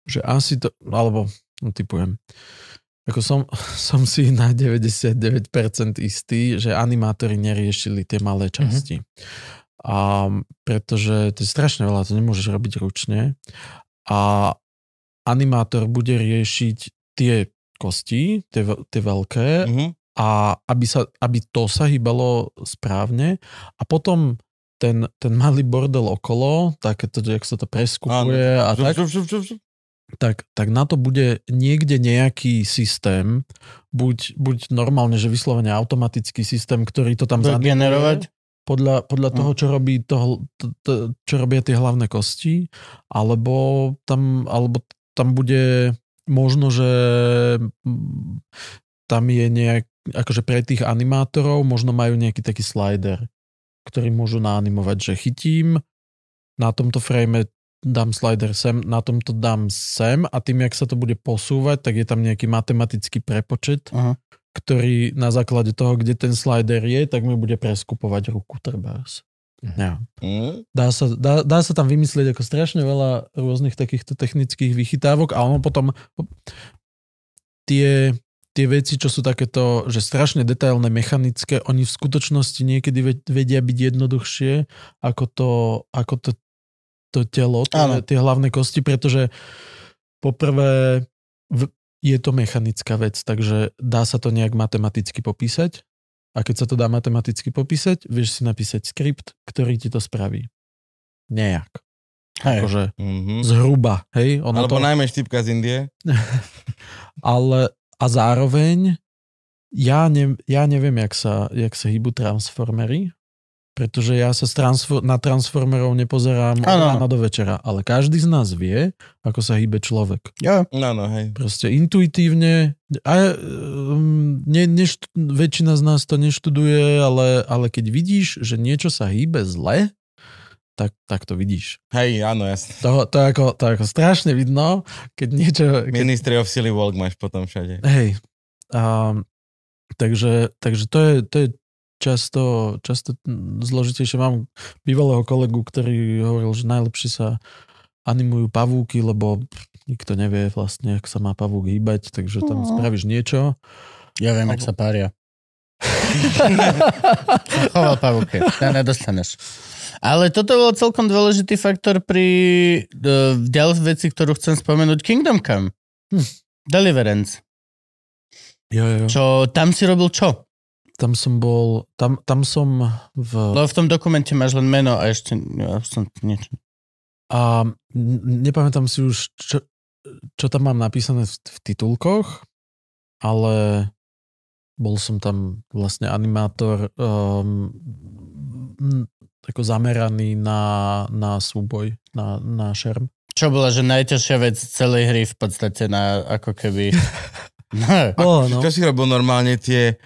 že asi to, alebo no, typujem, ako som, *laughs* som si na 99% istý, že animátori neriešili tie malé časti. A pretože to je strašne veľa, to nemôžeš robiť ručne. A animátor bude riešiť tie kosti, tie, tie veľké, Mhm. A aby, sa, aby to sa hýbalo správne. A potom ten, ten malý bordel okolo, takéto, jak sa to preskupuje a Žup, tak, tak, tak na to bude niekde nejaký systém, buď, buď normálne, že vyslovene automatický systém, ktorý to tam zanimuje, generovať? podľa, podľa Hm. toho, čo robí to, to, to, čo robia tie hlavné kosti, alebo tam, alebo tam bude možno, že mm, tam je nejak, akože pre tých animátorov možno majú nejaký taký slider, ktorý môžu naanimovať, že chytím, na tomto frame dám slider sem, na tomto dám sem a tým, jak sa to bude posúvať, tak je tam nejaký matematický prepočet, Aha. ktorý na základe toho, kde ten slider je, tak mi bude preskupovať ruku trebárs. Ja. Mhm. Dá, sa, dá, dá sa tam vymyslieť ako strašne veľa rôznych takýchto technických vychytávok a ono potom tie, tie veci, čo sú takéto, že strašne detailné, mechanické, oni v skutočnosti niekedy ve- vedia byť jednoduchšie ako to, ako to, to telo, tie, tie hlavné kosti, pretože poprvé v, je to mechanická vec, takže dá sa to nejak matematicky popísať a keď sa to dá matematicky popísať, vieš si napísať skript, ktorý ti to spraví. Nejak. Hej. Akože Mhm. zhruba, hej? Ono Alebo to, najmä štipka z Indie. *laughs* ale a zároveň ja, ne, ja neviem, jak sa, jak sa hýbu transformery, pretože ja sa z transfor, na transformerov nepozerám od rána do večera, ale každý z nás vie, ako sa hýbe človek. Jo. No, no, hej. Proste intuitívne, a um, ne, nešt, väčšina z nás to neštuduje, ale, ale keď vidíš, že niečo sa hýbe zle, tak, tak to vidíš. Hej, áno, jasne. To, to, je ako, to je ako strašne vidno, keď niečo... Keď, Ministry of Silly Walk máš potom všade. hej. Um, takže, takže to je, to je často, často zložitejšie. Mám bývalého kolegu, ktorý hovoril, že najlepšie sa animujú pavúky, lebo nikto nevie vlastne, ako sa má pavúk hýbať, takže tam No. spravíš niečo. Ja viem, jak sa pária. *laughs* Choval pavúke. To nedostaneš. Ale toto bol celkom dôležitý faktor pri uh, ďalšej veci, ktorú chcem spomenúť, Kingdom Come. Hm. Deliverance. Jo, jo. Čo, tam si robil čo? Tam som bol, tam, tam som v... Lebo v tom dokumente máš len meno a ešte ja som niečo. A nepamätám si už, čo, čo tam mám napísané v, v titulkoch, ale bol som tam vlastne animátor um, m, ako zameraný na, na súboj, na, na šerm. Čo bola, že najťažšia vec celej hry v podstate na ako keby... *laughs* No. Bolo, no. Čo si robil normálne tie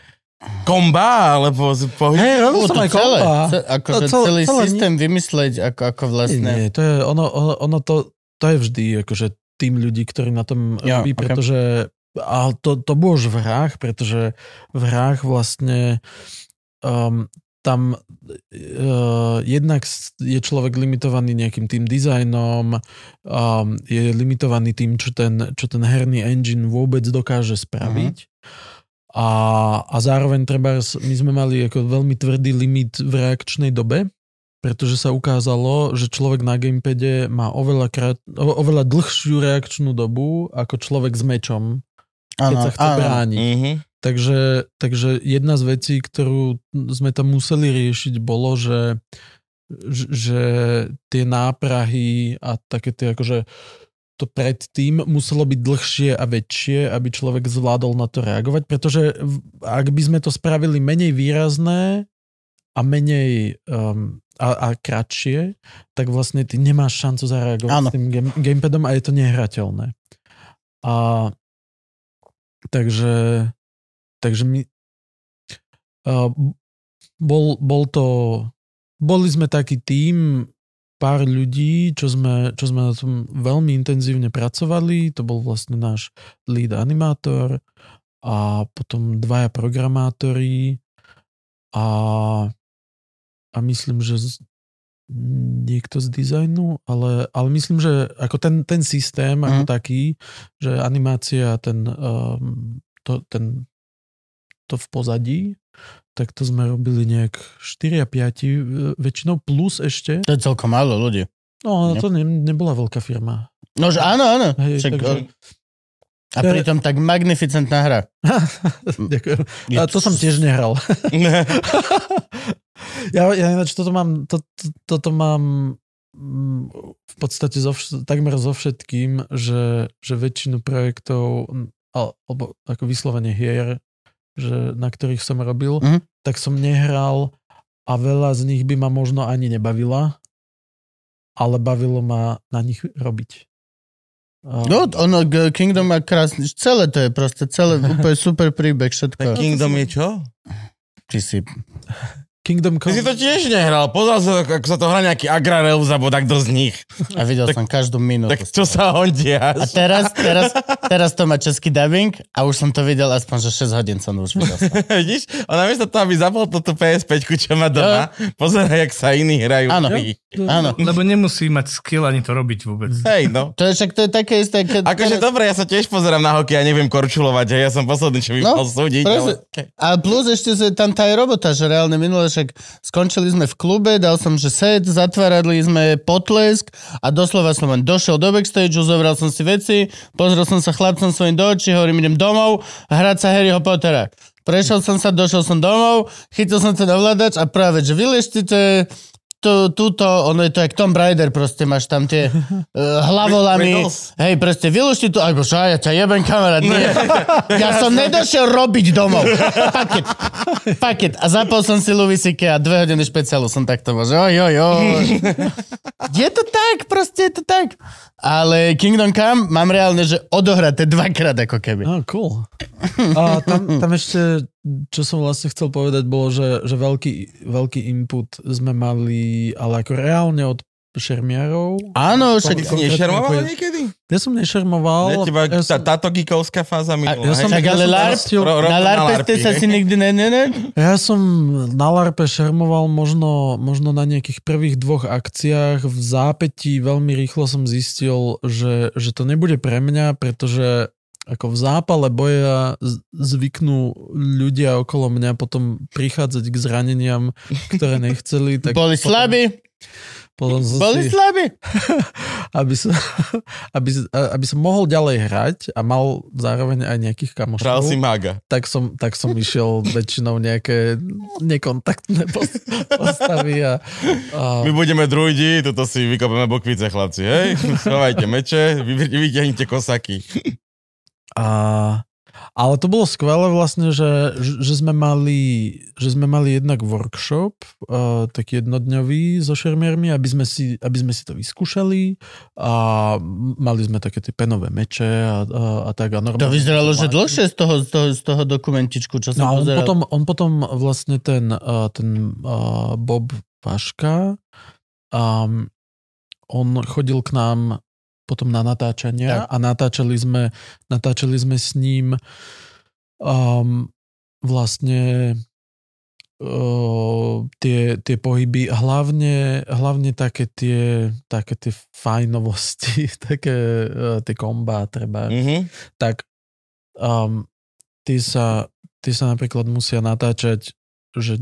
komba, alebo pohyb? Hej, robil som to aj celé, kompa. ce- akože To celé- celý celé systém vymysleť, ako, ako vlastne... Nie, to je, ono, ono, ono to, to je vždy akože tým ľudí, ktorí na tom Ja, robí, ok. pretože a to, to bolo už v hrách, pretože v hrách vlastne um, tam uh, jednak je človek limitovaný nejakým tým dizajnom, um, je limitovaný tým, čo ten, čo ten herný engine vôbec dokáže spraviť. A, a zároveň treba, my sme mali ako veľmi tvrdý limit v reakčnej dobe, pretože sa ukázalo, že človek na gamepade má oveľa, krát, oveľa dlhšiu reakčnú dobu ako človek s mečom, keď Áno, sa chce áno. brániť. Mhm. Takže, takže jedna z vecí, ktorú sme tam museli riešiť, bolo, že, že tie náprahy a také tie akože to predtým muselo byť dlhšie a väčšie, aby človek zvládol na to reagovať, pretože ak by sme to spravili menej výrazné a menej um, a, a kratšie, tak vlastne ty nemáš šancu zareagovať Áno. s tým game, gamepadom a je to nehrateľné. A takže takže my uh, bol, bol to boli sme taký tým pár ľudí, čo sme, čo sme na tom veľmi intenzívne pracovali. To bol vlastne náš lead animátor a potom dvaja programátori a, a myslím, že z, niekto z dizajnu, ale, ale myslím, že ako ten, ten systém ako Mhm. taký, že animácia, ten, um, to, ten to v pozadí, tak to sme robili nejak 4 a 5 e, väčšinou, plus ešte. To je celkom málo ľudí. No, Ne. to ne, nebola veľká firma. No, že áno, áno. Hej, Však, takže- a pritom tak magnificentná hra. *laughs* Ďakujem. Je A to som tiež nehral. *laughs* ja, ja ináč toto mám, to, to, toto mám mm, v podstate zo, takmer so všetkým, že, že väčšinu projektov, al- alebo ako vyslovene hier, že, na ktorých som robil, Mhm. tak som nehral a veľa z nich by ma možno ani nebavila, ale bavilo ma na nich robiť. A- No, ono, Kingdom má krásny, celé to je proste, celé *laughs* úplne super príbeh, všetko. Kingdom je čo? Ty si, Kingdom Ty Come. si to tiež nehral. Pozeral sa, ako sa to hrá nejaký Agrarelus, alebo takto z nich. a videl som každú minútu. Tak čo sa hondia? A teraz, teraz, teraz to má český dubbing a už som to videl aspoň, že 6 hodín som už videl. *laughs* Vidíš? A namiesto toho, aby zapol túto PS5, čo má doma, pozeraj, jak sa iní hrajú. Áno. Áno. Lebo nemusí mať skill ani to robiť vôbec. Hej, no. To je však to je také isté, keď... Akože dobre, ja sa tiež pozerám na hokej a neviem korčulovať, hej, ja som posledný, čo by No, mohol súdiť, ale... A plus ešte že tam tá je robota, že reálne minule však skončili sme v klube, dal som, že set, zatvárali sme potlesk a doslova som len došiel do backstage, zobral som si veci, pozrel som sa chlapcom svojim do očí, hovorím, idem domov, hrať sa Harryho Pottera. Prešiel som sa, došiel som domov, chytil som ten ovládač a práve, že vyleštite tu, túto, ono je to jak Tom Raider, proste máš tam tie *laughs* uh, hlavolami. Riddles. Hej, proste vylušti tu, alebo čo, ja ťa jebem kamarát. Nie. *laughs* Ja som nedošiel robiť domov. Fuck it. A zapol som si Louis a dve hodiny špeciálu som takto bol, že oj, oj, oj. Je to tak, proste je to tak. Ale Kingdom Come mám reálne, že odohraté dvakrát ako keby. Ah, cool. A tam, tam ešte, čo som vlastne chcel povedať, bolo, že, že veľký, veľký input sme mali, ale ako reálne od šermiarov. Áno, však... si nešermoval niekedy? Ja som nešermoval. Ja, teba, ja tá, som, táto geekovská fáza minula. ja som- Však ale som LARP, rastil- Ro- ro- na na LARPe ste sa si nikdy ne, ne, ne? ja som na LARPe šermoval možno, možno na nejakých prvých dvoch akciách. V zápätí veľmi rýchlo som zistil, že, že to nebude pre mňa, pretože ako v zápale boja zvyknú ľudia okolo mňa potom prichádzať k zraneniam, ktoré *laughs* nechceli. Tak Boli potom- slabí? Potom som Boli si, slabí? *laughs* aby, som, *laughs* aby, aby som mohol ďalej hrať a mal zároveň aj nejakých Hral kamošov, si maga. tak som, tak som išiel väčšinou nejaké nekontaktné pos- postavy a, a My budeme druidi, toto si vykopeme bokvice, chlapci, hej? Schovajte meče, vy, vyťahnite kosaky. A, ale to bolo skvelé vlastne, že, že, sme mali, že sme mali jednak workshop, uh, taký jednodňový so šermiermi, aby sme, si, aby sme si to vyskúšali a mali sme také tie penové meče a, a, a tak. A normálne To vyzeralo, že dlhšie z toho, z toho, z toho dokumentičku, čo No som on pozeral. potom, on potom vlastne ten, uh, ten uh, Bob Vaška, um, on chodil k nám potom na natáčania Tak. a natáčali sme, natáčali sme s ním um, vlastne uh, tie, tie pohyby, hlavne, hlavne také tie, také tie fajnovosti, *laughs* také uh, tie komba treba Mhm. tak um, ty, sa, ty sa napríklad musia natáčať, že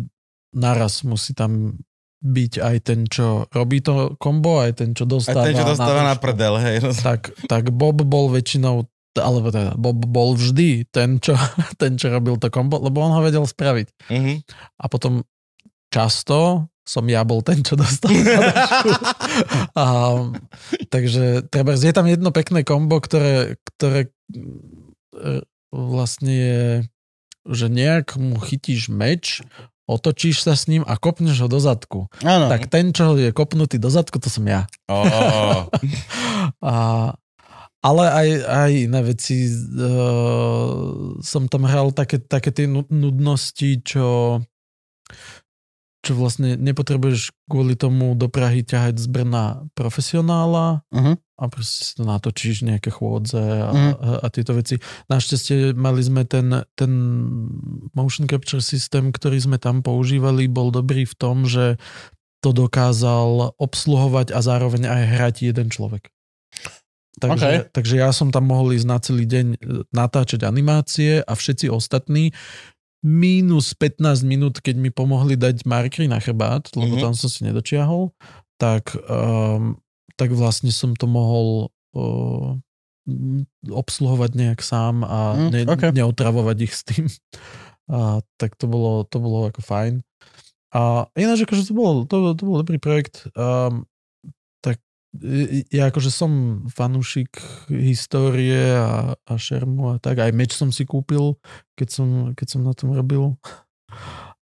naraz musí tam byť aj ten, čo robí to kombo, aj ten, čo dostáva. ten, čo dostáva na to. prdel, hej. *laughs* Tak, tak Bob bol väčšinou alebo teda Bob bol vždy ten čo, *laughs* ten, čo robil to kombo, lebo on ho vedel spraviť. Mhm. A potom často som ja bol ten, čo *laughs* dostal a, takže treba, je tam jedno pekné kombo, ktoré, ktoré e, vlastne je, že nejak mu chytíš meč, otočíš sa s ním a kopneš ho do zadku. Áno. Tak ten, čo je kopnutý do zadku, to som ja. Oh. *laughs* A, ale aj, aj iné veci. Uh, som tam hral také, také tie nu- nudnosti, čo, čo vlastne nepotrebuješ kvôli tomu do Prahy ťahať z Brna profesionála Uh-huh. a proste si to natočíš nejaké chôdze a, a, a tieto veci. Našťastie mali sme ten, ten motion capture systém, ktorý sme tam používali, bol dobrý v tom, že to dokázal obsluhovať a zároveň aj hrať jeden človek. Takže, Okay. takže ja som tam mohol ísť na celý deň e, natáčať animácie a všetci ostatní minus 15 minút, keď mi pomohli dať markery na chrbát, lebo Mhm. tam som si nedočiahol, tak, um, tak vlastne som to mohol uh, obsluhovať nejak sám a Mm, ne, ok. neotravovať ich s tým. *laughs* A, tak to bolo, to bolo ako fajn. A ináč akože to bol, to, to bol dobrý projekt. Um, ja akože som fanúšik histórie a, a šermu a tak. Aj meč som si kúpil, keď som, keď som na tom robil.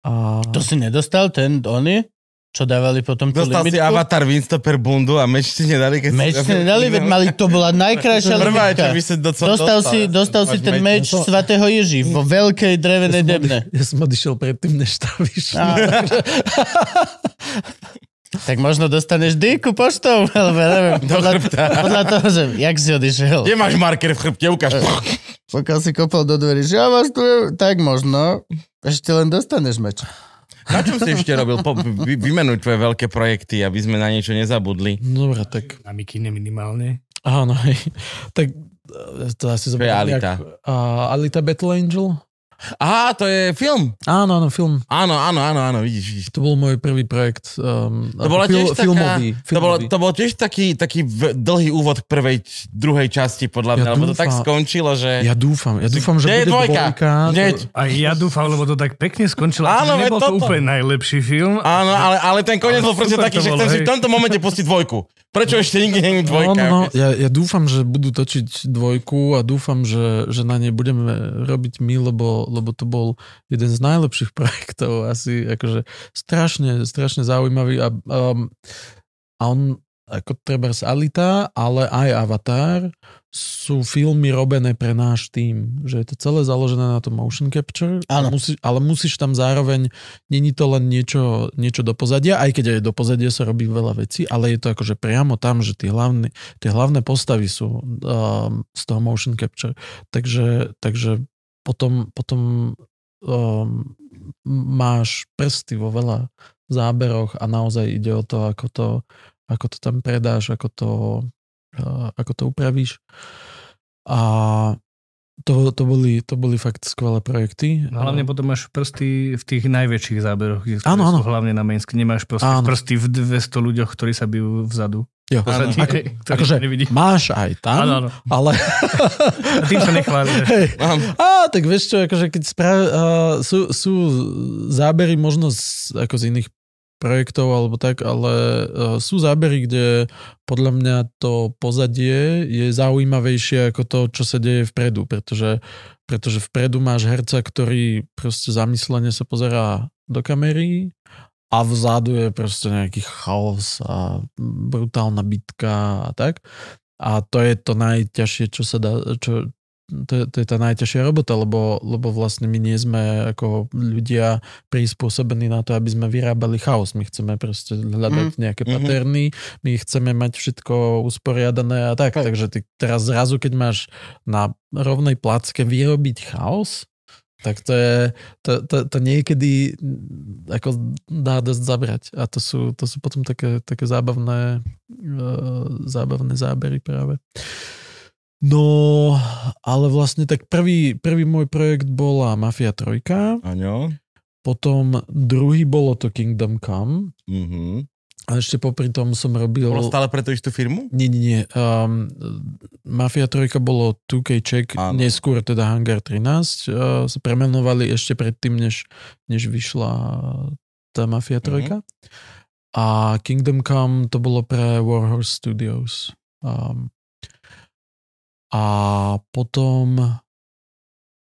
A... To si nedostal, ten, oni? Čo dávali potom tú Dostal si limitku? avatar Winstopper bundu a meč ti nedali, keď Meč si... si nedali, veď mali, to bola *laughs* najkrajšia Prvá, čo limitka. by si docela Dostal si, dostal si ten meč No to- svatého Ježi vo veľkej drevenej ja odi- ja som odišiel predtým, než tá vyšla. *laughs* Tak možno dostaneš dýku poštou, *laughs* alebo neviem, Do podľa, chrbta. podľa toho, že jak si odišiel. Kde máš marker v chrbte? Ukáž. Pokiaľ si kopol do dverí, že ja vás tu, tak možno ešte len dostaneš meč. Na čom si ešte robil? Po, vy, vymenuj tvoje veľké projekty, aby sme na niečo nezabudli. Dobre, tak Na mikine minimálne. áno, hej. Tak eh, to asi zoberiem Alita? nejak- a Alita Battle Angel? Á, to je film. Áno, áno, film. Áno, áno, áno, áno, vidíš, vidíš. To bol môj prvý projekt. Um, To bola tiež taká, filmový. to, bolo, filmový. to bol tiež taký, taký v, dlhý úvod k prvej, druhej časti, podľa mňa, Ja lebo to tak dúfam. skončilo, že... Ja dúfam, ja dúfam, že bude dvojka? dvojka. To- A ja dúfam, lebo to tak pekne skončilo. Áno, nebol to toto. úplne najlepší film. Áno, ale, ale ten koniec Ale bol proste taký, to že bolo, chcem si v tomto momente pustiť dvojku. Prečo ešte nikdy není No, dvojka? no, no, ja, ja dúfam, že budú točiť dvojku a dúfam, že, že na nej budeme robiť my, lebo, lebo to bol jeden z najlepších *laughs* projektov asi, akože strašne, strašne zaujímavý a, um, a on ako treba z Alita, ale aj Avatar sú filmy robené pre náš tým, že je to celé založené na tom motion capture, Áno. Musí, ale musíš tam zároveň, není to len niečo, niečo do pozadia, aj keď aj do pozadia sa robí veľa vecí, ale je to akože priamo tam, že tie hlavné, tie hlavné postavy sú um, z toho motion capture. Takže, takže potom, potom um, máš prsty vo veľa záberoch a naozaj ide o to, ako to, ako to tam predáš, ako to, uh, ako to upravíš. A to, to, boli, to boli fakt skvelé projekty. No, hlavne potom máš prsty v tých najväčších záberoch, kde Áno, áno. hlavne na mainsky. Nemáš proste Áno. prsty v 200 ľuďoch, ktorí sa bijú vzadu. Jo. Pozadí, Ako, *laughs* akože nevidí. máš aj tam, Áno, áno. ale... *laughs* Tým sa nechváli. Hej. Mám. Á, tak vieš čo, akože keď spra- uh, sú, sú zábery možno z, ako z iných projektov alebo tak, ale uh, sú zábery, kde podľa mňa to pozadie je zaujímavejšie ako to, čo sa deje vpredu, pretože, pretože vpredu máš herca, ktorý proste zamyslene sa pozerá do kamery a vzadu je proste nejaký chaos a brutálna bitka a tak. A to je to najťažšie, čo sa dá, čo, to, je- to je tá najťažšia robota, lebo, lebo vlastne my nie sme ako ľudia prispôsobení na to, aby sme vyrábali chaos. My chceme proste hľadať nejaké Mhm. paterny, my chceme mať všetko usporiadané a tak. Hej. Takže ty teraz zrazu, keď máš na rovnej placke vyrobiť chaos, tak to je, to, to, to niekedy mm, ako dá dosť zabrať. A to sú, to sú potom také, také zábavné, uh, zábavné zábery práve. No, ale vlastne tak prvý, prvý môj projekt bola Mafia 3, Áno. potom druhý bolo to Kingdom Come Mhm. A ešte popri tom som robil... Bolo stále pre tú istú firmu? Nie, nie, nie. Um, Mafia 3 bolo 2K Check, Áno. neskôr teda Hangar 13. Uh, sa premenovali ešte predtým, než, než vyšla tá Mafia 3. A Kingdom Come to bolo pre Warhorse Studios. Um, a potom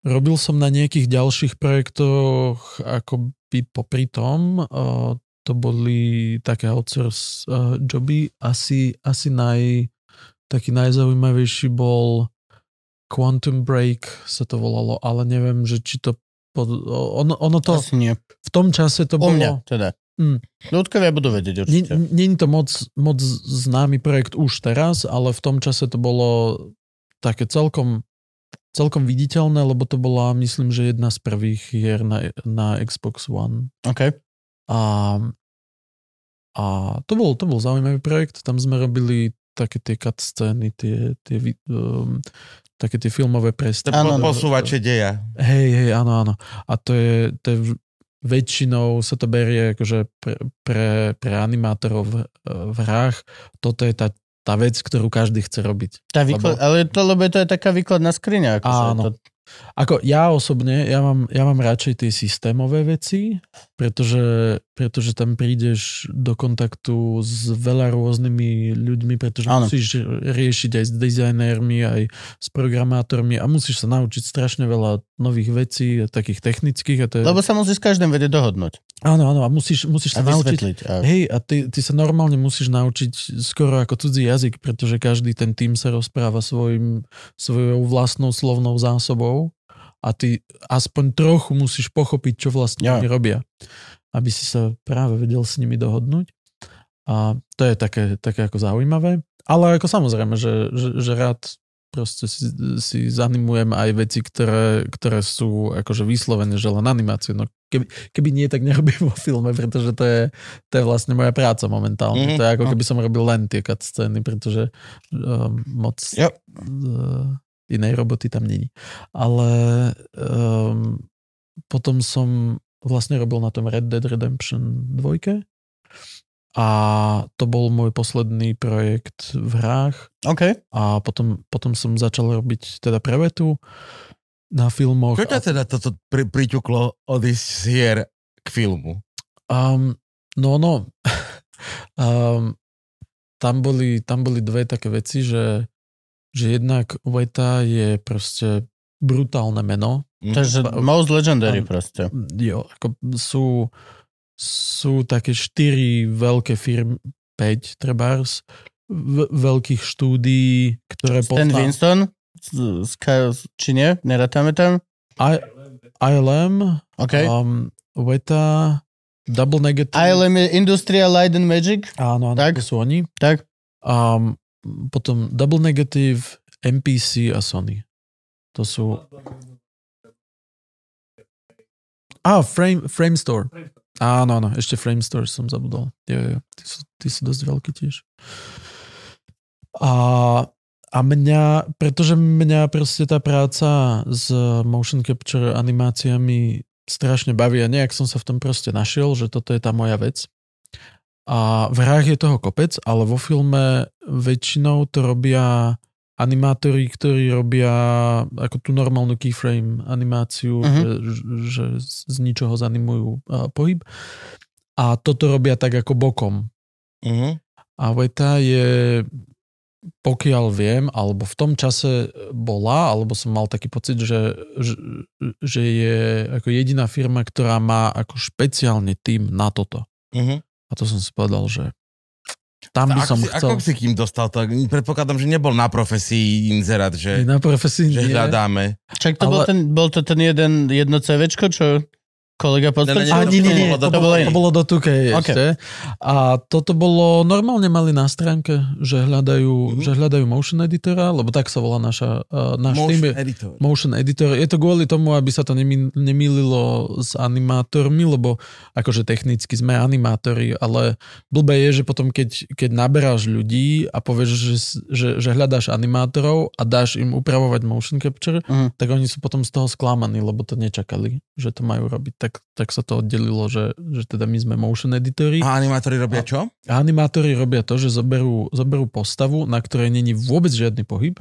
robil som na nejakých ďalších projektoch akoby popri tom. Uh, to boli také outsource uh, joby. Asi, asi naj, taký najzaujímavejší bol Quantum Break sa to volalo, ale neviem, že či to pod, ono, ono to Asi nie. v tom čase to U bolo... mňa teda. Mm. Ľudkovia budú vedieť určite. Není to moc, moc známy projekt už teraz, ale v tom čase to bolo také celkom, celkom viditeľné, lebo to bola, myslím, že jedna z prvých hier na, na Xbox One. OK. A, a to, bol, to bol zaujímavý projekt, tam sme robili také tie cutscény, tie, tie, vi- um, také tie filmové prestupy. Áno. Posúvače deja. Hej, hej, áno, áno. A to je, to je väčšinou sa to berie akože pre, pre, pre animátorov v, v hrách. Toto je tá, tá vec, ktorú každý chce robiť. Tá výklad, ale to, lebo to je taká výkladná skriňa. Akože Áno. To, Ako ja osobne, ja mám, ja mám radšej tie systémové veci, pretože, pretože tam prídeš do kontaktu s veľa rôznymi ľuďmi, pretože Áno. musíš riešiť aj s dizajnérmi, aj s programátormi a musíš sa naučiť strašne veľa nových vecí, takých technických. A to je, lebo sa musíš s každým vedieť dohodnúť áno, áno, a musíš, musíš a sa naučiť vysvetliť. A... Hej, a ty, ty sa normálne musíš naučiť skoro ako cudzí jazyk, pretože každý ten tým sa rozpráva svojim, svojou vlastnou slovnou zásobou a ty aspoň trochu musíš pochopiť, čo vlastne Ja. oni robia, aby si sa práve vedel s nimi dohodnúť. A to je také, také ako zaujímavé. Ale ako samozrejme, že, že, že rád proste si, si zanimujem aj veci, ktoré, ktoré sú akože vyslovene, že len animácie. No keby, keby nie, tak nerobím vo filme, pretože to je, to je vlastne moja práca momentálne. Mhm, Mm-hmm. To je ako no. keby som robil len tie scény, pretože um, moc Jo. uh, inej roboty tam není. Ale um, potom som vlastne robil na tom Red Dead Redemption 2 a to bol môj posledný projekt v hrách OK. a potom, potom som začal robiť teda prevetu na filmoch. Čo ťa teda toto pri, priťuklo odísť z hier k filmu? Um, no, no. *laughs* um, tam, boli, tam boli dve také veci, že, že jednak Veta je proste brutálne meno. Hm? To je že most legendary Áno. proste. Jo, ako sú, sú také štyri veľké firmy, 5 trebárs, v, veľkých štúdií, ktoré Stan pozná- Winston, či nie? Nerátame tam? I, ILM, OK. um, Veta, Double Negative. ILM je Industrial Light and Magic? Áno, áno, Tak. to sú oni. Tak. Um, potom Double Negative, MPC a Sony. To sú... Á, Frame, Frame Store. Áno, áno, ešte Frame Store som zabudol. Jo, jo, tí sú, tí sú dosť veľkí tiež. A, a mňa, pretože mňa proste tá práca s motion capture animáciami strašne baví a nejak som sa v tom proste našiel, že toto je tá moja vec. A v hrách je toho kopec, ale vo filme väčšinou to robia animátori, ktorí robia ako tú normálnu keyframe animáciu, Mhm. uh-huh. že, že z ničoho zanimujú pohyb. A toto robia tak ako bokom. Uh-huh. A Veta je, pokiaľ viem, alebo v tom čase bola, alebo som mal taký pocit, že, že, že je ako jediná firma, ktorá má ako špeciálne tým na toto. Uh-huh. A to som si povedal, že tam by som si, chcel... ako si kým dostal to? Predpokladám, že nebol na profesii inzerát, že, na profesii že nie. hľadáme. Čak to bol, Ale- ten, bol to ten jeden, jedno CVčko, čo kolega podstrčil? Ne, ne, A nie, nie, nie, To to, bolo to bolo do 2K Ok. ešte. A toto bolo, normálne mali na stránke, že hľadajú, Mhm. že hľadajú motion editora, lebo tak sa volá naša, uh, náš Motion tým. editor. Motion editor. Je to kvôli tomu, aby sa to nemi- nemýlilo s animátormi, lebo akože technicky sme animátori, ale blbé je, že potom keď, keď naberáš ľudí a povieš, že, že, že hľadáš animátorov a dáš im upravovať motion capture, Mhm. tak oni sú potom z toho sklamaní, lebo to nečakali, že to majú robiť. Tak, tak sa to oddelilo, že, že teda my sme motion editori. A animátori robia čo? A animátori robia to, že zoberú, zoberú postavu, na ktorej není vôbec žiadny pohyb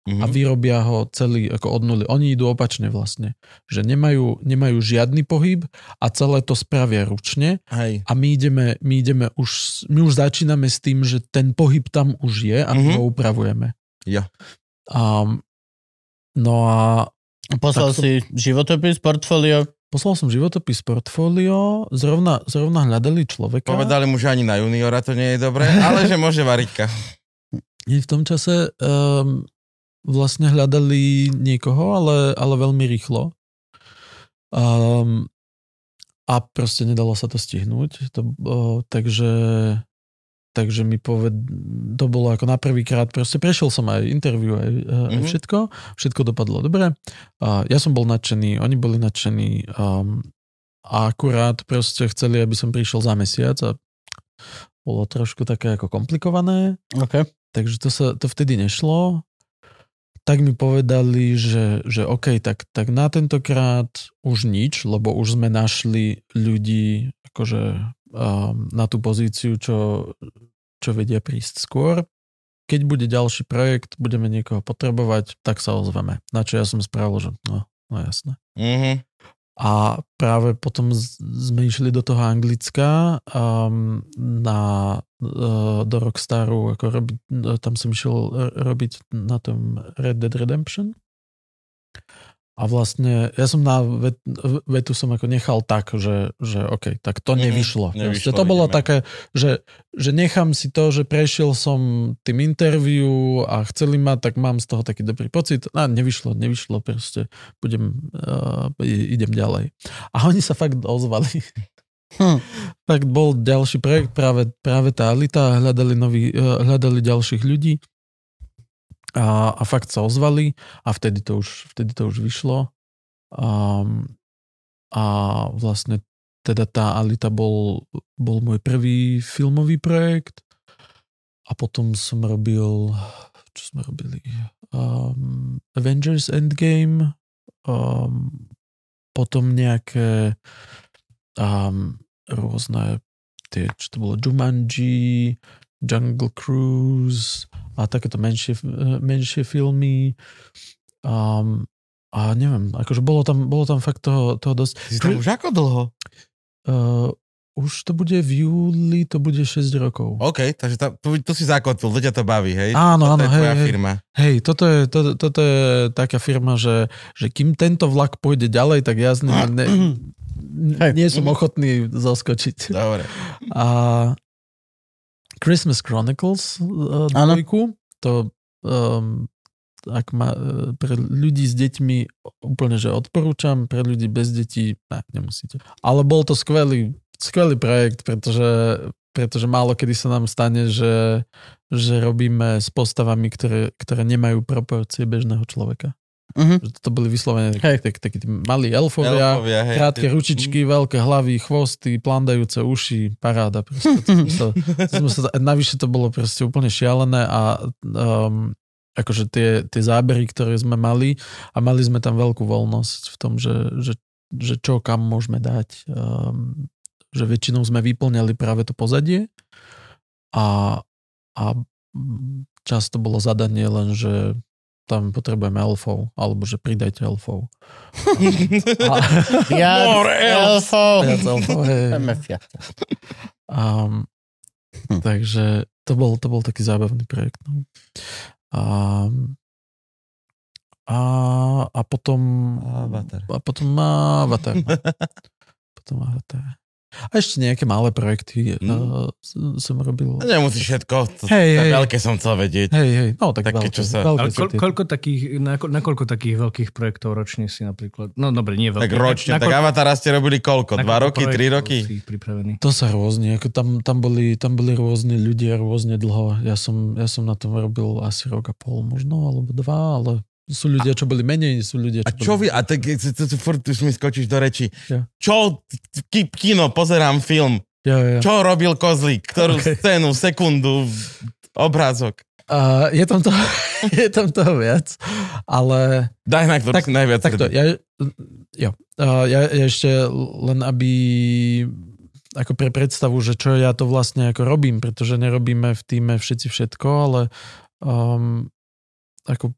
Uh-huh. a vyrobia ho celý ako od nuly. Oni idú opačne vlastne. Že nemajú, nemajú žiadny pohyb a celé to spravia ručne Hej. a my ideme, my ideme už, my už začíname s tým, že ten pohyb tam už je a my Mhm. ho upravujeme. Jo. Um, no a Poslal Tak som- si životopis, portfólio. Poslal som životopis portfólio, zrovna, zrovna hľadali človeka. Povedali mu, že ani na juniora to nie je dobré, *laughs* ale že môže variť. V tom čase um, vlastne hľadali niekoho, ale, ale veľmi rýchlo. Um, a proste nedalo sa to stihnúť. To, uh, takže, takže mi poved... To bolo ako na prvýkrát. Proste prešiel som aj interview, aj, uh, aj Mhm. všetko. Všetko dopadlo dobre. Uh, ja som bol nadšený, oni boli nadšení. Um, a akurát proste chceli, aby som prišiel za mesiac a bolo trošku také ako komplikované. OK. Takže to, sa, to vtedy nešlo. tak mi povedali, že, že OK, tak, tak na tentokrát už nič, lebo už sme našli ľudí akože na tú pozíciu, čo, čo vedia prísť skôr. Keď bude ďalší projekt, budeme niekoho potrebovať, tak sa ozveme. Na čo ja som spravil, že no, no jasné. Mhm. A práve potom sme išli do toho Anglicka um, na, uh, do Rockstaru, ako robiť, no, tam som išiel robiť na tom Red Dead Redemption. A vlastne ja som na vet, vetu som ako nechal tak, že, že OK, tak to Mhm, nevyšlo. nevyšlo, Proste to bolo vidíme. také, že, že nechám si to, že prešiel som tým interviu a chceli ma, tak mám z toho taký dobrý pocit. A nevyšlo, nevyšlo, proste budem, uh, idem ďalej. A oni sa fakt ozvali. Hm. Tak bol ďalší projekt, práve, práve tá Alita, hľadali, nový, eh, hľadali ďalších ľudí a, a fakt sa ozvali a vtedy to už, vtedy to už vyšlo. Um, a vlastne teda tá Alita bol, bol môj prvý filmový projekt a potom som robil, čo sme robili? Um, Avengers Endgame, um, potom nejaké um, rôzne tie, čo to bolo, Jumanji, Jungle Cruise a takéto menšie, menšie filmy. Um, a neviem, akože bolo tam, bolo tam fakt toho, toho dosť. Si tam už ako dlho? Uh, už to bude v júli, to bude 6 rokov. OK, takže tam, tu, tu si zakotil, to ťa to baví, hej? Áno, Toto áno, je hej, hej. firma. Hej, toto je, to, toto je taká firma, že, že kým tento vlak pôjde ďalej, tak ja *clears throat* ne, Hej. nie som ochotný zoskočiť. Dobre. A Christmas Chronicles uh, dvojku, to um, ak ma, uh, pre ľudí s deťmi úplne, že odporúčam, pre ľudí bez detí, ne, nemusíte. Ale bol to skvelý, skvelý projekt, pretože, pretože málo kedy sa nám stane, že, že robíme s postavami, ktoré, ktoré nemajú proporcie bežného človeka. Mhm. Že to boli vyslovene takí tak, tak, malí elfovia, Elfovia, hej. krátke ručičky, veľké hlavy, chvosty, plandajúce uši, paráda. Proste, to sa, to sme sa, navyše to bolo proste úplne šialené a um, akože tie, tie zábery, ktoré sme mali a mali sme tam veľkú voľnosť v tom, že, že, že čo kam môžeme dať. Um, že väčšinou sme vyplňali práve to pozadie a, a často bolo zadanie len, že tam potrebujeme elfov, alebo že pridajte elfov. *laughs* A, Viac More elf. elfov. Viac elfov, hej. Um, Hm. takže to bol, to bol taký zábavný projekt. No. Um, a, a potom Avatar. a potom Avatar. no. *laughs* potom Avatar. A ešte nejaké malé projekty Mm. uh, som robil. Nemusíš všetko. To, Hej, hej. veľké som chcel vedieť. Hej, hej, no tak Také, veľké, čo sa- veľké Ale tie- koľko takých, na, na koľko takých veľkých projektov ročne si napríklad, no dobre, nie veľké. Tak ročne. na, Tak Avatara ste robili koľko? na Dva koľko roky? Tri roky? Si pripravený. To sa rôzne, ako tam, tam, boli, tam boli rôzni ľudia rôzne dlho. Ja som, ja som na tom robil asi rok a pol možno, alebo dva, ale sú ľudia, čo boli menej, sú ľudia, A čo čo boli... vy, a tak furt už mi skočíš do reči. Ja. Čo, ki, kino, pozerám film. Ja, ja. Čo robil Kozlík? Ktorú Okay. scénu, sekundu, obrázok? Uh, je, tam to, *laughs* je tam toho viac, ale Daj na ktorú Tak- si najviac takto, hrdý. ja, jo, uh, ja, ja ešte len aby ako pre predstavu, že čo ja to vlastne ako robím, pretože nerobíme v týme všetci všetko, ale um, ako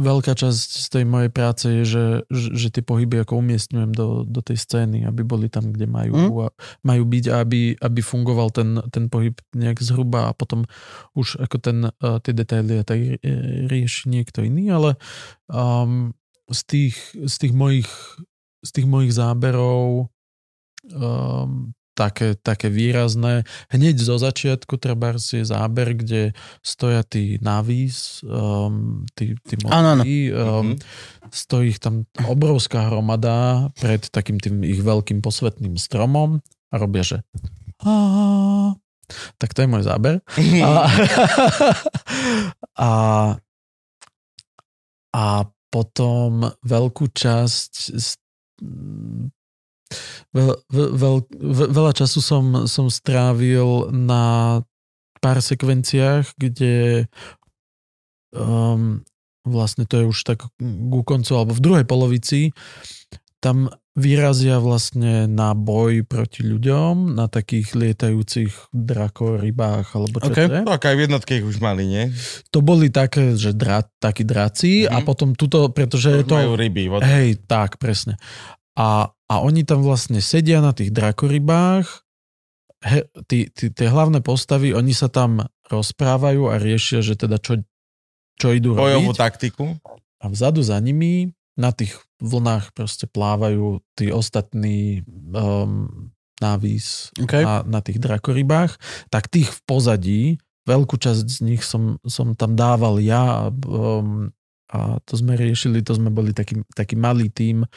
veľká časť z tej mojej práce je, že, že, tie pohyby ako umiestňujem do, do tej scény, aby boli tam, kde majú, Mm. a, majú byť a aby, aby fungoval ten, ten pohyb nejak zhruba a potom už ako ten, uh, tie detaily a tak eh, rieši niekto iný, ale um, z, tých, z, tých mojich, z tých mojich záberov um, také, také výrazné. Hneď zo začiatku treba je záber, kde stoja tí navíz, um, tí, tí modlí, um, Mhm. stojí ich tam obrovská hromada pred takým tým ich veľkým posvetným stromom a robia, že tak to je môj záber. A, *laughs* a, a potom veľkú časť z- veľ, veľ, veľ, veľa času som, som strávil na pár sekvenciách, kde um, vlastne to je už tak ku koncu, alebo v druhej polovici, tam vyrazia vlastne na boj proti ľuďom, na takých lietajúcich drakorybách, alebo čo Okay. to je. Tak aj v jednotke ich už mali, nie? To boli také, že dra, takí draci a Mhm. potom tuto, pretože je Už to... majú ryby. Vod... Hej, tak, presne. A, a oni tam vlastne sedia na tých drakorybách, he, tí, tí, tie hlavné postavy, oni sa tam rozprávajú a riešia, že teda čo, čo idú Bojovú robiť. taktiku. A vzadu za nimi na tých vlnách proste plávajú tí ostatní um, návis Okay. na, na tých drakorybách, tak tých v pozadí, veľkú časť z nich som, som tam dával ja a, um, a to sme riešili, to sme boli taký, taký malý tím,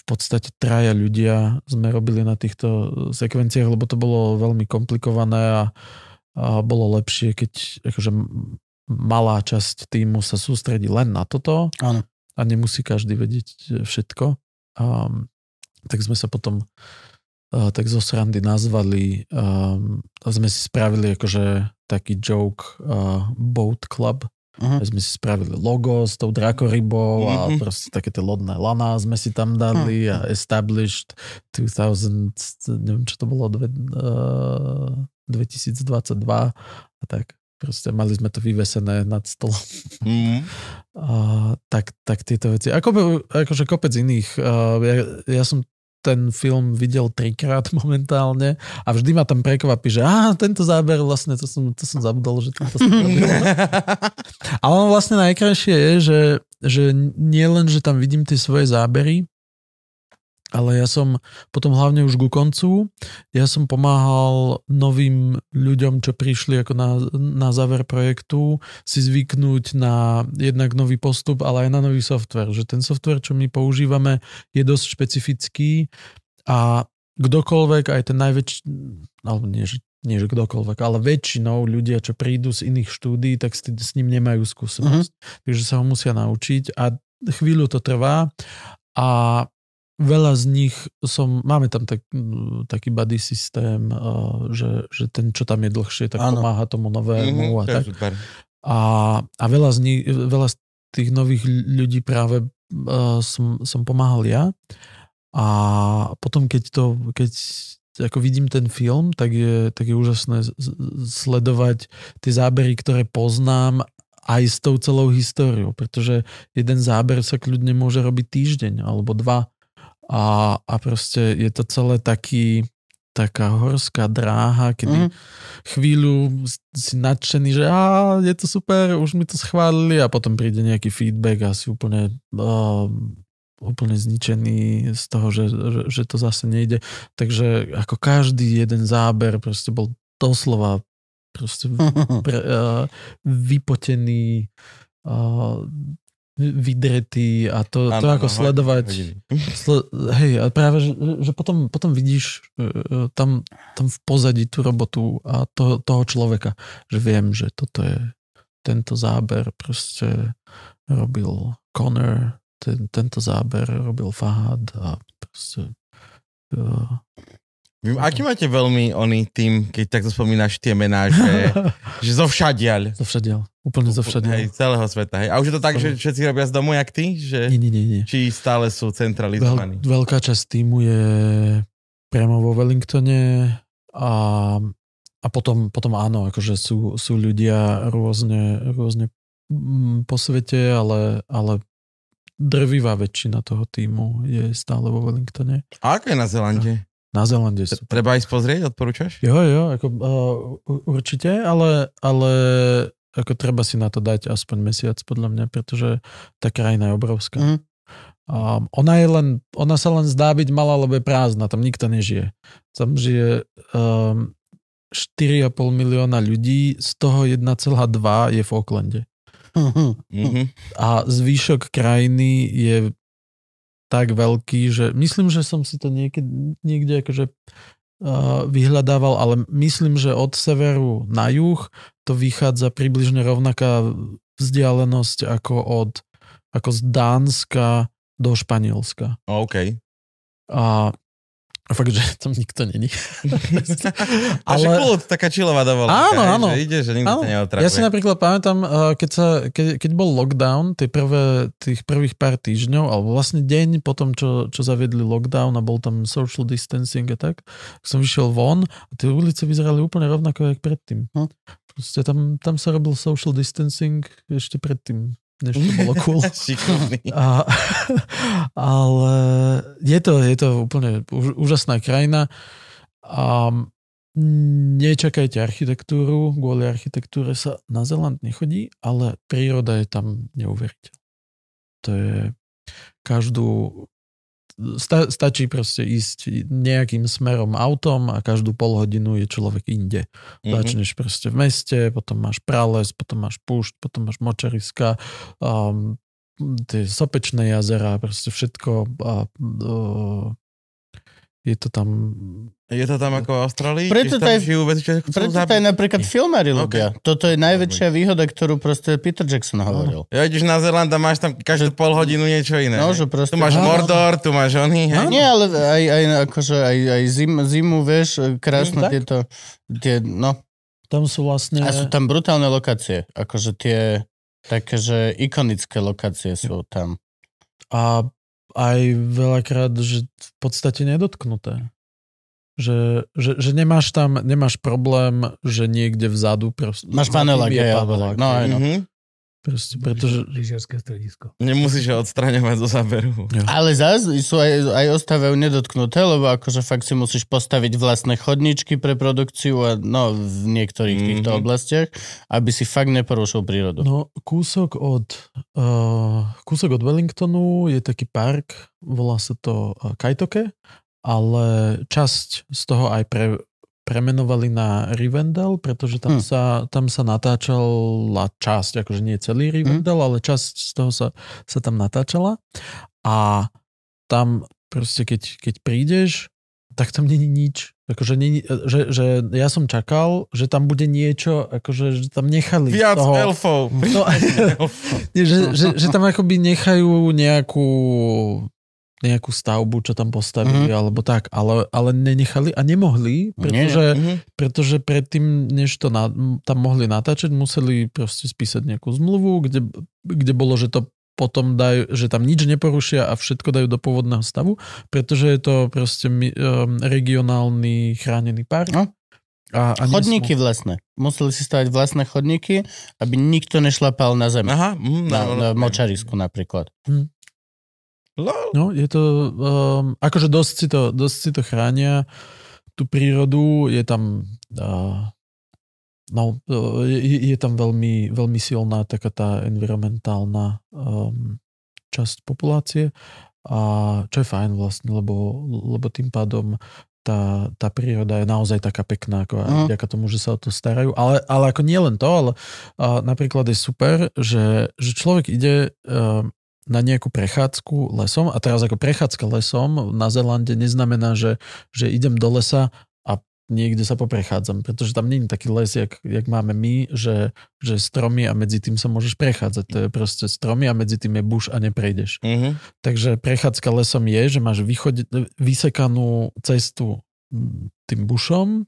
v podstate traja ľudia sme robili na týchto sekvenciách, lebo to bolo veľmi komplikované a, a bolo lepšie, keď akože malá časť týmu sa sústredí len na toto Áno. a nemusí každý vedieť e, všetko. Um, tak sme sa potom uh, tak zo srandy nazvali um, a sme si spravili akože taký joke uh, Boat Club. Uh-huh. Sme si spravili logo s tou drakorybou a Mhm. proste také tie lodné lana sme si tam dali a established 2000, neviem čo to bolo, dve, uh, 2022 a tak. Proste mali sme to vyvesené nad stolom. Mm. *laughs* A, tak, tak tieto veci. Ako, akože kopec iných. A, ja, ja som ten film videl trikrát *laughs* momentálne a vždy ma tam prekvapí, že á, tento záber vlastne, to som, to som zabudol, že tento som *laughs* robil. A on vlastne najkrajšie je, že, že nie len, že tam vidím tie svoje zábery, ale ja som potom hlavne už ku koncu, ja som pomáhal novým ľuďom, čo prišli ako na, na záver projektu, si zvyknúť na jednak nový postup, ale aj na nový software. Že ten software, čo my používame, je dosť špecifický a kdokoľvek, aj ten najväčší, alebo nie, nie že kdokoľvek, ale väčšinou ľudia, čo prídu z iných štúdí, tak s, s ním nemajú skúsenosť. Takže sa ho musia naučiť a chvíľu to trvá a veľa z nich som, máme tam tak, taký buddy systém, že, že ten, čo tam je dlhšie, tak Áno. pomáha tomu novému a Mhm, to je tak. super. A, a veľa, z nich, veľa z tých nových ľudí práve uh, som, som pomáhal ja. A potom, keď to, keď ako vidím ten film, tak je, tak je úžasné sledovať tie zábery, ktoré poznám aj s tou celou históriou, pretože jeden záber sa kľudne môže robiť týždeň alebo dva a, a proste je to celé taký taká horská dráha, kedy Mhm. chvíľu si nadšený, že á, je to super, už mi to schválili a potom príde nejaký feedback a si úplne uh, úplne zničený z toho, že, že, že to zase nejde. Takže ako každý jeden záber proste bol doslova proste *laughs* pre, uh, vypotený uh, vydretý a to, to Áno, ako áno, sledovať. Sle- hej, a práve, že, že potom, potom vidíš e, tam, tam v pozadí tú robotu a to, toho človeka, že viem, že toto je tento záber proste robil Connor, ten, tento záber robil Fahad a proste uh, Vy, aký máte veľmi oný tým, keď takto spomínaš tie mená, že, *laughs* že zo všadiaľ. zo všadiaľ, úplne zo všadiaľ. Hej, celého sveta. Hej. A už je to tak, že všetci robia z domu, jak ty? Že, Nie, nie, nie, nie. či stále sú centralizovaní? Veľ, veľká časť týmu je priamo vo Wellingtone a, a potom, potom áno, akože sú, sú ľudia rôzne, rôzne mm, po svete, ale, ale drvivá väčšina toho týmu je stále vo Wellingtone. A ako je na Zelande? Na Zelande sú. Treba ísť pozrieť, odporúčaš? Jo, jo, ako, uh, určite, ale, ale ako treba si na to dať aspoň mesiac podľa mňa, pretože tá krajina je obrovská. Mhm. Um, ona, je len, ona sa len zdá byť malá, lebo je prázdna, tam nikto nežije. Tam žije um, 4,5 milióna ľudí, z toho 1,2 je v Aucklande. Mhm. A zvyšok krajiny je tak veľký, že myslím, že som si to niekde, niekde akože uh, vyhľadával, ale myslím, že od severu na juh to vychádza približne rovnaká vzdialenosť ako od ako z Dánska do Španielska. OK. A, A fakt, že tam nikto není. *laughs* Ale... Ale- kľud, taká čilová dovolenka. Áno, áno. Že ide, že nikto Áno. Ja si napríklad pamätám, uh, keď, sa, keď, keď bol lockdown, tie prvé, tých prvých pár týždňov, alebo vlastne deň potom, čo, čo zaviedli lockdown a bol tam social distancing a tak, som vyšiel von a tie ulice vyzerali úplne rovnako, jak predtým. Hm. Proste tam, tam sa robil social distancing ešte predtým, než to bolo cool. *laughs* A, ale je to, je to úplne úž, úžasná krajina. A nečakajte architektúru, kvôli architektúre sa na Zeland nechodí, ale príroda je tam neuveriteľná. To je každú... Sta, stačí proste ísť nejakým smerom autom a každú pol hodinu je človek inde. Mhm. Začneš proste v meste, potom máš prales, potom máš púšť, potom máš močariska, um, tie sopečné jazera, proste všetko. A, uh, je to tam... Je to tam ako v Austrálii? Preto to tam je- žijú veci, čo Preto to zabiť? napríklad filmári Ok. ľubia. Toto je najväčšia výhoda, ktorú proste Peter Jackson hovoril. Ja ideš na Zeland a máš tam každú pol hodinu niečo iné. No, že proste... Tu máš Áno, Mordor, tu máš oný, hej? Nie, ale aj, aj, akože, aj, aj zim, zimu, vieš, krásne Mm, tak. tieto, tie, no, Tam sú vlastne... a sú tam brutálne lokácie, akože tie, také, že ikonické lokácie sú tam. A aj veľakrát, že v podstate nedotknuté. Že, že, že nemáš tam, nemáš problém, že niekde vzadu proste... Máš panelák, je panelák. No, aj no. Mhm. Proste, pretože... Lyžiarské stredisko. Nemusíš ho odstraňovať zo záberu. Ale zás sú aj, aj ostávajú nedotknuté, lebo akože fakt si musíš postaviť vlastné chodničky pre produkciu a no v niektorých týchto Mhm. oblastiach, aby si fakt neporušil prírodu. No, kúsok od, uh, kúsok od Wellingtonu je taký park, volá sa to uh, Kaitoke, ale časť z toho aj pre, premenovali na Rivendell, pretože tam, Hm. sa, tam sa natáčala časť, akože nie celý Rivendell, ale časť z toho sa, sa tam natáčala a tam proste keď, keď prídeš, tak tam není nič. Akože, není, že, že ja som čakal, že tam bude niečo, akože že tam nechali Viac toho... elfov. No, *laughs* *laughs* nie, že, že, že tam akoby nechajú nejakú nejakú stavbu, čo tam postavili, Mhm. mm-hmm. alebo tak, ale, ale nenechali a nemohli, pretože, Mhm. pretože predtým, než to na, tam mohli natáčať, museli proste spísať nejakú zmluvu, kde, kde bolo, že to potom dajú, že tam nič neporušia a všetko dajú do pôvodného stavu, pretože je to proste um, regionálny chránený park. No. A, a nesmú- Chodníky vlastné. Museli si stavať vlastné chodníky, aby nikto nešlapal na zem. Aha, mm, Na, no, na no, močarisku napríklad. Lol. No, je to, um, akože dosť si, to, dosť si to chránia, tú prírodu, je tam, uh, no, uh, je, je tam veľmi, veľmi silná taká tá environmentálna um, časť populácie, a čo je fajn vlastne, lebo, lebo tým pádom tá, tá príroda je naozaj taká pekná, ako aj Mhm. vďaka tomu, že sa o to starajú. Ale, ale ako nie len to, ale uh, napríklad je super, že, že človek ide uh, na nejakú prechádzku lesom a teraz ako prechádzka lesom na Zelande neznamená, že, že idem do lesa a niekde sa poprechádzam, pretože tam nie je taký les, jak, jak máme my, že, že stromy a medzi tým sa môžeš prechádzať. To je proste stromy a medzi tým je buš a neprejdeš. Mhm. Takže prechádzka lesom je, že máš vychodi- vysekanú cestu tým bušom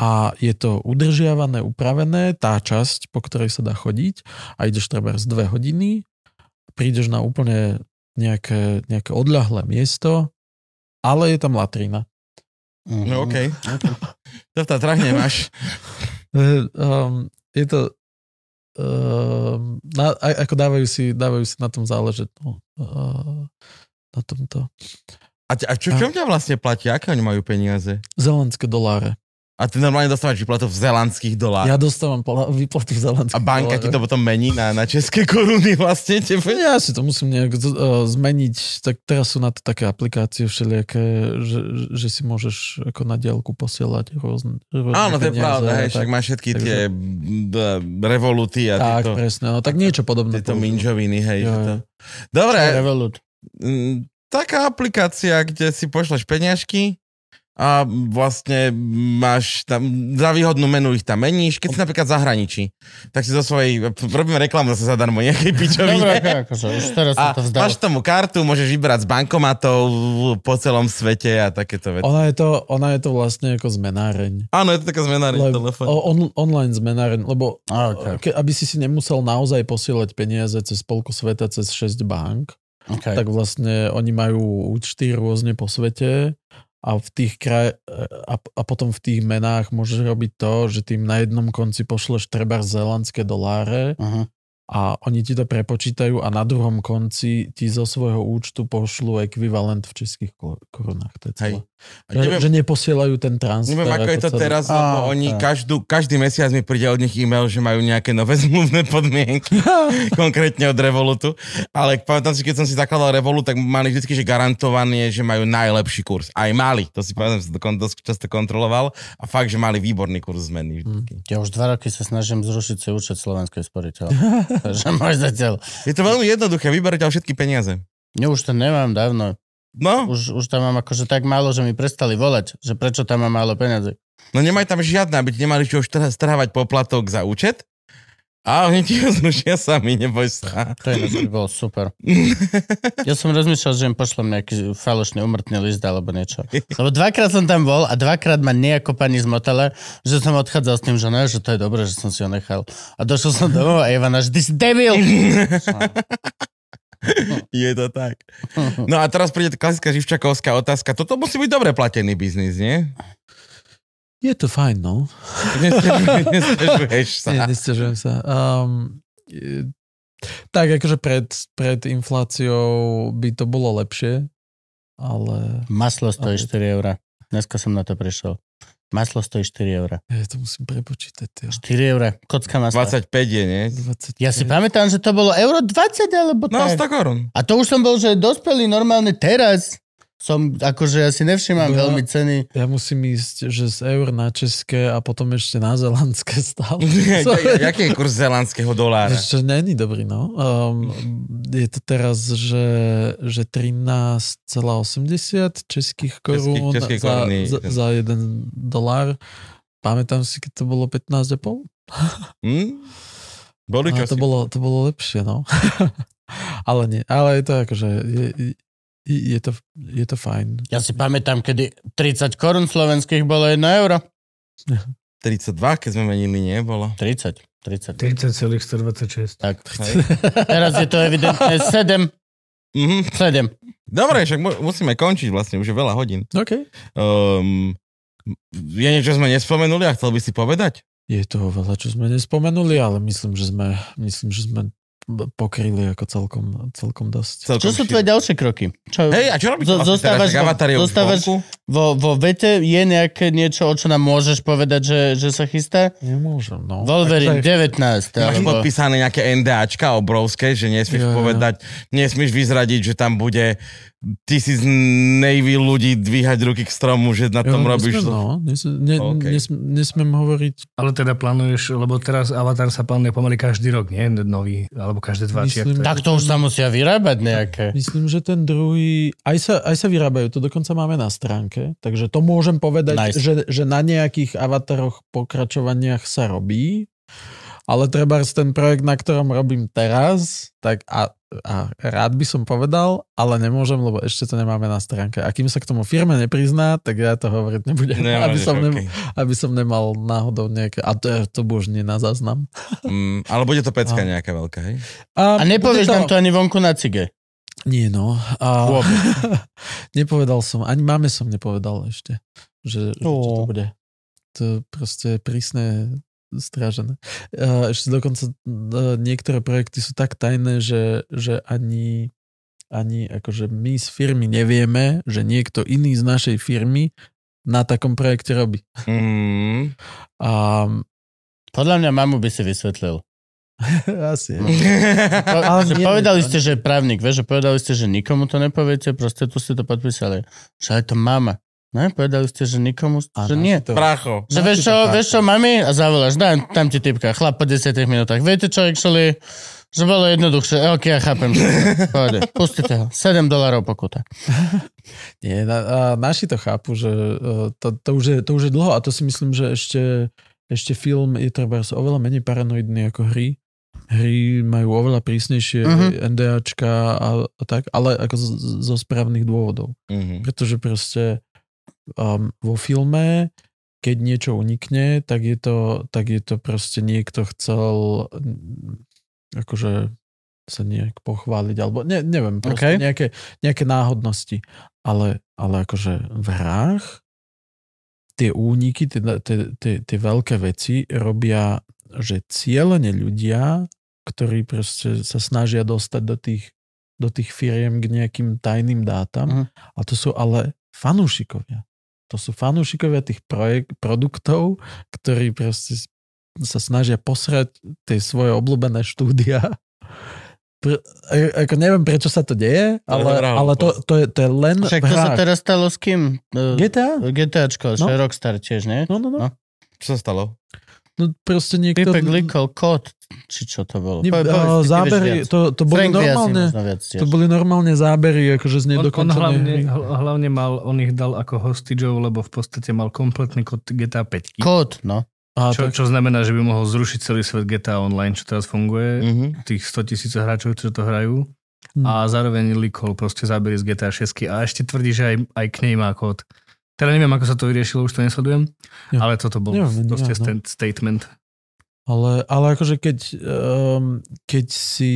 a je to udržiavané, upravené, tá časť, po ktorej sa dá chodiť a ideš treba z dve hodiny, prídeš na úplne nejaké, nejaké odľahlé miesto, ale je tam latrina. No okej. *laughs* To v Tatrách nemáš. Um, je to um, na, ako dávajú si, dávajú si na tom záležet. No, uh, na tomto. A, a čo, čo ťa vlastne platí? Aké oni majú peniaze? Zelandské doláre. A ty normálne dostávaš výplatu v zelandských dolároch. Ja dostávam pola- výplatu v zelandských A banka doláre. ti to potom mení na, na české koruny vlastne tebe? Ja si to musím nejak uh, zmeniť, tak teraz sú na to také aplikácie všelijaké, že, že si môžeš ako na diálku posielať rôzne, rôzne Áno, to je pravda, hej, však máš všetky Takže- tie revoluty a Tak, tieto, presne, no tak niečo podobné. tieto minžoviny, hej. Jo, že to... Dobre, Revolut. mm, taká aplikácia, kde si pošleš peňažky a vlastne máš tam, za výhodnú menu ich tam meníš, keď si napríklad v zahraničí, tak si zo svojej, robíme reklamu zase zadarmo nejakej *laughs* pičovine. Dobre, akože, už teraz A sa to vzdalo. máš tomu kartu, môžeš vybrať z bankomatov po celom svete a takéto veci. Ona je to, ona je to vlastne ako zmenáreň. Áno, je to taká zmena na Lebo, telefón. on, online zmenáreň, lebo A, okay. ke, aby si si nemusel naozaj posielať peniaze cez polku sveta, cez 6 bank, Okay. tak vlastne oni majú účty rôzne po svete a v tých kraj... a, a potom v tých menách môžeš robiť to, že tým na jednom konci pošleš treba zelandské doláre Uh-huh. a oni ti to prepočítajú a na druhom konci ti zo svojho účtu pošlú ekvivalent v českých kor- korunách. To je celé. Hej. A Že, neviem- že neposielajú ten transfer. Neviem, ako je to celé. teraz, lebo Á, oni tak. každú, každý mesiac mi príde od nich e-mail, že majú nejaké nové *laughs* zmluvné podmienky, *laughs* konkrétne od Revolutu. Ale pamätám si, keď som si zakladal Revolut, tak mali vždy, že garantované, že majú najlepší kurz. Aj mali, to si pamätám, že som to dosť často kontroloval. A fakt, že mali výborný kurz zmeny. Vždycky. Ja už dva roky sa snažím zrušiť si účet slovenskej sporiteľ. Takže *laughs* môj zatiaľ. Je to veľmi jednoduché, vyberete všetky peniaze. Ja už to nemám dávno. No, Už, už tam mám akože tak málo, že mi prestali volať, že prečo tam mám málo peniazy. no nemaj tam žiadne, aby ti nemali čo už teraz strhávať poplatok za účet. A oni ti *laughs* ho zrušia sami, neboj sa. To je by bolo super. *laughs* Ja som rozmýšľal, že im pošlem nejaký falošný umrtný list alebo niečo. *laughs* Lebo dvakrát som tam bol a dvakrát ma nejako pani zmotala, že som odchádzal s tým, že ne, že to je dobré, že som si ho nechal. A došiel som domov a Ivana, že ty si debil. *laughs* Je to tak. No a teraz príde klasická živčakovská otázka. Toto musí byť dobre platený biznis, nie? Je to fajn, no. Nestežuješ *laughs* sa. Nie, nestiažujem sa. Um, tak akože pred, pred infláciou by to bolo lepšie, ale Maslo stojí 4 eurá. Dneska som na to prišiel. Maslo stojí 4 eurá. ja to musím prepočítať. Jo. 4 eurá. Kocka masla. 25 je, nie? 20, Ja si pamätám, že to bolo euro 20 alebo No, tak. 100 korún. A to už som bol, že dospelý normálne teraz. Som, akože ja si nevšímam No. veľmi ceny. Ja musím ísť, že z eur na české a potom ešte na zelandské stále. *laughs* Jaký je kurz zelandského dolára? Ešte není dobrý, no. Um, je to teraz, že, že 13,80 českých korún české za, koruny. za, za jeden dolár. Pamätám si, keď to bolo 15,5. Hm? Boli čo to bolo, to bolo lepšie, no. *laughs* ale nie, ale je to akože, je, je, to, je to fajn. Ja si pamätám, kedy 30 korún slovenských bolo 1 euro. *laughs* 32, keď sme menili, nie? Bolo. 30. 30. 30,126. Tak. Hej. *laughs* Teraz je to evidentne 7. Mhm. 7. Dobre, však mu- musíme končiť vlastne, už je veľa hodín. OK. Um, je niečo, čo sme nespomenuli a chcel by si povedať? Je toho veľa, čo sme nespomenuli, ale myslím, že sme, myslím, že sme pokryli ako celkom, celkom dosť. Celkom Čo sú tvoje ďalšie kroky? Čo, Hej, a čo vlastne zostávaš teraz? Vo- zostávaš- vo, vo vete je nejaké niečo, o čo nám môžeš povedať, že, že sa chystá? Nemôžem, no. Wolverine Akože- 19. Máš Alebo... podpísané nejaké NDAčka obrovské, že nesmieš Jo, jo. povedať, nesmieš vyzradiť, že tam bude tisíc Navy ľudí dvíhať ruky k stromu, že na tom Jo, robíš... Nesmiem, to- no, nes, ne, OK. okay. nes, nesmiem hovoriť. Ale teda plánuješ, lebo teraz Avatar sa plánuje pomaly každý rok, nie? Nový, alebo každé dva, či? Myslím- Tak to už sa musia vyrábať nejaké. Myslím, že ten druhý, aj sa, aj sa vyrábajú, to dokonca máme na stránke, takže to môžem povedať, nice. že, že na nejakých avataroch pokračovaniach sa robí, ale treba ten projekt, na ktorom robím teraz, tak a, a rád by som povedal, ale nemôžem, lebo ešte to nemáme na stránke. A kým sa k tomu firme neprizná, tak ja to hovoriť nebudem, aby Nemôžeš, som, nem, okay. aby som nemal náhodou nejaké, a to, to už nie na záznam. Mm, ale bude to pecka A- nejaká veľká, hej? A nepovieš bude nám to ani vonku na cige. Nie, no. A... Vôbec. *laughs* nepovedal som, ani máme som nepovedal ešte, že, že čo to bude. To proste prísne strážené. Ešte dokonca e, niektoré projekty sú tak tajné, že, že ani, ani akože my z firmy nevieme, že niekto iný z našej firmy na takom projekte robí. Mm. A Podľa mňa mamu by si vysvetlil. *laughs* asi. Po, *laughs* Ale že nie, povedali nie, ste, že je právnik, vieš, že povedali ste, že nikomu to nepoviete, proste tu ste to podpísali. Že aj to mama. Ne, povedali ste, že nikomu, A že nie. to- Pracho. Že vieš čo, vieš čo, mami? A zavoláš, daj tam ti typka, chlap po 10 minútach. Viete čo, actually, Že bolo jednoduchšie. Ok, ja chápem. Pohode. Pustite ho. 7 dolarov pokuta. *laughs* Nie, na, a naši to chápu, že uh, to, to, už je, to už je dlho a to si myslím, že ešte, ešte film je treba oveľa menej paranoidný ako hry. Hry majú oveľa prísnejšie Mhm. uh-huh. NDAčka a, a tak, ale ako z, z- zo správnych dôvodov. Mhm. Pretože proste um, vo filme, keď niečo unikne, tak je to, tak je to proste niekto chcel mm, akože sa nejak pochváliť, alebo ne, neviem, proste OK. nejaké, nejaké náhodnosti. Ale, ale akože v hrách tie úniky, tie, tie, tie, tie veľké veci robia, že cieľene ľudia, ktorí proste sa snažia dostať do tých, do tých firiem k nejakým tajným dátam, Mhm. a to sú ale fanúšikovia. To sú fanúšikovia tých projek- produktov, ktorí proste sa snažia posrať tie svoje obľúbené štúdia. Pr- a- ako neviem, prečo sa to deje, ale, ale to, to, je, to je len Však to sa teraz stalo s kým? Uh, GTA? GTAčko, no. Rockstar tiež, nie? No, no, no. No. Čo sa stalo? No proste niekto... Pipek likol kód, či čo to bolo? Po- povedz, vieš zábery, to, to boli Frank normálne... To boli normálne zábery, akože z On, on nedokončenej hlavne, hlavne mal, on ich dal ako hostageov, lebo v podstate mal kompletný kód GTA 5. Kód, no. A, Čo, tak, čo znamená, že by mohol zrušiť celý svet GTA Online, čo teraz funguje, Mhm. tých 100 tisíc hráčov, čo to hrajú. Hm. A zároveň likol proste zábery z GTA 6 a ešte tvrdí, že aj, aj k nej má kód. Teda neviem, ako sa to vyriešilo, už to nesledujem, Ja. ale toto bol Neviem, proste ja, no. st- statement. Ale, ale akože keď, um, keď si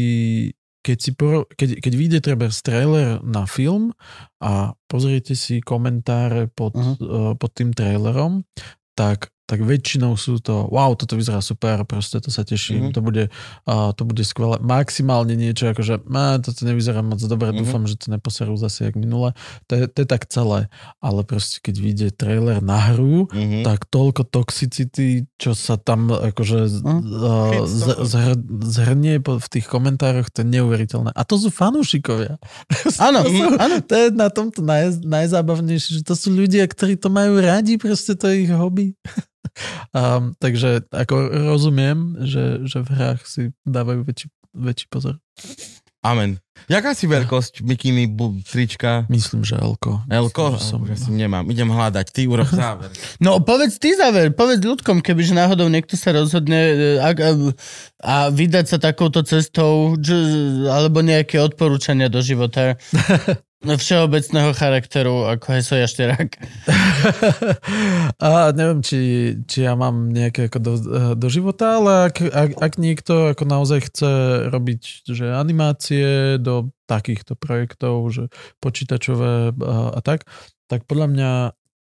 keď, si poro- keď, keď vyjde treba trailer na film a pozriete si komentáre pod, Mhm. uh, pod tým trailerom, tak, tak väčšinou sú to, wow, toto vyzerá super, proste to sa teším, Mhm. to, bude, uh, to bude skvelé. Maximálne niečo ako, že má, toto nevyzerá moc dobre, Mhm. dúfam, že to neposerú zase jak minule. To je, to je tak celé. Ale proste keď vyjde trailer na hru, Mhm. tak toľko toxicity, čo sa tam akože uh, z- zhr- zhrnie v tých komentároch, to je neuveriteľné. A to sú fanúšikovia. *laughs* Áno, to, sú, áno. to je na tomto naj, najzábavnejšie, že to sú ľudia, ktorí to majú radi, proste to je ich hobby. Um, takže ako rozumiem, že, že v hrách si dávajú väčší, väčší pozor. Amen. Jaká si veľkosť mikiny, bu- trička? Myslím, že Elko. Elko? Že som- Už asi nemám. Idem hľadať. Ty urob *laughs* záver. No povedz ty záver, povedz ľudkom, kebyže náhodou niekto sa rozhodne e, a, a, a vydať sa takouto cestou, že, alebo nejaké odporúčania do života *laughs* všeobecného charakteru, ako heso jašterák. *laughs* A neviem, či, či ja mám nejaké ako do, do života, ale ak, ak, ak niekto ako naozaj chce robiť že animácie do takýchto projektov, že počítačové a, a tak, tak podľa mňa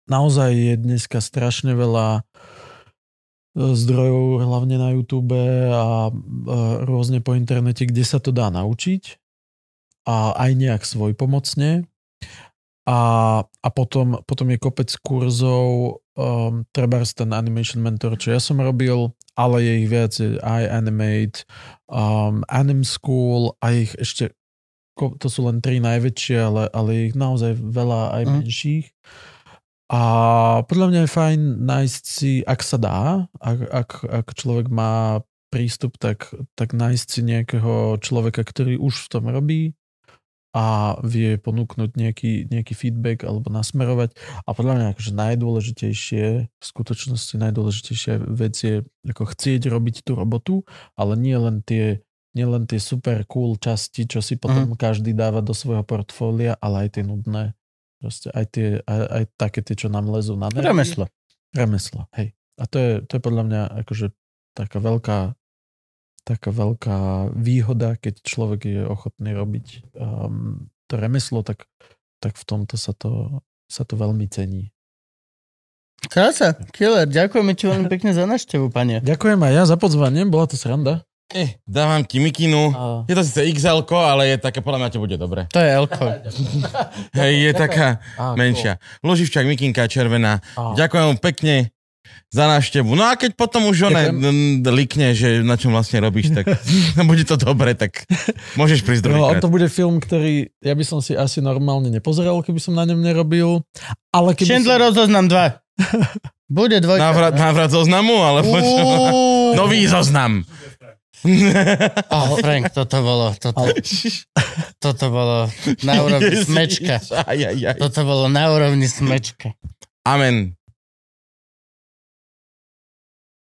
naozaj je dneska strašne veľa e, zdrojov, hlavne na YouTube a, a rôzne po internete, kde sa to dá naučiť a aj nejak svoj pomocne. A, a potom, potom je kopec kurzov, um, treba ten Animation Mentor, čo ja som robil, ale je ich viac, je iAnimate, um, Anim School a ich ešte, to sú len tri najväčšie, ale, ale je ich naozaj veľa aj Mm. menších. A podľa mňa je fajn nájsť si, ak sa dá, ak, ak, ak človek má prístup, tak, tak nájsť si nejakého človeka, ktorý už v tom robí a vie ponúknuť nejaký, nejaký feedback alebo nasmerovať. A podľa mňa akože najdôležitejšie, v skutočnosti najdôležitejšia vec je ako chcieť robiť tú robotu, ale nie len tie, nie len tie super cool časti, čo si potom mm. každý dáva do svojho portfólia, ale aj tie nudné. Proste aj, tie, aj, aj také tie, čo nám lezú na nervy. Remeslo. Remeslo, hej. A to je, to je podľa mňa akože taká veľká taká veľká výhoda, keď človek je ochotný robiť um, to remeslo, tak, tak v tomto sa to, sa to veľmi cení. Krása, killer, ďakujeme ti veľmi pekne za návštevu, pane. *laughs* Ďakujem aj ja za pozvanie, bola to sranda. Eh, dávam ti mikinu. A... Je to síce xl ale je také, podľa mňa to bude dobre. To je Elko. *laughs* Hej, je taká A, menšia. Loživčak, mikinka červená. A, Ďakujem vám pekne za návštevu. No a keď potom už n- likne, že na čom vlastne robíš, tak *laughs* bude to dobre, tak môžeš prísť No, on druhýkrát. to bude film, ktorý ja by som si asi normálne nepozeral, keby som na ňom nerobil. Ale keby Schindlerov zoznam 2. *laughs* Bude dvojka. Návrat, návrat zoznamu? Uú. *laughs* Nový zoznam. Oh, Frank, toto bolo, toto, toto bolo na úrovni smečka. Toto bolo na úrovni smečka. Amen.